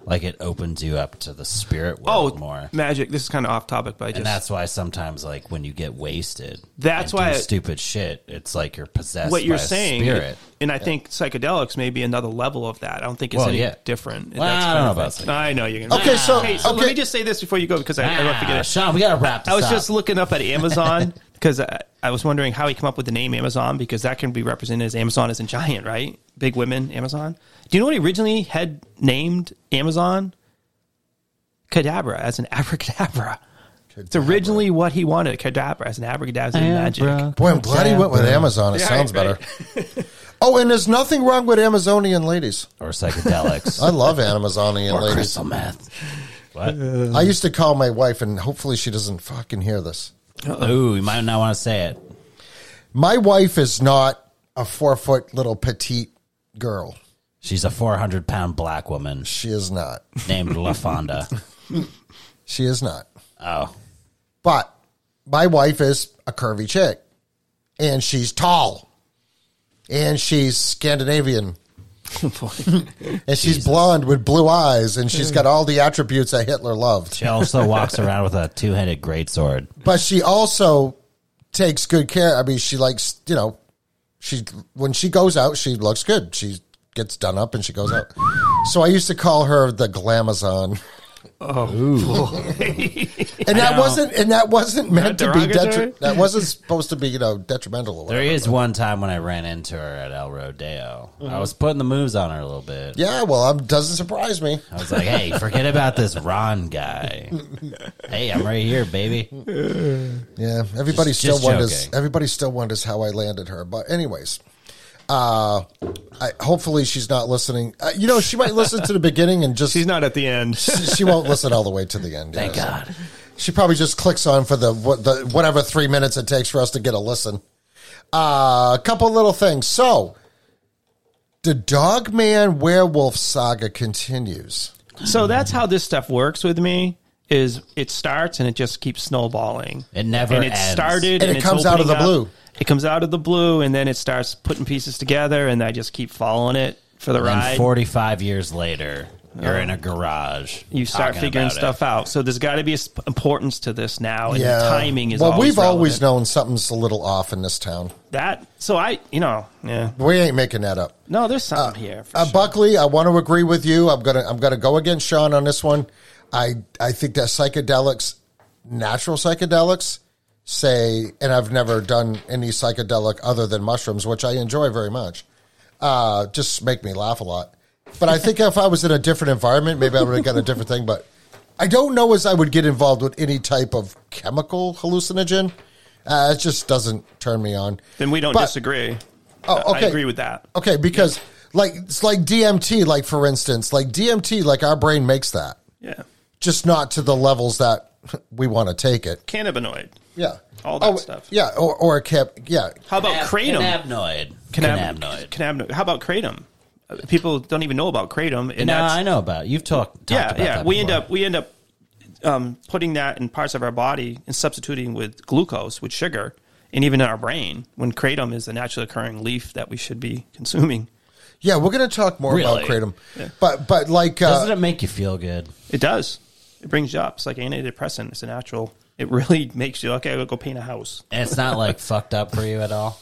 Like it opens you up to the spirit world oh world more. magic. This is kind of off topic, but I just And that's why sometimes, like when you get wasted, That's and do why I- stupid shit. It's like you're possessed. what you're by a saying. spirit. And I think psychedelics may be another level of that. I don't think it's Well, any yeah. different. Well, That's I kind don't of know about thing. I know you're gonna. Okay, so- okay, so let okay. me just say this before you go because I, I don't forget Ah, it. Sean, we gotta wrap this I was up. just looking up at Amazon because I, I was wondering how he came up with the name Amazon because that can be represented as Amazon as in giant, right? Big women, Amazon. Do you know what he originally had named Amazon? Cadabra as an abracadabra. It's originally what he wanted, cadabra as an abracadabra in magic. Boy, I'm glad he went with Amazon. It Yeah, sounds right. better. oh, and there's nothing wrong with Amazonian ladies. or psychedelics I love Amazonian or ladies. crystal meth. What? I used to call my wife, and hopefully she doesn't fucking hear this. Ooh, you might not want to say it. My wife is not a four foot little petite girl. She's a 400 pound black woman She is not. named LaFonda. She is not. Oh, But my wife is a curvy chick, and she's tall, and she's Scandinavian, and she's blonde with blue eyes, and she's got all the attributes that Hitler loved. she also walks around with a two headed greatsword. but she also takes good care. I mean, she likes, you know, she when she goes out, she looks good. She gets done up and she goes out. So I used to call her the Glamazon. Oh, and that wasn't and that wasn't meant to be derogatory? detri- That wasn't supposed to be you know detrimental. Or There whatever. is one time when I ran into her at El Rodeo. I was putting the moves on her a little bit. Yeah, well, um, doesn't surprise me. I was like, hey, forget about this Ron guy. Hey, I'm right here, baby. Yeah, everybody Just- still just wonders. joking. Everybody still wonders how I landed her. But anyways, uh, I, hopefully she's not listening. Uh, you know, she might listen to the beginning and just She's not at the end. she won't listen all the way to the end. Thank yeah. God. She probably just clicks on for the what the whatever three minutes it takes for us to get a listen. Uh, a couple little things. So, the Dogman Werewolf saga continues. so that's how this stuff works with me. Is it starts and it just keeps snowballing. It never and it ends. started And it comes out of opening the blue. It comes out of the blue, and then it starts putting pieces together, and I just keep following it for the And then ride. 45 years later, you're in a garage. you start figuring about it. stuff out. So there's got to be a sp- importance to this now, and the timing is well. always we've always known something's a little off in this town. that. So I, you know, yeah, We ain't making that up. no, there's something here. For Uh, sure. Buckley, I want to agree with you. I'm gonna I'm gonna go against Sean on this one. I I think that psychedelics, natural psychedelics, say, and I've never done any psychedelic other than mushrooms, which I enjoy very much. Uh, just make me laugh a lot. But I think if I was in a different environment, maybe I would have got a different thing. But I don't know as I would get involved with any type of chemical hallucinogen. Uh, it just doesn't turn me on. then we don't But- disagree. Oh, I agree with that. Okay, because like it's like DMT, like for instance, like DMT, like our brain makes that, Yeah, just not to the levels that we want to take it. cannabinoid. Yeah, All that Oh, stuff. Yeah, or or a cap. Yeah, How about kratom? Cannabinoid. Cannab- Cannabinoid. cannabinoid. How about kratom? Uh, People don't even know about kratom. And No, that's, I know about it. You've talked. talked yeah, about yeah. that We end before. up we end up um, putting that in parts of our body and substituting with glucose, with sugar, and even in our brain. When kratom is a naturally occurring leaf that we should be consuming. yeah. We're gonna talk more about Really? kratom, but but like uh, Doesn't it make you feel good? It does. It brings you up. It's like antidepressant. It's a natural. It really makes you okay. I'll go paint a house. And it's not like fucked up for you at all.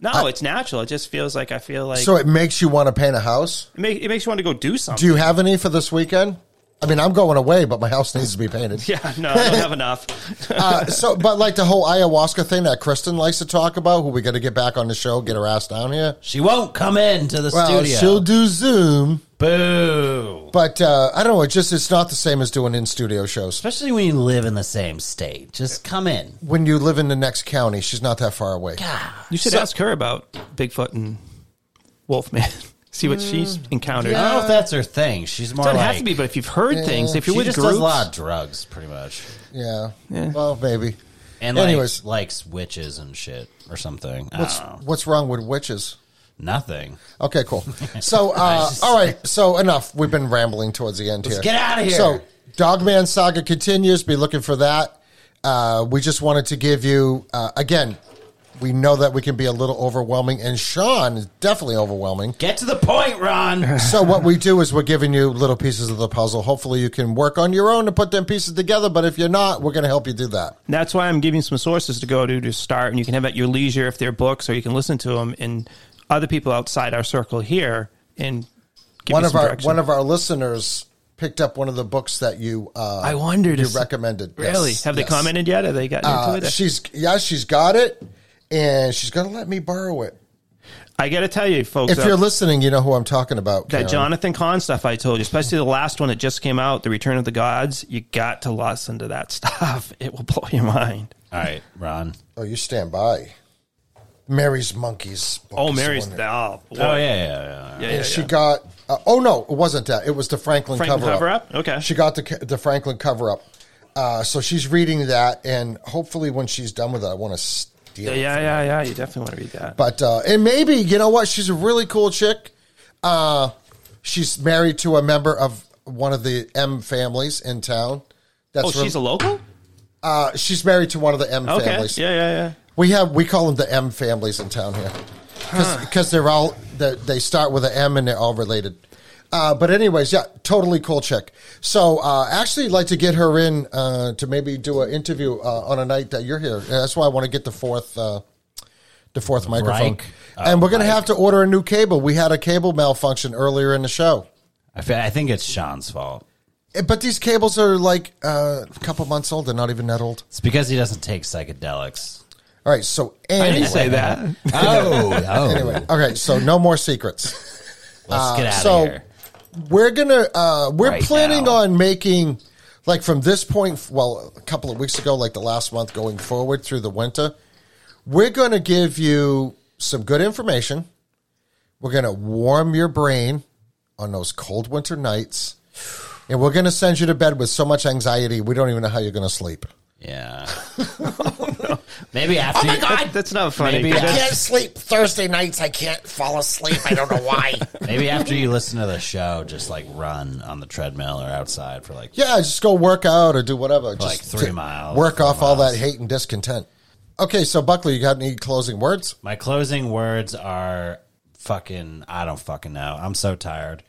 No, it's natural. It just feels like I feel like so it makes you want to paint a house. it, make, it makes you want to go do something. Do you have any for this weekend? I mean, I'm going away, but my house needs to be painted. Yeah, no, I don't have enough. Uh, so, but like the whole ayahuasca thing that Kristen likes to talk about, who we got to get back on the show, get her ass down here. She won't come into the Well, studio. she'll do Zoom, Boo. but uh, I don't know. It just it's not the same as doing in studio shows. Especially when you live in the same state. Just come in. When you live in the next county, she's not that far away. You should ask her about Bigfoot and Wolfman. See what she's encountered. I don't know if that's her thing. She's more It doesn't like have to be, but if you've heard things, if you're she with just groups, does a lot of drugs, pretty much, Yeah. Yeah. Well, maybe. and Anyways. like likes witches and shit or something. I What's don't know. what's wrong with witches? Nothing. Okay, cool. So, uh, all right. So enough. We've been rambling towards the end here. get out of here. So, Dogman Saga continues. Be looking for that. Uh, we just wanted to give you uh, again. We know that we can be a little overwhelming, and Sean is definitely overwhelming. Get to the point, Ron. So what we do is we're giving you little pieces of the puzzle. Hopefully, you can work on your own to put them pieces together. But if you're not, we're going to help you do that. That's why I'm giving some sources to go to to start, and you can have at your leisure if they're books, or you can listen to them and other people outside our circle here and give one you of our direction. one of our listeners picked up one of the books that you. Uh, I wondered you recommended. really Yes, have they commented yet? Have they gotten Uh, into it? she's yeah, she's got it, and she's going to let me borrow it. I got to tell you, folks, If uh, you're listening, you know who I'm talking about. that Karen. Jonathan Cahn stuff I told you, especially the last one that just came out, The Return of the Gods, you got to listen to that stuff. It will blow your mind. All right, Ron. Oh, you stand by. Mary's monkeys. book Oh, Mary's the oh, boy. Oh yeah, yeah, yeah. yeah, yeah, And she yeah. got. Uh, oh no, it wasn't that. It was the Franklin, Franklin cover, cover up. up? Okay. She got the the Franklin cover up. Uh, so she's reading that, and hopefully, when she's done with it, I want to steal. yeah, it. yeah, yeah, yeah. You definitely want to read that. But uh, and maybe you know what? She's a really cool chick. Uh, she's married to a member of one of the M families in town. That's oh, she's a local. uh, she's married to one of the M Okay. families. Yeah, yeah, yeah. We have we call them the M families in town here because they're all they they start with an M and they're all related. Uh, but anyways, yeah, totally cool chick. So uh, actually, like to get her in uh, to maybe do an interview uh, on a night that you're here. That's why I want to get the fourth uh, the fourth microphone, Mike? and we're gonna have to order a new cable. We had a cable malfunction earlier in the show. I, fe- I think it's Sean's fault. Eh, But these cables are like uh, a couple months old. They're not even that old. It's because he doesn't take psychedelics. All right. So I anyway, didn't say that. Oh, oh. anyway, okay. So no more secrets. Let's get out so- of here. we're gonna uh we're Right planning now. on making like from this point well a couple of weeks ago like the last month going forward through the winter we're gonna give you some good information we're gonna warm your brain on those cold winter nights and we're gonna send you to bed with so much anxiety we don't even know how you're gonna sleep Yeah. Maybe after. Oh you, That's not funny. Maybe can't sleep thursday nights i can't fall asleep i don't know why Maybe after you listen to the show, just like run on the treadmill or outside for like. Yeah, just go work out or do whatever. like just three miles, Work four off all that hate and discontent. Okay, so Buckley, you got any closing words? My closing words are fucking. I don't fucking know. I'm so tired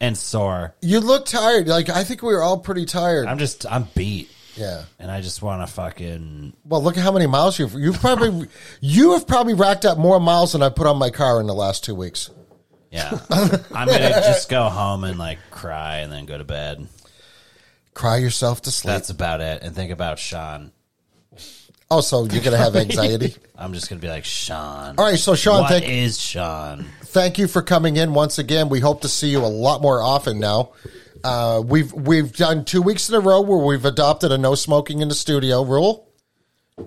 and sore. You look tired. Like I think we were all pretty tired. I'm just. I'm beat, yeah. and I just want to fucking. Well, look at how many miles you've you've probably you have probably racked up more miles than I put on my car in the last two weeks. Yeah. I'm gonna just go home and like cry and then go to bed. Cry yourself to sleep. That's about it. And think about Sean. Oh, also, you're gonna have anxiety. I'm just gonna be like Sean. All right, so Sean, what thank- is Sean? Thank you for coming in once again. We hope to see you a lot more often now. Uh, we've we've done two weeks in a row where we've adopted a no smoking in the studio rule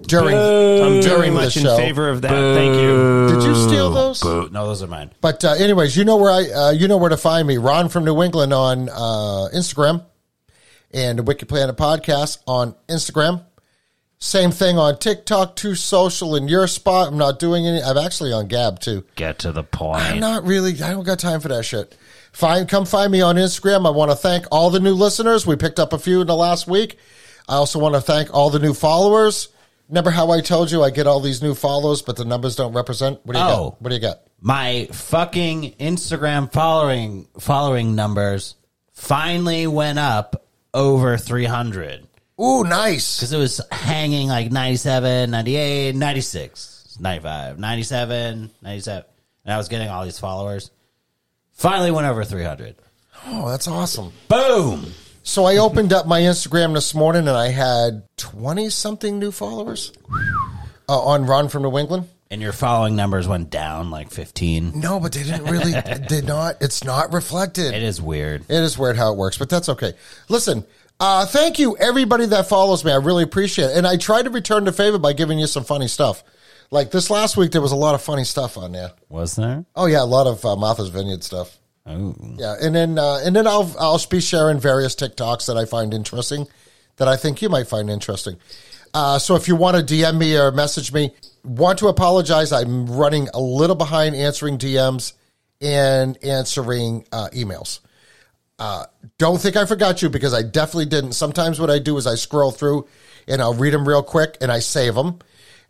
during I'm very during the much in show. favor of that. Thank you. Did you steal those? No, those are mine. But uh, anyways, you know where I uh, you know where to find me. Ron from New England on uh, Instagram, and the Wicked Planet podcast on Instagram. Same thing on TikTok, Truth Social, and your spot. I'm not doing any. I'm actually on Gab too. Get to the point. I'm point. not really. I don't got time for that shit. Fine, come find me on Instagram. I want to thank all the new listeners. We picked up a few in the last week. I also want to thank all the new followers. Remember how I told you I get all these new follows, but the numbers don't represent? What do you Oh. got? What do you got? My fucking Instagram following following numbers finally went up over 300 Ooh, nice. because it was hanging like 97, 98, 96, 95, 97, 97. And I was getting all these followers. Finally went over 300. Oh, that's awesome. Boom. So I opened up my Instagram this morning and I had 20 something new followers uh, on Ron from New England. And your following numbers went down like 15. No, but they didn't really, did not, it's not reflected. It is weird. It is weird how it works, but that's okay. Listen, uh, thank you everybody that follows me. I really appreciate it. And I try to return the favor by giving you some funny stuff. Like this last week, there was a lot of funny stuff on there. Was there? Oh yeah, a lot of uh, Martha's Vineyard stuff. Oh. Yeah, and then uh, and then I'll I'll be sharing various TikToks that I find interesting, that I think you might find interesting. Uh, so if you want to DM me or message me, want to apologize. I'm running a little behind answering DMs and answering uh, emails. Uh, don't think I forgot you because I definitely didn't. Sometimes what I do is I scroll through and I'll read them real quick and I save them.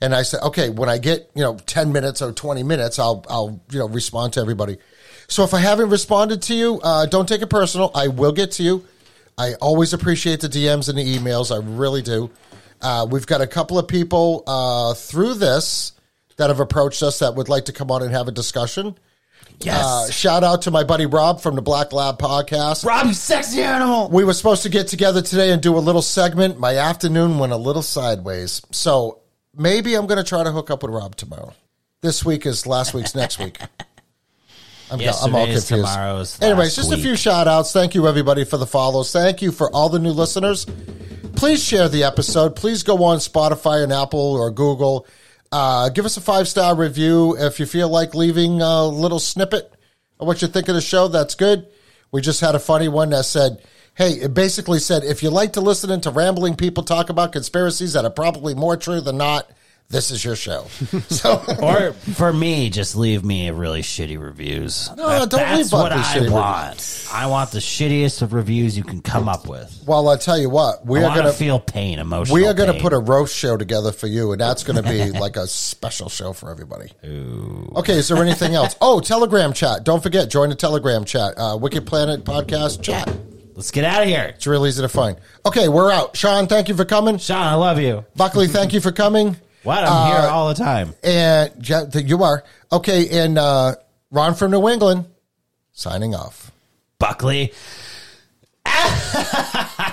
And I said, okay, when I get you know ten minutes or twenty minutes, I'll I'll you know respond to everybody. So if I haven't responded to you, uh, don't take it personal. I will get to you. I always appreciate the DMs and the emails. I really do. Uh, we've got a couple of people uh, through this that have approached us that would like to come on and have a discussion. Yes. Uh, shout out to my buddy Rob from the Black Lab podcast. Rob, you sexy animal. We were supposed to get together today and do a little segment. My afternoon went a little sideways. So maybe I'm going to try to hook up with Rob tomorrow. This week is last week's next week. I'm, I'm all confused. tomorrow's Anyways, just a few shout outs. Thank you, everybody, for the follows. Thank you for all the new listeners. Please share the episode. Please go on Spotify and Apple or Google. Uh, give us a five star review. If you feel like leaving a little snippet of what you think of the show, that's good. We just had a funny one that said, Hey, it basically said, if you like to listen to rambling people talk about conspiracies that are probably more true than not, this is your show. So, Or for me, just leave me really shitty reviews. No, That- don't That's leave what I want. I want the shittiest of reviews you can come up with. well, I'll tell you what, we I are going to feel pain, emotional. We are going to put a roast show together for you, and that's going to be like a special show for everybody. Okay, is there anything else? Oh, Telegram chat. Don't forget, join the Telegram chat. Uh, Wicked Planet Podcast chat. Let's get out of here. It's real easy to find. Okay, we're out. Sean, thank you for coming. Sean, I love you. Buckley, thank you for coming. What? I'm here all the time. And you are. Okay, and uh, Ron from New England signing off. Buckley.